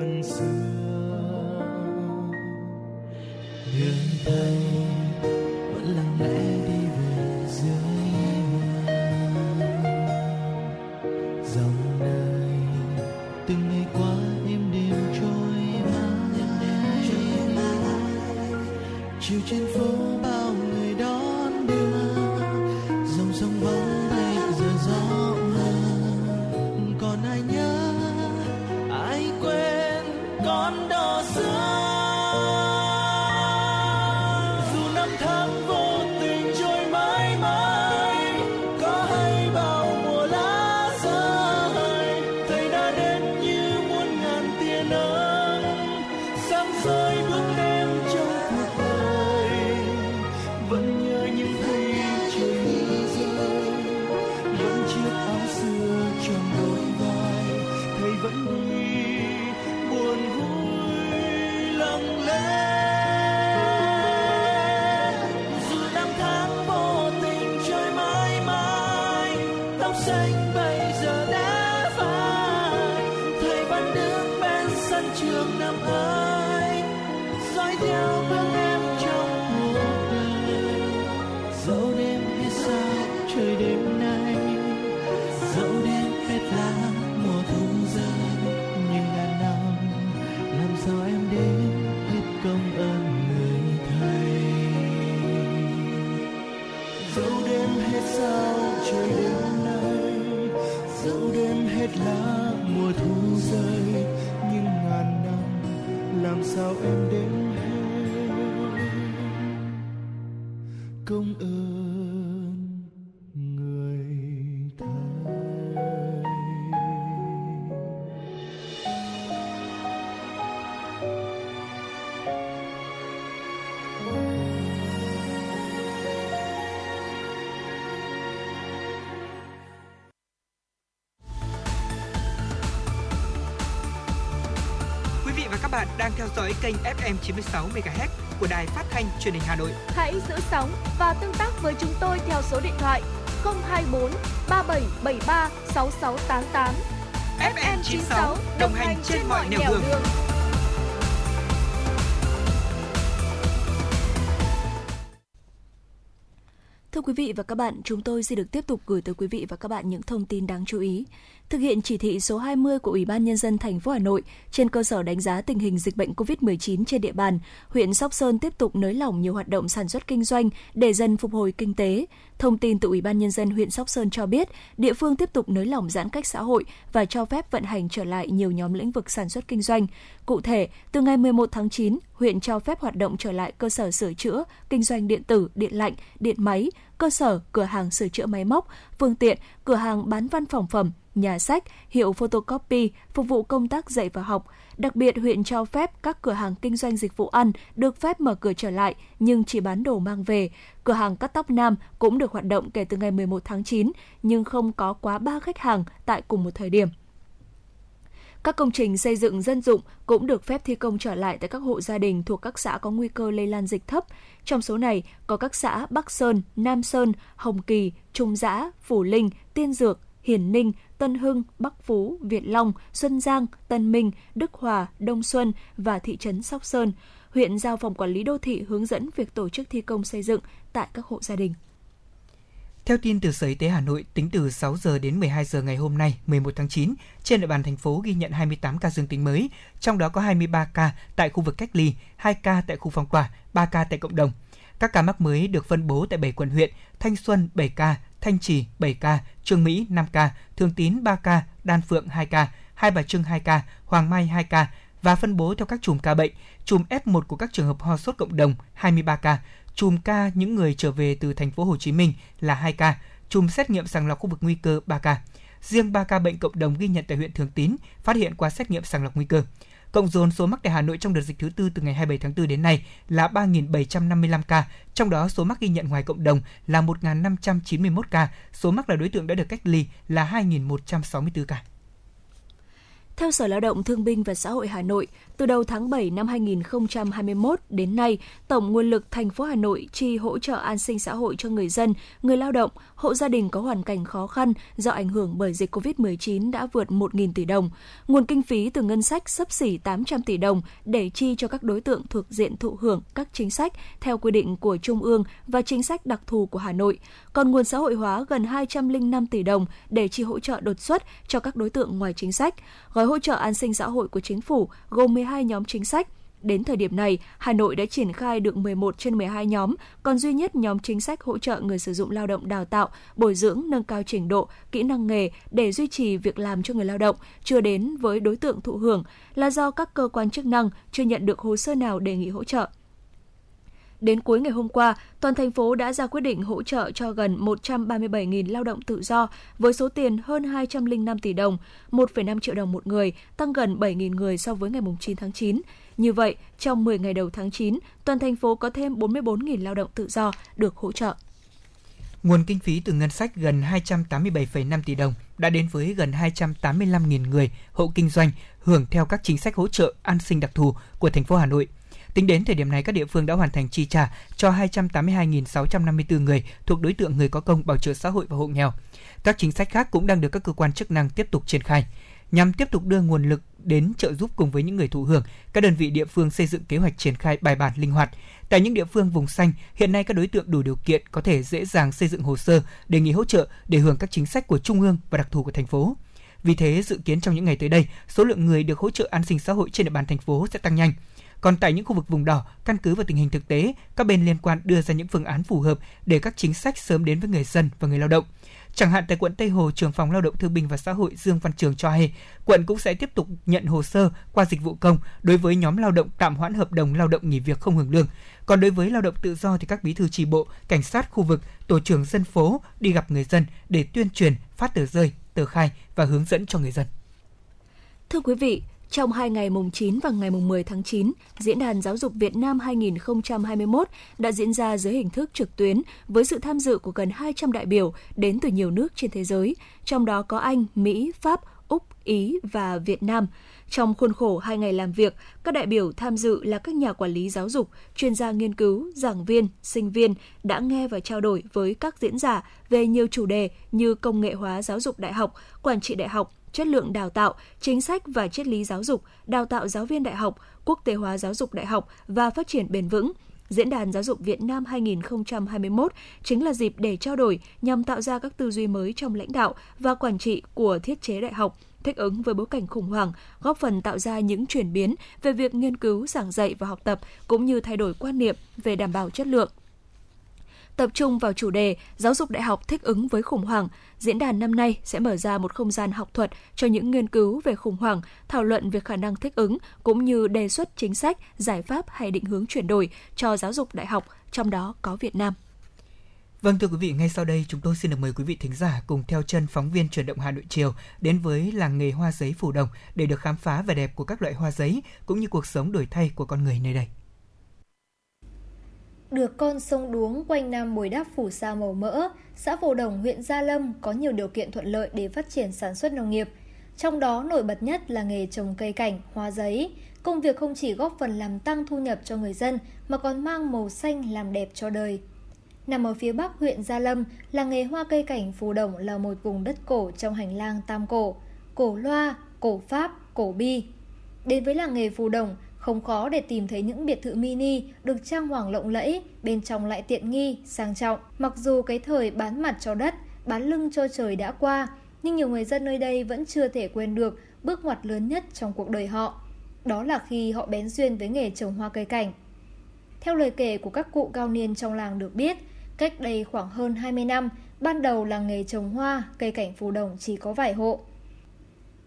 [SPEAKER 5] Trong xưa. Đường tay
[SPEAKER 3] theo dõi kênh FM 96 MHz của đài phát thanh truyền hình Hà Nội.
[SPEAKER 1] Hãy giữ sóng và tương tác với chúng tôi theo số điện thoại 024 3773 6688.
[SPEAKER 3] FM 96 đồng hành trên mọi nẻo đường.
[SPEAKER 2] Thưa quý vị và các bạn, chúng tôi xin được tiếp tục gửi tới quý vị và các bạn những thông tin đáng chú ý. Thực hiện chỉ thị số 20 của Ủy ban nhân dân thành phố Hà Nội trên cơ sở đánh giá tình hình dịch bệnh COVID-19 trên địa bàn, huyện Sóc Sơn tiếp tục nới lỏng nhiều hoạt động sản xuất kinh doanh để dần phục hồi kinh tế. Thông tin từ Ủy ban nhân dân huyện Sóc Sơn cho biết, địa phương tiếp tục nới lỏng giãn cách xã hội và cho phép vận hành trở lại nhiều nhóm lĩnh vực sản xuất kinh doanh. Cụ thể, từ ngày 11 tháng 9, huyện cho phép hoạt động trở lại cơ sở sửa chữa, kinh doanh điện tử, điện lạnh, điện máy, cơ sở, cửa hàng sửa chữa máy móc, phương tiện, cửa hàng bán văn phòng phẩm, nhà sách, hiệu photocopy, phục vụ công tác dạy và học. Đặc biệt, huyện cho phép các cửa hàng kinh doanh dịch vụ ăn được phép mở cửa trở lại nhưng chỉ bán đồ mang về. Cửa hàng cắt tóc nam cũng được hoạt động kể từ ngày 11 tháng 9 nhưng không có quá 3 khách hàng tại cùng một thời điểm. Các công trình xây dựng dân dụng cũng được phép thi công trở lại tại các hộ gia đình thuộc các xã có nguy cơ lây lan dịch thấp. Trong số này có các xã Bắc Sơn, Nam Sơn, Hồng Kỳ, Trung Giã, Phủ Linh, Tiên Dược, Hiển Ninh, Tân Hưng, Bắc Phú, Việt Long, Xuân Giang, Tân Minh, Đức Hòa, Đông Xuân và thị trấn Sóc Sơn. Huyện giao phòng quản lý đô thị hướng dẫn việc tổ chức thi công xây dựng tại các hộ gia đình.
[SPEAKER 3] Theo tin từ Sở Y tế Hà Nội, tính từ 6 giờ đến 12 giờ ngày hôm nay, 11 tháng 9, trên địa bàn thành phố ghi nhận 28 ca dương tính mới, trong đó có 23 ca tại khu vực cách ly, 2 ca tại khu phong tỏa, 3 ca tại cộng đồng. Các ca mắc mới được phân bố tại 7 quận huyện, Thanh Xuân 7 ca, Thanh Trì 7 ca, Trường Mỹ 5 ca, Thường Tín 3 ca, Đan Phượng 2 ca, Hai Bà Trưng 2 ca, Hoàng Mai 2 ca và phân bố theo các chùm ca bệnh. Chùm F1 của các trường hợp ho sốt cộng đồng 23 ca, chùm ca những người trở về từ thành phố Hồ Chí Minh là 2 ca, chùm xét nghiệm sàng lọc khu vực nguy cơ 3 ca. Riêng 3 ca bệnh cộng đồng ghi nhận tại huyện Thường Tín phát hiện qua xét nghiệm sàng lọc nguy cơ. Cộng dồn số mắc tại Hà Nội trong đợt dịch thứ tư từ ngày 27 tháng 4 đến nay là 3.755 ca, trong đó số mắc ghi nhận ngoài cộng đồng là 1.591 ca, số mắc là đối tượng đã được cách ly là 2.164 ca.
[SPEAKER 2] Theo Sở Lao động Thương binh và Xã hội Hà Nội, từ đầu tháng 7 năm 2021 đến nay, tổng nguồn lực thành phố Hà Nội chi hỗ trợ an sinh xã hội cho người dân, người lao động, hộ gia đình có hoàn cảnh khó khăn do ảnh hưởng bởi dịch COVID-19 đã vượt 1.000 tỷ đồng. Nguồn kinh phí từ ngân sách sấp xỉ 800 tỷ đồng để chi cho các đối tượng thuộc diện thụ hưởng các chính sách theo quy định của Trung ương và chính sách đặc thù của Hà Nội. Còn nguồn xã hội hóa gần 205 tỷ đồng để chi hỗ trợ đột xuất cho các đối tượng ngoài chính sách. Gói hỗ trợ an sinh xã hội của chính phủ gồm 12 nhóm chính sách. Đến thời điểm này, Hà Nội đã triển khai được 11 trên 12 nhóm, còn duy nhất nhóm chính sách hỗ trợ người sử dụng lao động đào tạo, bồi dưỡng, nâng cao trình độ, kỹ năng nghề để duy trì việc làm cho người lao động chưa đến với đối tượng thụ hưởng là do các cơ quan chức năng chưa nhận được hồ sơ nào đề nghị hỗ trợ. Đến cuối ngày hôm qua, toàn thành phố đã ra quyết định hỗ trợ cho gần 137.000 lao động tự do với số tiền hơn 205 tỷ đồng, 1,5 triệu đồng một người, tăng gần 7.000 người so với ngày 9 tháng 9. Như vậy, trong 10 ngày đầu tháng 9, toàn thành phố có thêm 44.000 lao động tự do được hỗ trợ.
[SPEAKER 3] Nguồn kinh phí từ ngân sách gần 287,5 tỷ đồng đã đến với gần 285.000 người hộ kinh doanh hưởng theo các chính sách hỗ trợ an sinh đặc thù của thành phố Hà Nội – Tính đến thời điểm này, các địa phương đã hoàn thành chi trả cho 282.654 người thuộc đối tượng người có công bảo trợ xã hội và hộ nghèo. Các chính sách khác cũng đang được các cơ quan chức năng tiếp tục triển khai. Nhằm tiếp tục đưa nguồn lực đến trợ giúp cùng với những người thụ hưởng, các đơn vị địa phương xây dựng kế hoạch triển khai bài bản linh hoạt. Tại những địa phương vùng xanh, hiện nay các đối tượng đủ điều kiện có thể dễ dàng xây dựng hồ sơ đề nghị hỗ trợ để hưởng các chính sách của trung ương và đặc thù của thành phố. Vì thế, dự kiến trong những ngày tới đây, số lượng người được hỗ trợ an sinh xã hội trên địa bàn thành phố sẽ tăng nhanh. Còn tại những khu vực vùng đỏ, căn cứ vào tình hình thực tế, các bên liên quan đưa ra những phương án phù hợp để các chính sách sớm đến với người dân và người lao động. Chẳng hạn tại quận Tây Hồ, trưởng phòng Lao động Thương binh và Xã hội Dương Văn Trường cho hay, quận cũng sẽ tiếp tục nhận hồ sơ qua dịch vụ công đối với nhóm lao động tạm hoãn hợp đồng lao động nghỉ việc không hưởng lương. Còn đối với lao động tự do thì các bí thư tri bộ, cảnh sát khu vực, tổ trưởng dân phố đi gặp người dân để tuyên truyền, phát tờ rơi, tờ khai và hướng dẫn cho người dân.
[SPEAKER 2] Thưa quý vị, trong hai ngày mùng 9 và ngày mùng 10 tháng 9, Diễn đàn Giáo dục Việt Nam 2021 đã diễn ra dưới hình thức trực tuyến với sự tham dự của gần 200 đại biểu đến từ nhiều nước trên thế giới, trong đó có Anh, Mỹ, Pháp, Úc, Ý và Việt Nam. Trong khuôn khổ hai ngày làm việc, các đại biểu tham dự là các nhà quản lý giáo dục, chuyên gia nghiên cứu, giảng viên, sinh viên đã nghe và trao đổi với các diễn giả về nhiều chủ đề như công nghệ hóa giáo dục đại học, quản trị đại học, chất lượng đào tạo, chính sách và triết lý giáo dục, đào tạo giáo viên đại học, quốc tế hóa giáo dục đại học và phát triển bền vững. Diễn đàn Giáo dục Việt Nam 2021 chính là dịp để trao đổi nhằm tạo ra các tư duy mới trong lãnh đạo và quản trị của thiết chế đại học, thích ứng với bối cảnh khủng hoảng, góp phần tạo ra những chuyển biến về việc nghiên cứu, giảng dạy và học tập cũng như thay đổi quan niệm về đảm bảo chất lượng tập trung vào chủ đề giáo dục đại học thích ứng với khủng hoảng. Diễn đàn năm nay sẽ mở ra một không gian học thuật cho những nghiên cứu về khủng hoảng, thảo luận về khả năng thích ứng cũng như đề xuất chính sách, giải pháp hay định hướng chuyển đổi cho giáo dục đại học, trong đó có Việt Nam.
[SPEAKER 3] Vâng thưa quý vị, ngay sau đây chúng tôi xin được mời quý vị thính giả cùng theo chân phóng viên truyền động Hà Nội chiều đến với làng nghề hoa giấy Phủ Đồng để được khám phá vẻ đẹp của các loại hoa giấy cũng như cuộc sống đổi thay của con người nơi đây.
[SPEAKER 15] Được con sông đuống quanh năm bồi đắp phủ sa màu mỡ, xã Phổ Đồng, huyện Gia Lâm có nhiều điều kiện thuận lợi để phát triển sản xuất nông nghiệp. Trong đó nổi bật nhất là nghề trồng cây cảnh, hoa giấy. Công việc không chỉ góp phần làm tăng thu nhập cho người dân mà còn mang màu xanh làm đẹp cho đời. Nằm ở phía bắc huyện Gia Lâm, là nghề hoa cây cảnh Phù Đồng là một vùng đất cổ trong hành lang Tam Cổ, cổ loa, cổ Pháp, cổ Bi. Đến với làng nghề Phù Đồng, không khó để tìm thấy những biệt thự mini được trang hoàng lộng lẫy, bên trong lại tiện nghi, sang trọng. Mặc dù cái thời bán mặt cho đất, bán lưng cho trời đã qua, nhưng nhiều người dân nơi đây vẫn chưa thể quên được bước ngoặt lớn nhất trong cuộc đời họ. Đó là khi họ bén duyên với nghề trồng hoa cây cảnh. Theo lời kể của các cụ cao niên trong làng được biết, cách đây khoảng hơn 20 năm, ban đầu là nghề trồng hoa, cây cảnh phù đồng chỉ có vài hộ.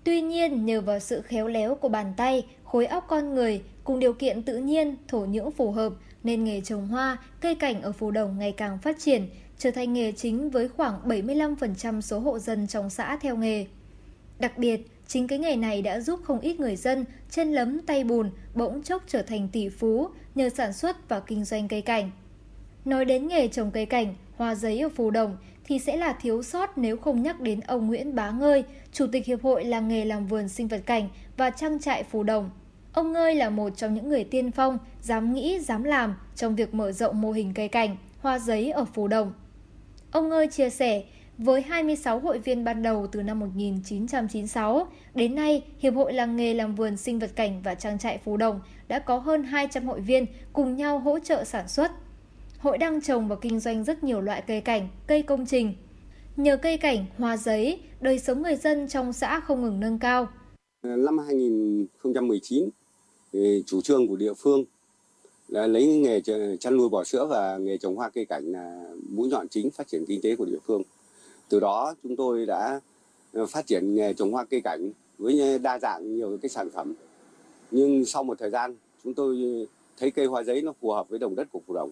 [SPEAKER 15] Tuy nhiên, nhờ vào sự khéo léo của bàn tay, khối óc con người cùng điều kiện tự nhiên, thổ nhưỡng phù hợp nên nghề trồng hoa, cây cảnh ở Phù Đồng ngày càng phát triển, trở thành nghề chính với khoảng 75% số hộ dân trong xã theo nghề. Đặc biệt, Chính cái nghề này đã giúp không ít người dân chân lấm tay bùn bỗng chốc trở thành tỷ phú nhờ sản xuất và kinh doanh cây cảnh. Nói đến nghề trồng cây cảnh, hoa giấy ở Phù Đồng thì sẽ là thiếu sót nếu không nhắc đến ông Nguyễn Bá Ngơi, Chủ tịch Hiệp hội làng nghề làm vườn sinh vật cảnh và trang trại Phù Đồng. Ông Ngơi là một trong những người tiên phong, dám nghĩ, dám làm trong việc mở rộng mô hình cây cảnh, hoa giấy ở Phú Đồng. Ông Ngơi chia sẻ, với 26 hội viên ban đầu từ năm 1996, đến nay, Hiệp hội làng nghề làm vườn sinh vật cảnh và trang trại Phú Đồng đã có hơn 200 hội viên cùng nhau hỗ trợ sản xuất. Hội đang trồng và kinh doanh rất nhiều loại cây cảnh, cây công trình. Nhờ cây cảnh, hoa giấy, đời sống người dân trong xã không ngừng nâng cao.
[SPEAKER 16] Năm 2019, chủ trương của địa phương là lấy nghề chăn nuôi bò sữa và nghề trồng hoa cây cảnh là mũi nhọn chính phát triển kinh tế của địa phương. Từ đó chúng tôi đã ờ, phát triển nghề trồng hoa cây cảnh với đa dạng nhiều cái sản phẩm. Nhưng sau một thời gian chúng tôi thấy cây hoa giấy nó phù hợp với đồng đất của Phù Đồng,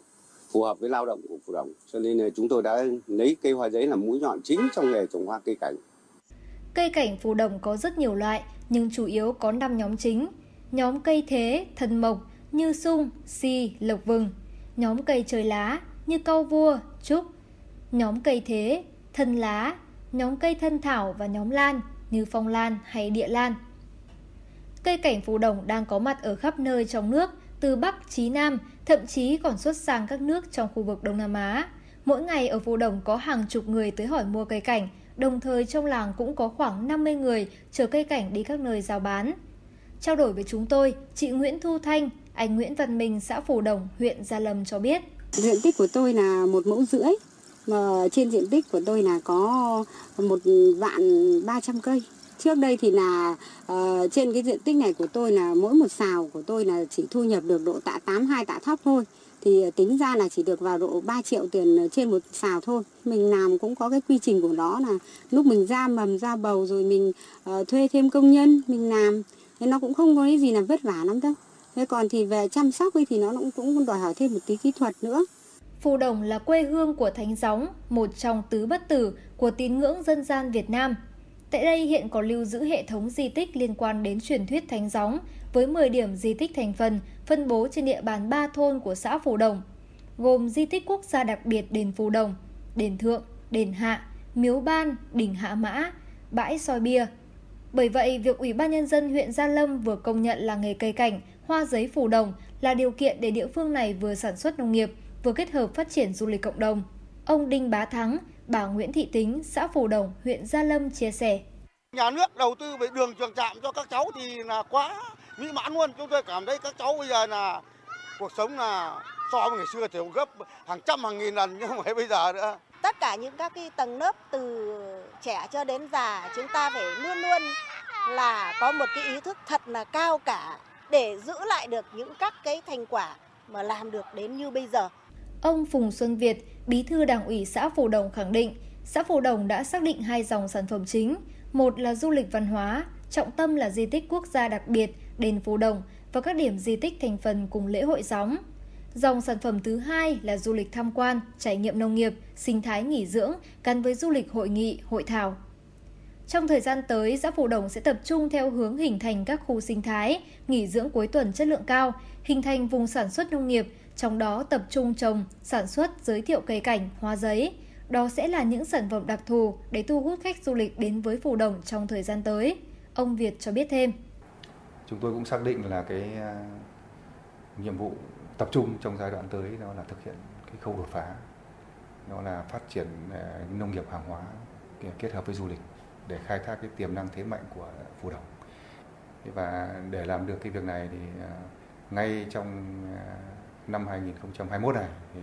[SPEAKER 16] phù hợp với lao động của Phù Đồng. Cho nên chúng tôi đã lấy cây hoa giấy làm mũi nhọn chính trong nghề trồng hoa cây cảnh.
[SPEAKER 15] Cây cảnh Phù Đồng có rất nhiều loại, nhưng chủ yếu có 5 nhóm chính. Nhóm cây thế, thần mộc như sung, si, lộc vừng. Nhóm cây trời lá như cau vua, trúc. Nhóm cây thế, thân lá, nhóm cây thân thảo và nhóm lan như phong lan hay địa lan. Cây cảnh phù đồng đang có mặt ở khắp nơi trong nước, từ Bắc chí Nam, thậm chí còn xuất sang các nước trong khu vực Đông Nam Á. Mỗi ngày ở phù đồng có hàng chục người tới hỏi mua cây cảnh, đồng thời trong làng cũng có khoảng 50 người chở cây cảnh đi các nơi giao bán. Trao đổi với chúng tôi, chị Nguyễn Thu Thanh, anh Nguyễn Văn Minh, xã Phù Đồng, huyện Gia Lâm cho biết.
[SPEAKER 17] Diện tích của tôi là một mẫu rưỡi, mà trên diện tích của tôi là có một vạn ba trăm cây. Trước đây thì là uh, trên cái diện tích này của tôi là mỗi một xào của tôi là chỉ thu nhập được độ tạ 82 tạ thóc thôi. Thì tính ra là chỉ được vào độ 3 triệu tiền trên một xào thôi. Mình làm cũng có cái quy trình của nó là lúc mình ra mầm ra bầu rồi mình uh, thuê thêm công nhân mình làm thế nó cũng không có cái gì là vất vả lắm đâu thế còn thì về chăm sóc ấy thì nó cũng cũng đòi hỏi thêm một tí kỹ thuật nữa
[SPEAKER 15] Phù Đồng là quê hương của Thánh Gióng, một trong tứ bất tử của tín ngưỡng dân gian Việt Nam. Tại đây hiện có lưu giữ hệ thống di tích liên quan đến truyền thuyết Thánh Gióng với 10 điểm di tích thành phần phân bố trên địa bàn 3 thôn của xã Phù Đồng, gồm di tích quốc gia đặc biệt đền Phù Đồng, đền Thượng, đền Hạ, Miếu Ban, đỉnh Hạ Mã, bãi soi bia. Bởi vậy, việc Ủy ban Nhân dân huyện Gia Lâm vừa công nhận là nghề cây cảnh, hoa giấy Phù Đồng là điều kiện để địa phương này vừa sản xuất nông nghiệp, vừa kết hợp phát triển du lịch cộng đồng. Ông Đinh Bá Thắng, bà Nguyễn Thị Tính, xã Phù Đồng, huyện Gia Lâm chia sẻ.
[SPEAKER 18] Nhà nước đầu tư về đường trường trạm cho các cháu thì là quá mỹ mãn luôn. Chúng tôi cảm thấy các cháu bây giờ là cuộc sống là so với ngày xưa thì gấp hàng trăm hàng nghìn lần nhưng phải bây giờ nữa.
[SPEAKER 19] Tất cả những các cái tầng lớp từ trẻ cho đến già chúng ta phải luôn luôn là có một cái ý thức thật là cao cả để giữ lại được những các cái thành quả mà làm được đến như bây giờ.
[SPEAKER 15] Ông Phùng Xuân Việt, Bí thư Đảng ủy xã Phù Đồng khẳng định, xã Phù Đồng đã xác định hai dòng sản phẩm chính, một là du lịch văn hóa, trọng tâm là di tích quốc gia đặc biệt, đền Phù Đồng và các điểm di tích thành phần cùng lễ hội gióng. Dòng sản phẩm thứ hai là du lịch tham quan, trải nghiệm nông nghiệp, sinh thái nghỉ dưỡng gắn với du lịch hội nghị, hội thảo. Trong thời gian tới, xã Phù Đồng sẽ tập trung theo hướng hình thành các khu sinh thái, nghỉ dưỡng cuối tuần chất lượng cao, hình thành vùng sản xuất nông nghiệp, trong đó tập trung trồng, sản xuất, giới thiệu cây cảnh, hoa giấy. Đó sẽ là những sản phẩm đặc thù để thu hút khách du lịch đến với Phù Đồng trong thời gian tới. Ông Việt cho biết thêm.
[SPEAKER 20] Chúng tôi cũng xác định là cái à, nhiệm vụ tập trung trong giai đoạn tới đó là thực hiện cái khâu đột phá. Đó là phát triển ờ, nông nghiệp hàng hóa kết hợp với du lịch để khai thác cái tiềm năng thế mạnh của Phù Đồng. Và để làm được cái việc này thì ờ, ngay trong ờ, năm 2021 này thì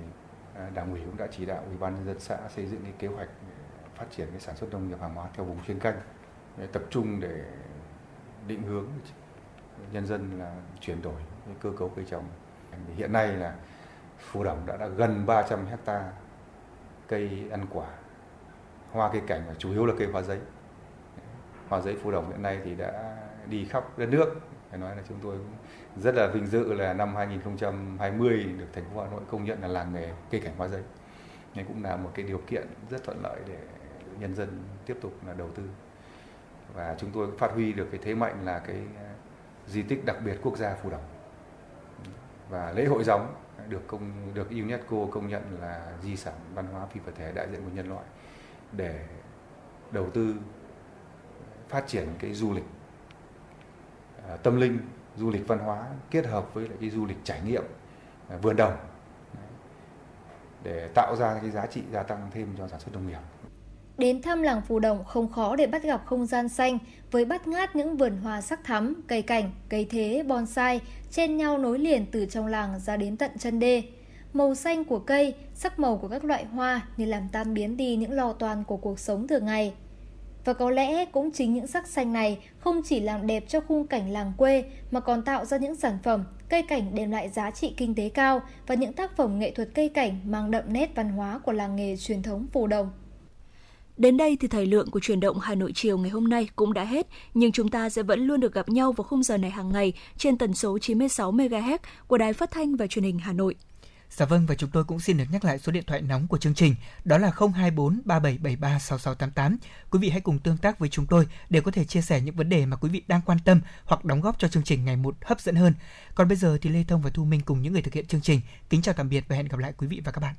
[SPEAKER 20] Đảng ủy cũng đã chỉ đạo Ủy ban nhân dân xã xây dựng cái kế hoạch phát triển cái sản xuất nông nghiệp hàng hóa theo vùng chuyên canh tập trung để định hướng nhân dân là chuyển đổi cái cơ cấu cây trồng. Hiện nay là Phù Đồng đã, đã gần 300 hecta cây ăn quả, hoa cây cảnh và chủ yếu là cây hoa giấy. Hoa giấy Phù Đồng hiện nay thì đã đi khắp đất nước phải nói là chúng tôi rất là vinh dự là năm 2020 được thành phố Hà Nội công nhận là làng nghề cây cảnh hoa giấy. Đây cũng là một cái điều kiện rất thuận lợi để nhân dân tiếp tục là đầu tư. và chúng tôi phát huy được cái thế mạnh là cái di tích đặc biệt quốc gia Phù Đồng và lễ hội gióng được công, được UNESCO công nhận là di sản văn hóa phi vật thể đại diện của nhân loại để đầu tư, phát triển cái du lịch à, tâm linh, du lịch văn hóa kết hợp với lại cái du lịch trải nghiệm à, vườn đồng để tạo ra cái giá trị gia tăng thêm cho sản xuất nông nghiệp.
[SPEAKER 15] Đến thăm làng Phù Đồng không khó để bắt gặp không gian xanh với bắt ngát những vườn hoa sắc thắm, cây cảnh, cây thế, bonsai chen nhau nối liền từ trong làng ra đến tận chân đê. Màu xanh của cây, sắc màu của các loại hoa như làm tan biến đi những lo toan của cuộc sống thường ngày. Và có lẽ cũng chính những sắc xanh này không chỉ làm đẹp cho khung cảnh làng quê mà còn tạo ra những sản phẩm, cây cảnh đem lại giá trị kinh tế cao và những tác phẩm nghệ thuật cây cảnh mang đậm nét văn hóa của làng nghề truyền thống Phù Đồng.
[SPEAKER 2] Đến đây thì thời lượng của truyền động Hà Nội chiều ngày hôm nay cũng đã hết, nhưng chúng ta sẽ vẫn luôn được gặp nhau vào khung giờ này hàng ngày trên tần số 96 MHz của Đài Phát thanh và Truyền hình Hà Nội.
[SPEAKER 3] Dạ vâng và chúng tôi cũng xin được nhắc lại số điện thoại nóng của chương trình đó là 024 3773 6688. Quý vị hãy cùng tương tác với chúng tôi để có thể chia sẻ những vấn đề mà quý vị đang quan tâm hoặc đóng góp cho chương trình ngày một hấp dẫn hơn. Còn bây giờ thì Lê Thông và Thu Minh cùng những người thực hiện chương trình kính chào tạm biệt và hẹn gặp lại quý vị và các bạn.